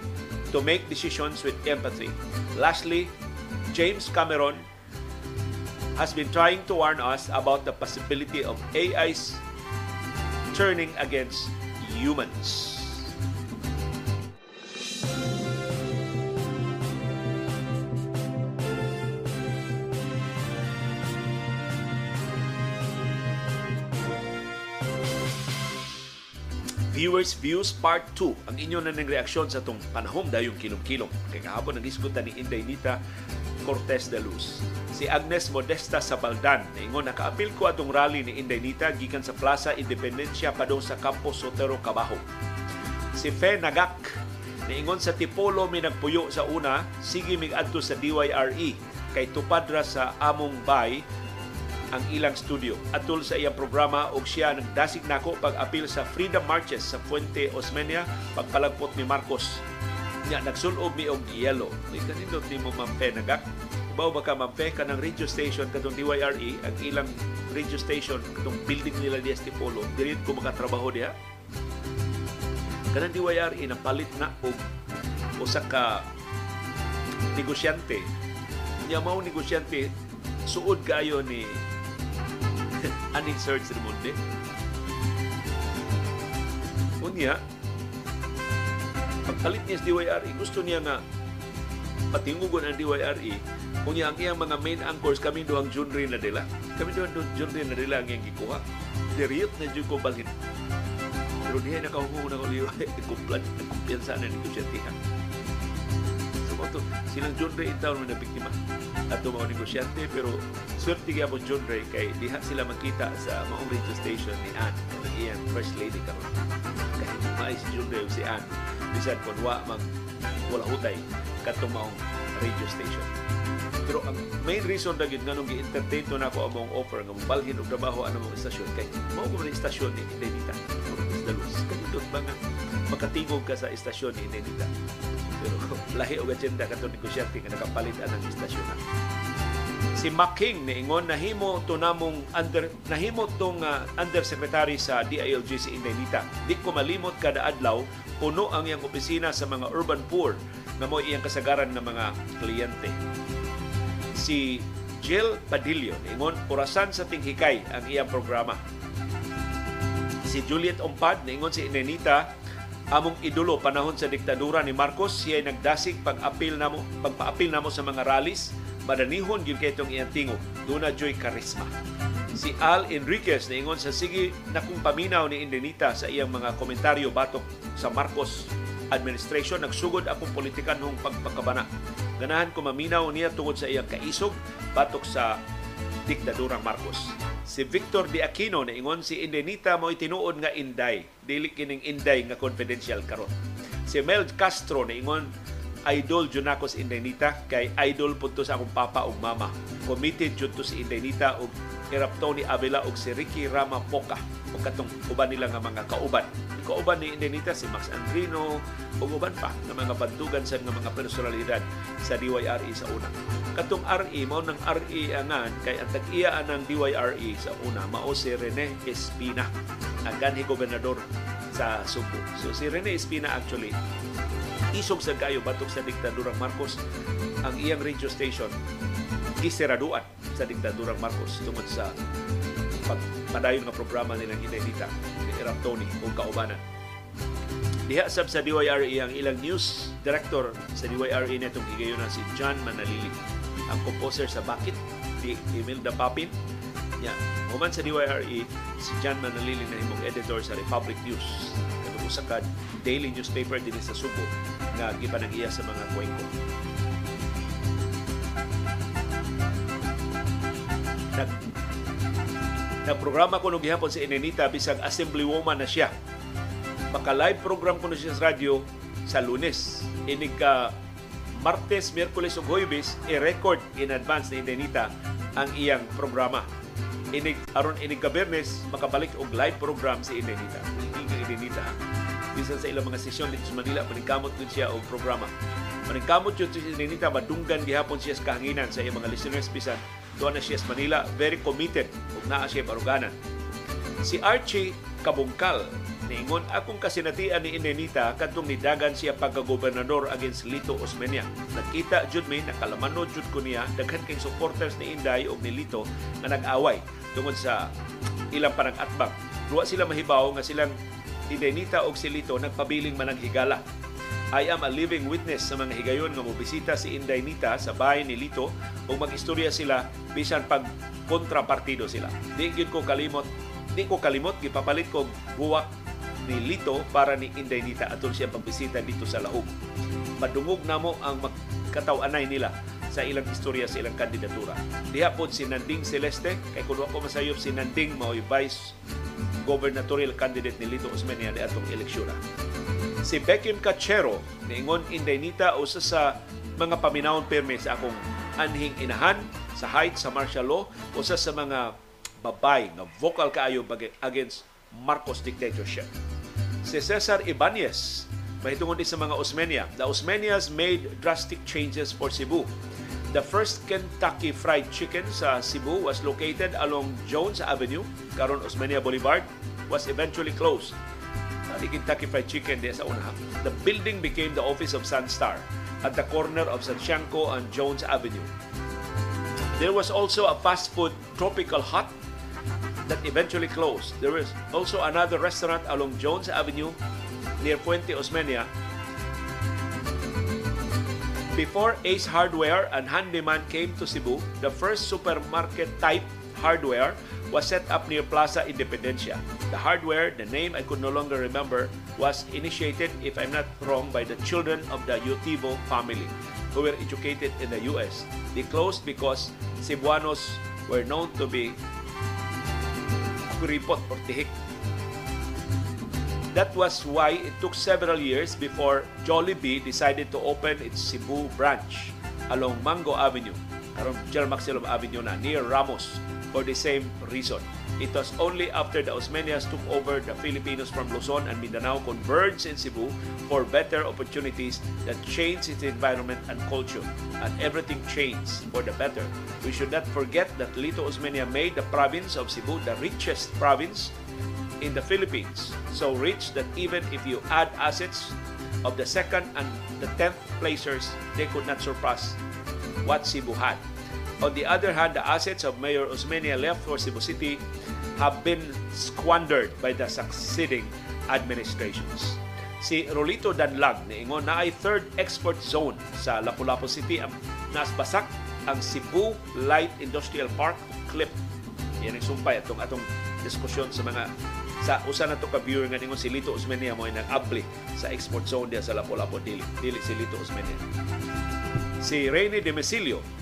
to make decisions with empathy. Lastly, James Cameron has been trying to warn us about the possibility of AI's turning against humans. Viewers Views Part 2. Ang inyo na ng reaksyon sa itong panahom dayong kilom-kilom. Kaya kahapon nag-isgutan ni Inday Nita Cortez de Luz. Si Agnes Modesta Sabaldan, ingon nakaapil ko atong rally ni Inday Nita gikan sa Plaza Independencia padong sa Campo Sotero Cabajo. Si Fe Nagak, niingon sa Tipolo mi nagpuyo sa una, sige mig adto sa DYRE kay tupad ra sa among bay ang ilang studio. Atul sa iyang programa og siya nagdasig nako pag-apil sa Freedom Marches sa Fuente Osmeña pagpalagpot ni Marcos. Nya nagsulob mi og yellow. Ni kanindot nimo mampe nagak. Baw ba ka mampe kanang radio station katong DYRE ang ilang radio station katong building nila di Polo. Dili ko makatrabaho diha. Kanang DYRE napalit na og usa ka negosyante. Nya mao negosyante suod kayo ni aning Search Remonde. Unya, pagpalit niya sa DYRE, gusto niya nga patingugon ang DYRE, unya ang iyang mga main anchors, kami doang genre na dila. Kami doang genre na dila ang iyang gikuha. Diriyot na dyan ko balhin. Pero diya nakahungo na ko liyo, kumpiyansa na ni Kusyatihan. Ito, silang genre itaw na biktima ato mga negosyante pero swerte kaya po John Ray kay diha sila makita sa maong radio station ni Anne ang iyang first lady karon. Kay maay si John Ray si Anne bisan kon wa mag wala hutay katong maong radio station. Pero ang main reason na gyud nganong gi-entertain to nako among offer nga balhin og trabaho ano mong istasyon kay mao ko man istasyon ni Inedita. Kanindot ba nga makatingog ka sa istasyon ni Inedita pero lahi og agenda kato negosyante nga nakapalit ang istasyon na. Si Making niingon nahimo to namong under nahimo tong uh, undersecretary sa DILG si Indaynita. Di ko malimot kada adlaw puno ang iyang opisina sa mga urban poor nga mo iyang kasagaran ng mga kliyente. Si Jill Padillo niingon orasan sa tinghikay ang iyang programa. Si Juliet Ompad niingon si Indaynita among idolo panahon sa diktadura ni Marcos siya nagdasig pag-apil namo pagpa-apil namo sa mga rallies. Madanihon gyud kay itong iyang tingog duna joy karisma si Al Enriquez ingon sa sige na kung paminaw ni Indenita sa iyang mga komentaryo batok sa Marcos administration nagsugod akong politikanhong pagpakabana. Ganahan ko maminaw niya tungod sa iyang kaisog batok sa diktadurang Marcos si Victor De Aquino na ingon si Indenita mo tinuod nga Inday. Dili kining Inday nga confidential karon. Si Mel Castro na ingon idol jud nako si Indenita kay idol punto sa akong papa ug mama. Committed jud to si Indenita ug irap Tony Avila ug si Ricky Rama Poca ug katong uban nila nga mga kauban. Kauban ni Indenita si Max Andrino ug uban pa nga mga bantugan sa mga personalidad sa DYRE sa una. Katong RE mao nang RE angan kay ang tag-iya ng DYRE sa una mao si Rene Espina ang ganhi gobernador sa Subo. So si Rene Espina actually isog sa kayo batok sa diktadurang Marcos ang iyang radio station giseraduan sa diktadurang Marcos tungod sa pagpadayon nga programa nilang Inedita ni Irap Tony o kaubanan. Diha sab sa DYRE ang ilang news director sa DYRE netong higayon na si John Manalili ang composer sa Bakit di Imelda Papin ya human sa DYRE si John Manalili na himong editor sa Republic News usa ka daily newspaper din sa Subo nga gipanag-iya sa mga kwento. Nag Nagprograma ko nung gihapon si Inenita bisag assemblywoman na siya. Maka-live program ko siya sa radyo sa lunes. Inig ka Martes, Miyerkules ug Huwebes i-record in advance ni Inenita ang iyang programa. Inig aron inig ka Bernes makabalik og live program si Inenita. Hindi ka Inenita. Bisan sa ilang mga sesyon dito sa Manila, paningkamot din siya og programa. Paningkamot yun si Inenita, madunggan gihapon siya sa kahanginan sa iyang mga listeners bisan doon na siya sa Manila, very committed ug naa siya paruganan. Si Archie Kabungkal niingon akong kasinatian ni Inenita kadtong nidagan siya pagka-gobernador against Lito Osmeña. Nakita jud mi nakalamano jud ko niya daghan kay supporters ni Inday ug ni Lito nga nag-away tungod sa ilang parang atbang. Duwa sila mahibaw nga silang Inenita og si Lito nagpabiling manang higala I am a living witness sa mga higayon nga mobisita si Inday Nita sa bahay ni Lito ug mag-istorya sila bisan pag kontrapartido sila. Di gyud ko kalimot, di ko kalimot gipapalit ko buwak ni Lito para ni Indaynita atol siya pagbisita dito sa Lahog. Madungog namo ang magkataw-anay nila sa ilang istorya sa ilang kandidatura. Diha pod si Nanding Celeste kay kuno ko masayop si Nanding mao'y vice gubernatorial candidate ni Lito Osmeña ni atong eleksyon. Si Beckham Cachero niingon Indaynita usa sa mga paminawon perme sa akong anhing inahan sa height sa martial law usa sa mga babay nga vocal kaayo against Marcos dictatorship. Si Cesar Ibanez mahitungod din sa mga Osmeña. The Osmeñas made drastic changes for Cebu. The first Kentucky Fried Chicken sa Cebu was located along Jones Avenue, karon Osmeña Boulevard, was eventually closed. The Kentucky Fried Chicken di sa una. The building became the office of Sunstar at the corner of Santiago and Jones Avenue. There was also a fast food Tropical Hut that eventually closed. There was also another restaurant along Jones Avenue near Puente Osmeña. Before Ace Hardware and Handyman came to Cebu, the first supermarket type hardware was set up near Plaza Independencia. The hardware, the name I could no longer remember, was initiated, if I'm not wrong, by the children of the Yotivo family who were educated in the US. They closed because Cebuanos were known to be kuripot or tihik. That was why it took several years before Jollibee decided to open its Cebu branch along Mango Avenue, karon General Avenue na, near Ramos, for the same reason. It was only after the Osmeñas took over the Filipinos from Luzon and Mindanao converged in Cebu for better opportunities that changed its environment and culture. And everything changed for the better. We should not forget that Lito Osmeña made the province of Cebu the richest province in the Philippines. So rich that even if you add assets of the second and the tenth placers, they could not surpass what Cebu had. On the other hand, the assets of Mayor Osmeña left for Cebu City have been squandered by the succeeding administrations. Si Rolito Danlag niingon na ay third export zone sa Lapu-Lapu City ang nasbasak ang Cebu Light Industrial Park clip. Yan ang sumpay atong atong diskusyon sa mga sa usa na to ka viewer nga ningon si Lito Osmeña mo nang abli sa export zone dia sa Lapu-Lapu dili dili si Lito Osmeña. Si Rene Demesilio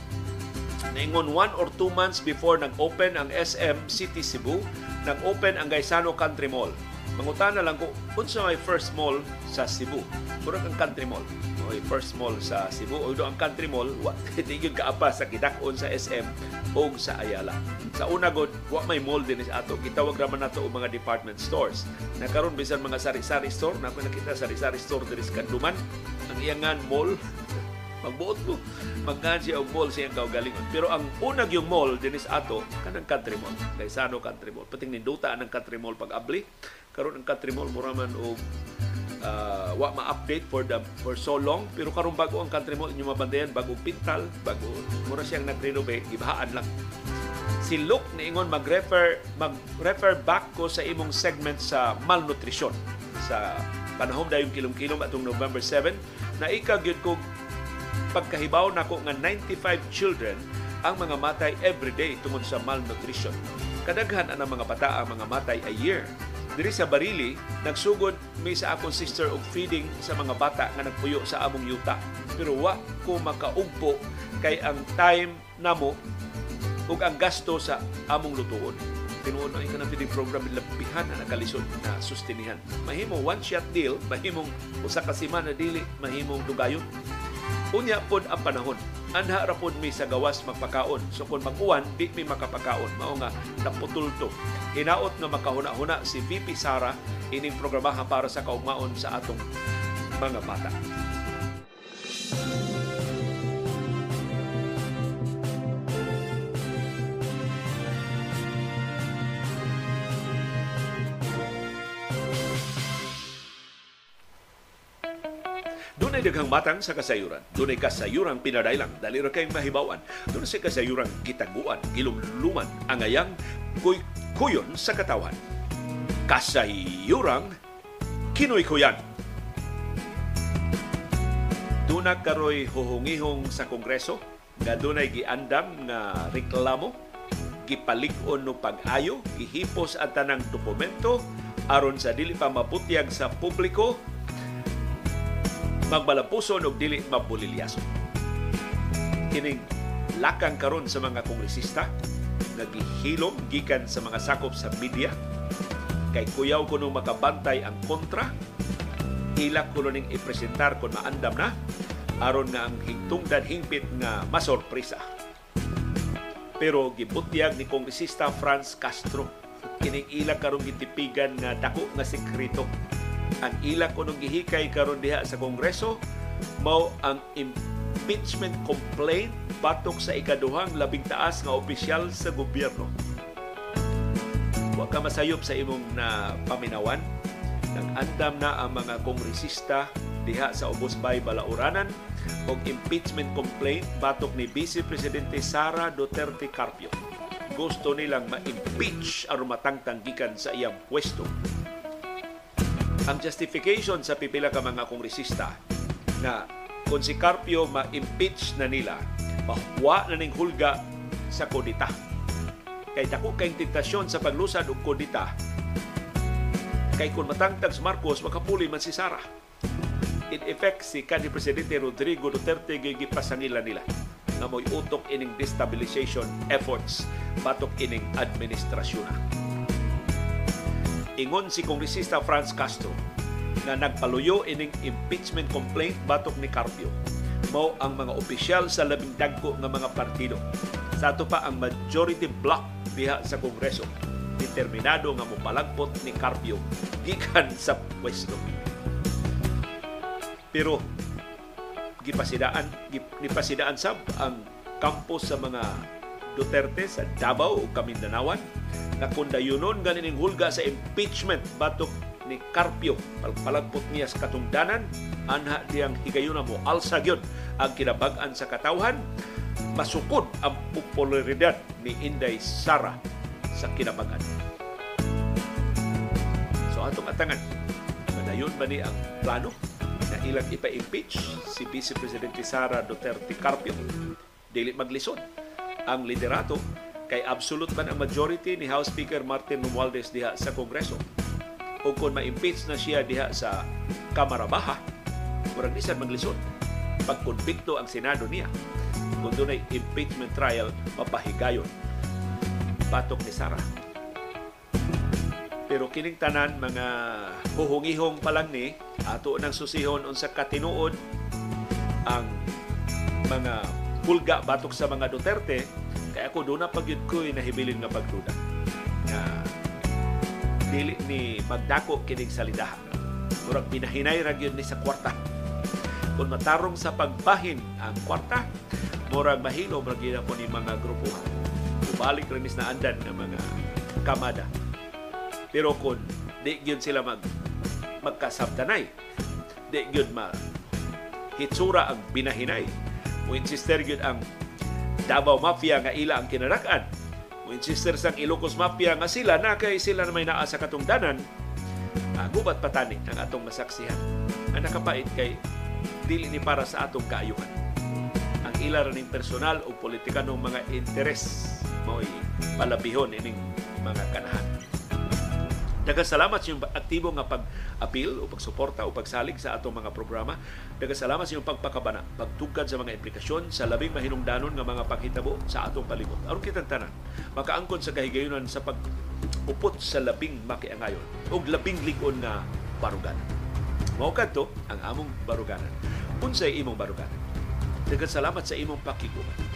Naingon one or two months before nag-open ang SM City Cebu, nag-open ang Gaisano Country Mall. Mangutana lang ko, unsa may first mall sa Cebu? Murag ang country mall. May first mall sa Cebu. Although ang country mall, wa tigil kaapa sa kidakon sa SM o sa Ayala. Sa una god, wa may mall din sa ato. Gitawag raman nato og mga department stores. Nakaroon bisan mga sari-sari store, na nakita sari-sari store diri sa Kanduman. Ang iyangan mall, magbuot ko magkan siya og mall siyang kaugalingon. Pero ang unag yung mall dinis ato kanang country mall. Gaisano country mall. Pating ninduta ang country mall pag abli. Karon ang country mall mura man og uh, wa ma-update for the for so long. Pero karon bago ang country mall inyo mabandayan bago pintal bago mura siyang nag-renovate gibahaan lang. Si Luke niingon mag-refer mag-refer back ko sa imong segment sa malnutrition sa panahon dayong kilom-kilom atong November 7 na ikagyud ko pagkahibaw nako nga 95 children ang mga matay every day tungod sa malnutrition. Kadaghan ang mga bata ang mga matay a year. Diri sa Barili, nagsugod mi sa akong sister og feeding sa mga bata nga nagpuyo sa among yuta. Pero wa ko makaugpo kay ang time namo ug ang gasto sa among lutuon. Tinuon ang ikanang feeding program lapihan na nakalisod na sustinihan. Mahimo one shot deal, mahimong usa ka semana dili, mahimong dugayon Unya pod ang panahon. Anha ra pod mi sa gawas magpakaon. So kung mag-uwan, di mi makapakaon. Mao nga naputol to. Hinaot nga makahuna-huna si VP Sara ining programahan para sa kaugmaon sa atong mga bata. Dunay daghang matang sa kasayuran. Dunay kasayuran pinadailang dali ra kay mahibawan. Dunay sa kasayuran gitaguan, gilumluman ang ayang kuy kuyon sa katawan. Kasayuran kinoy-kuyan. Duna karoy huhungihong sa Kongreso nga dunay giandam nga reklamo gipalig-on no pag-ayo, gihipos ang tanang dokumento aron sa dili pa mabutyag sa publiko magmalapuson og dili mabulilyason. Kining lakang karon sa mga kongresista nagihilom gikan sa mga sakop sa media kay kuyaw kuno makabantay ang kontra ilak kuno ning ipresentar kon maandam na aron nga ang hingtungdan hingpit nga masorpresa. Pero gibutyag ni kongresista Franz Castro kining ila karon gitipigan nga dako nga sekreto. Ang ila kuno gihikay karon diha sa Kongreso mao ang impeachment complaint batok sa ikaduhang labing taas nga opisyal sa gobyerno. Wa ka masayop sa imong na paminawan. Nag-andam na ang mga kongresista diha sa Ubos Bay Balauranan og impeachment complaint batok ni Vice Presidente Sara Duterte Carpio. Gusto nilang ma-impeach aron matangtang gikan sa iyang pwesto. Ang justification sa pipila ka mga kongresista na kung si Carpio ma-impeach na nila, mahuwa na ning hulga sa kodita. Kay dako kay tentasyon sa paglusad og kodita. Kay kung matangtang si Marcos, makapuli man si Sara in effect si kanhi presidente Rodrigo Duterte gigipasangila nila nga mo'y utok ining destabilization efforts batok ining administrasyon na. Ingon si Kongresista Franz Castro na nagpaluyo ining impeachment complaint batok ni Carpio mao ang mga opisyal sa labing dagko nga mga partido. Sa ato pa ang majority block diha sa Kongreso determinado nga mopalagpot ni Carpio gikan sa pwesto. Pero gipasidaan gipasidaan sab ang campus sa mga Duterte sa Davao ug Kamindanawan na kundayunon ganin hulga sa impeachment batok ni Carpio. Palagpot niya sa katungdanan. Anha diyang higayuna mo. Alsa gyud ang kinabag-an sa katawhan. Masukod ang popularidad ni Inday Sara sa kinabagan. So atong atangan, madayon ba ni ang plano na ilang ipa-impeach si Vice Presidente Sara Duterte Carpio. Dili maglisod ang liderato kay absolute man ang majority ni House Speaker Martin Romualdez diha sa Kongreso. O kung ma-impeach na siya diha sa Kamara Baha, murag isan maglisod. Pagkonbikto ang Senado niya. Kung doon impeachment trial, mapahigayon. Batok ni Sara. Pero kining tanan mga huhungihong pa lang ni ato nang susihon unsa katinuod ang mga pulga batok sa mga Duterte kay ako doon na pagyud ko'y nahibilin nga pagduda. Nga dili ni magdako kining salidahan. Murag pinahinay ra gyud ni sa kwarta. Kung matarong sa pagbahin ang kwarta murag mahilom ra gyud ni mga grupuhan. Ubalik rin na andan ng mga kamada. Pero kung di gyud sila mag magkasabtanay, di gyud ma hitsura ang binahinay. Mo insister gyud ang Davao Mafia nga ila ang kinarakan. Mo insister sang Ilocos Mafia nga sila na kay sila na may naa sa katungdanan. Uh, gubat patani ang atong masaksihan. Ang nakapait kay dili ni para sa atong kaayuhan. Ang ila ning personal o politikanong mga interes mo'y palabihon ining mga kanahan. Nagasalamat sa inyong aktibo nga pag-appeal o pagsuporta o pagsalig sa atong mga programa. Nagasalamat sa inyong pagpakabana, pagtugkad sa mga implikasyon sa labing mahinungdanon nga mga panghitabo sa atong palibot. Aron kitang tanan, makaangkon sa kahigayunan sa pag upot sa labing makiangayon o labing ligon nga baruganan. Mao kadto ang among baruganan. Unsay imong baruganan? Nagasalamat sa imong pakiguban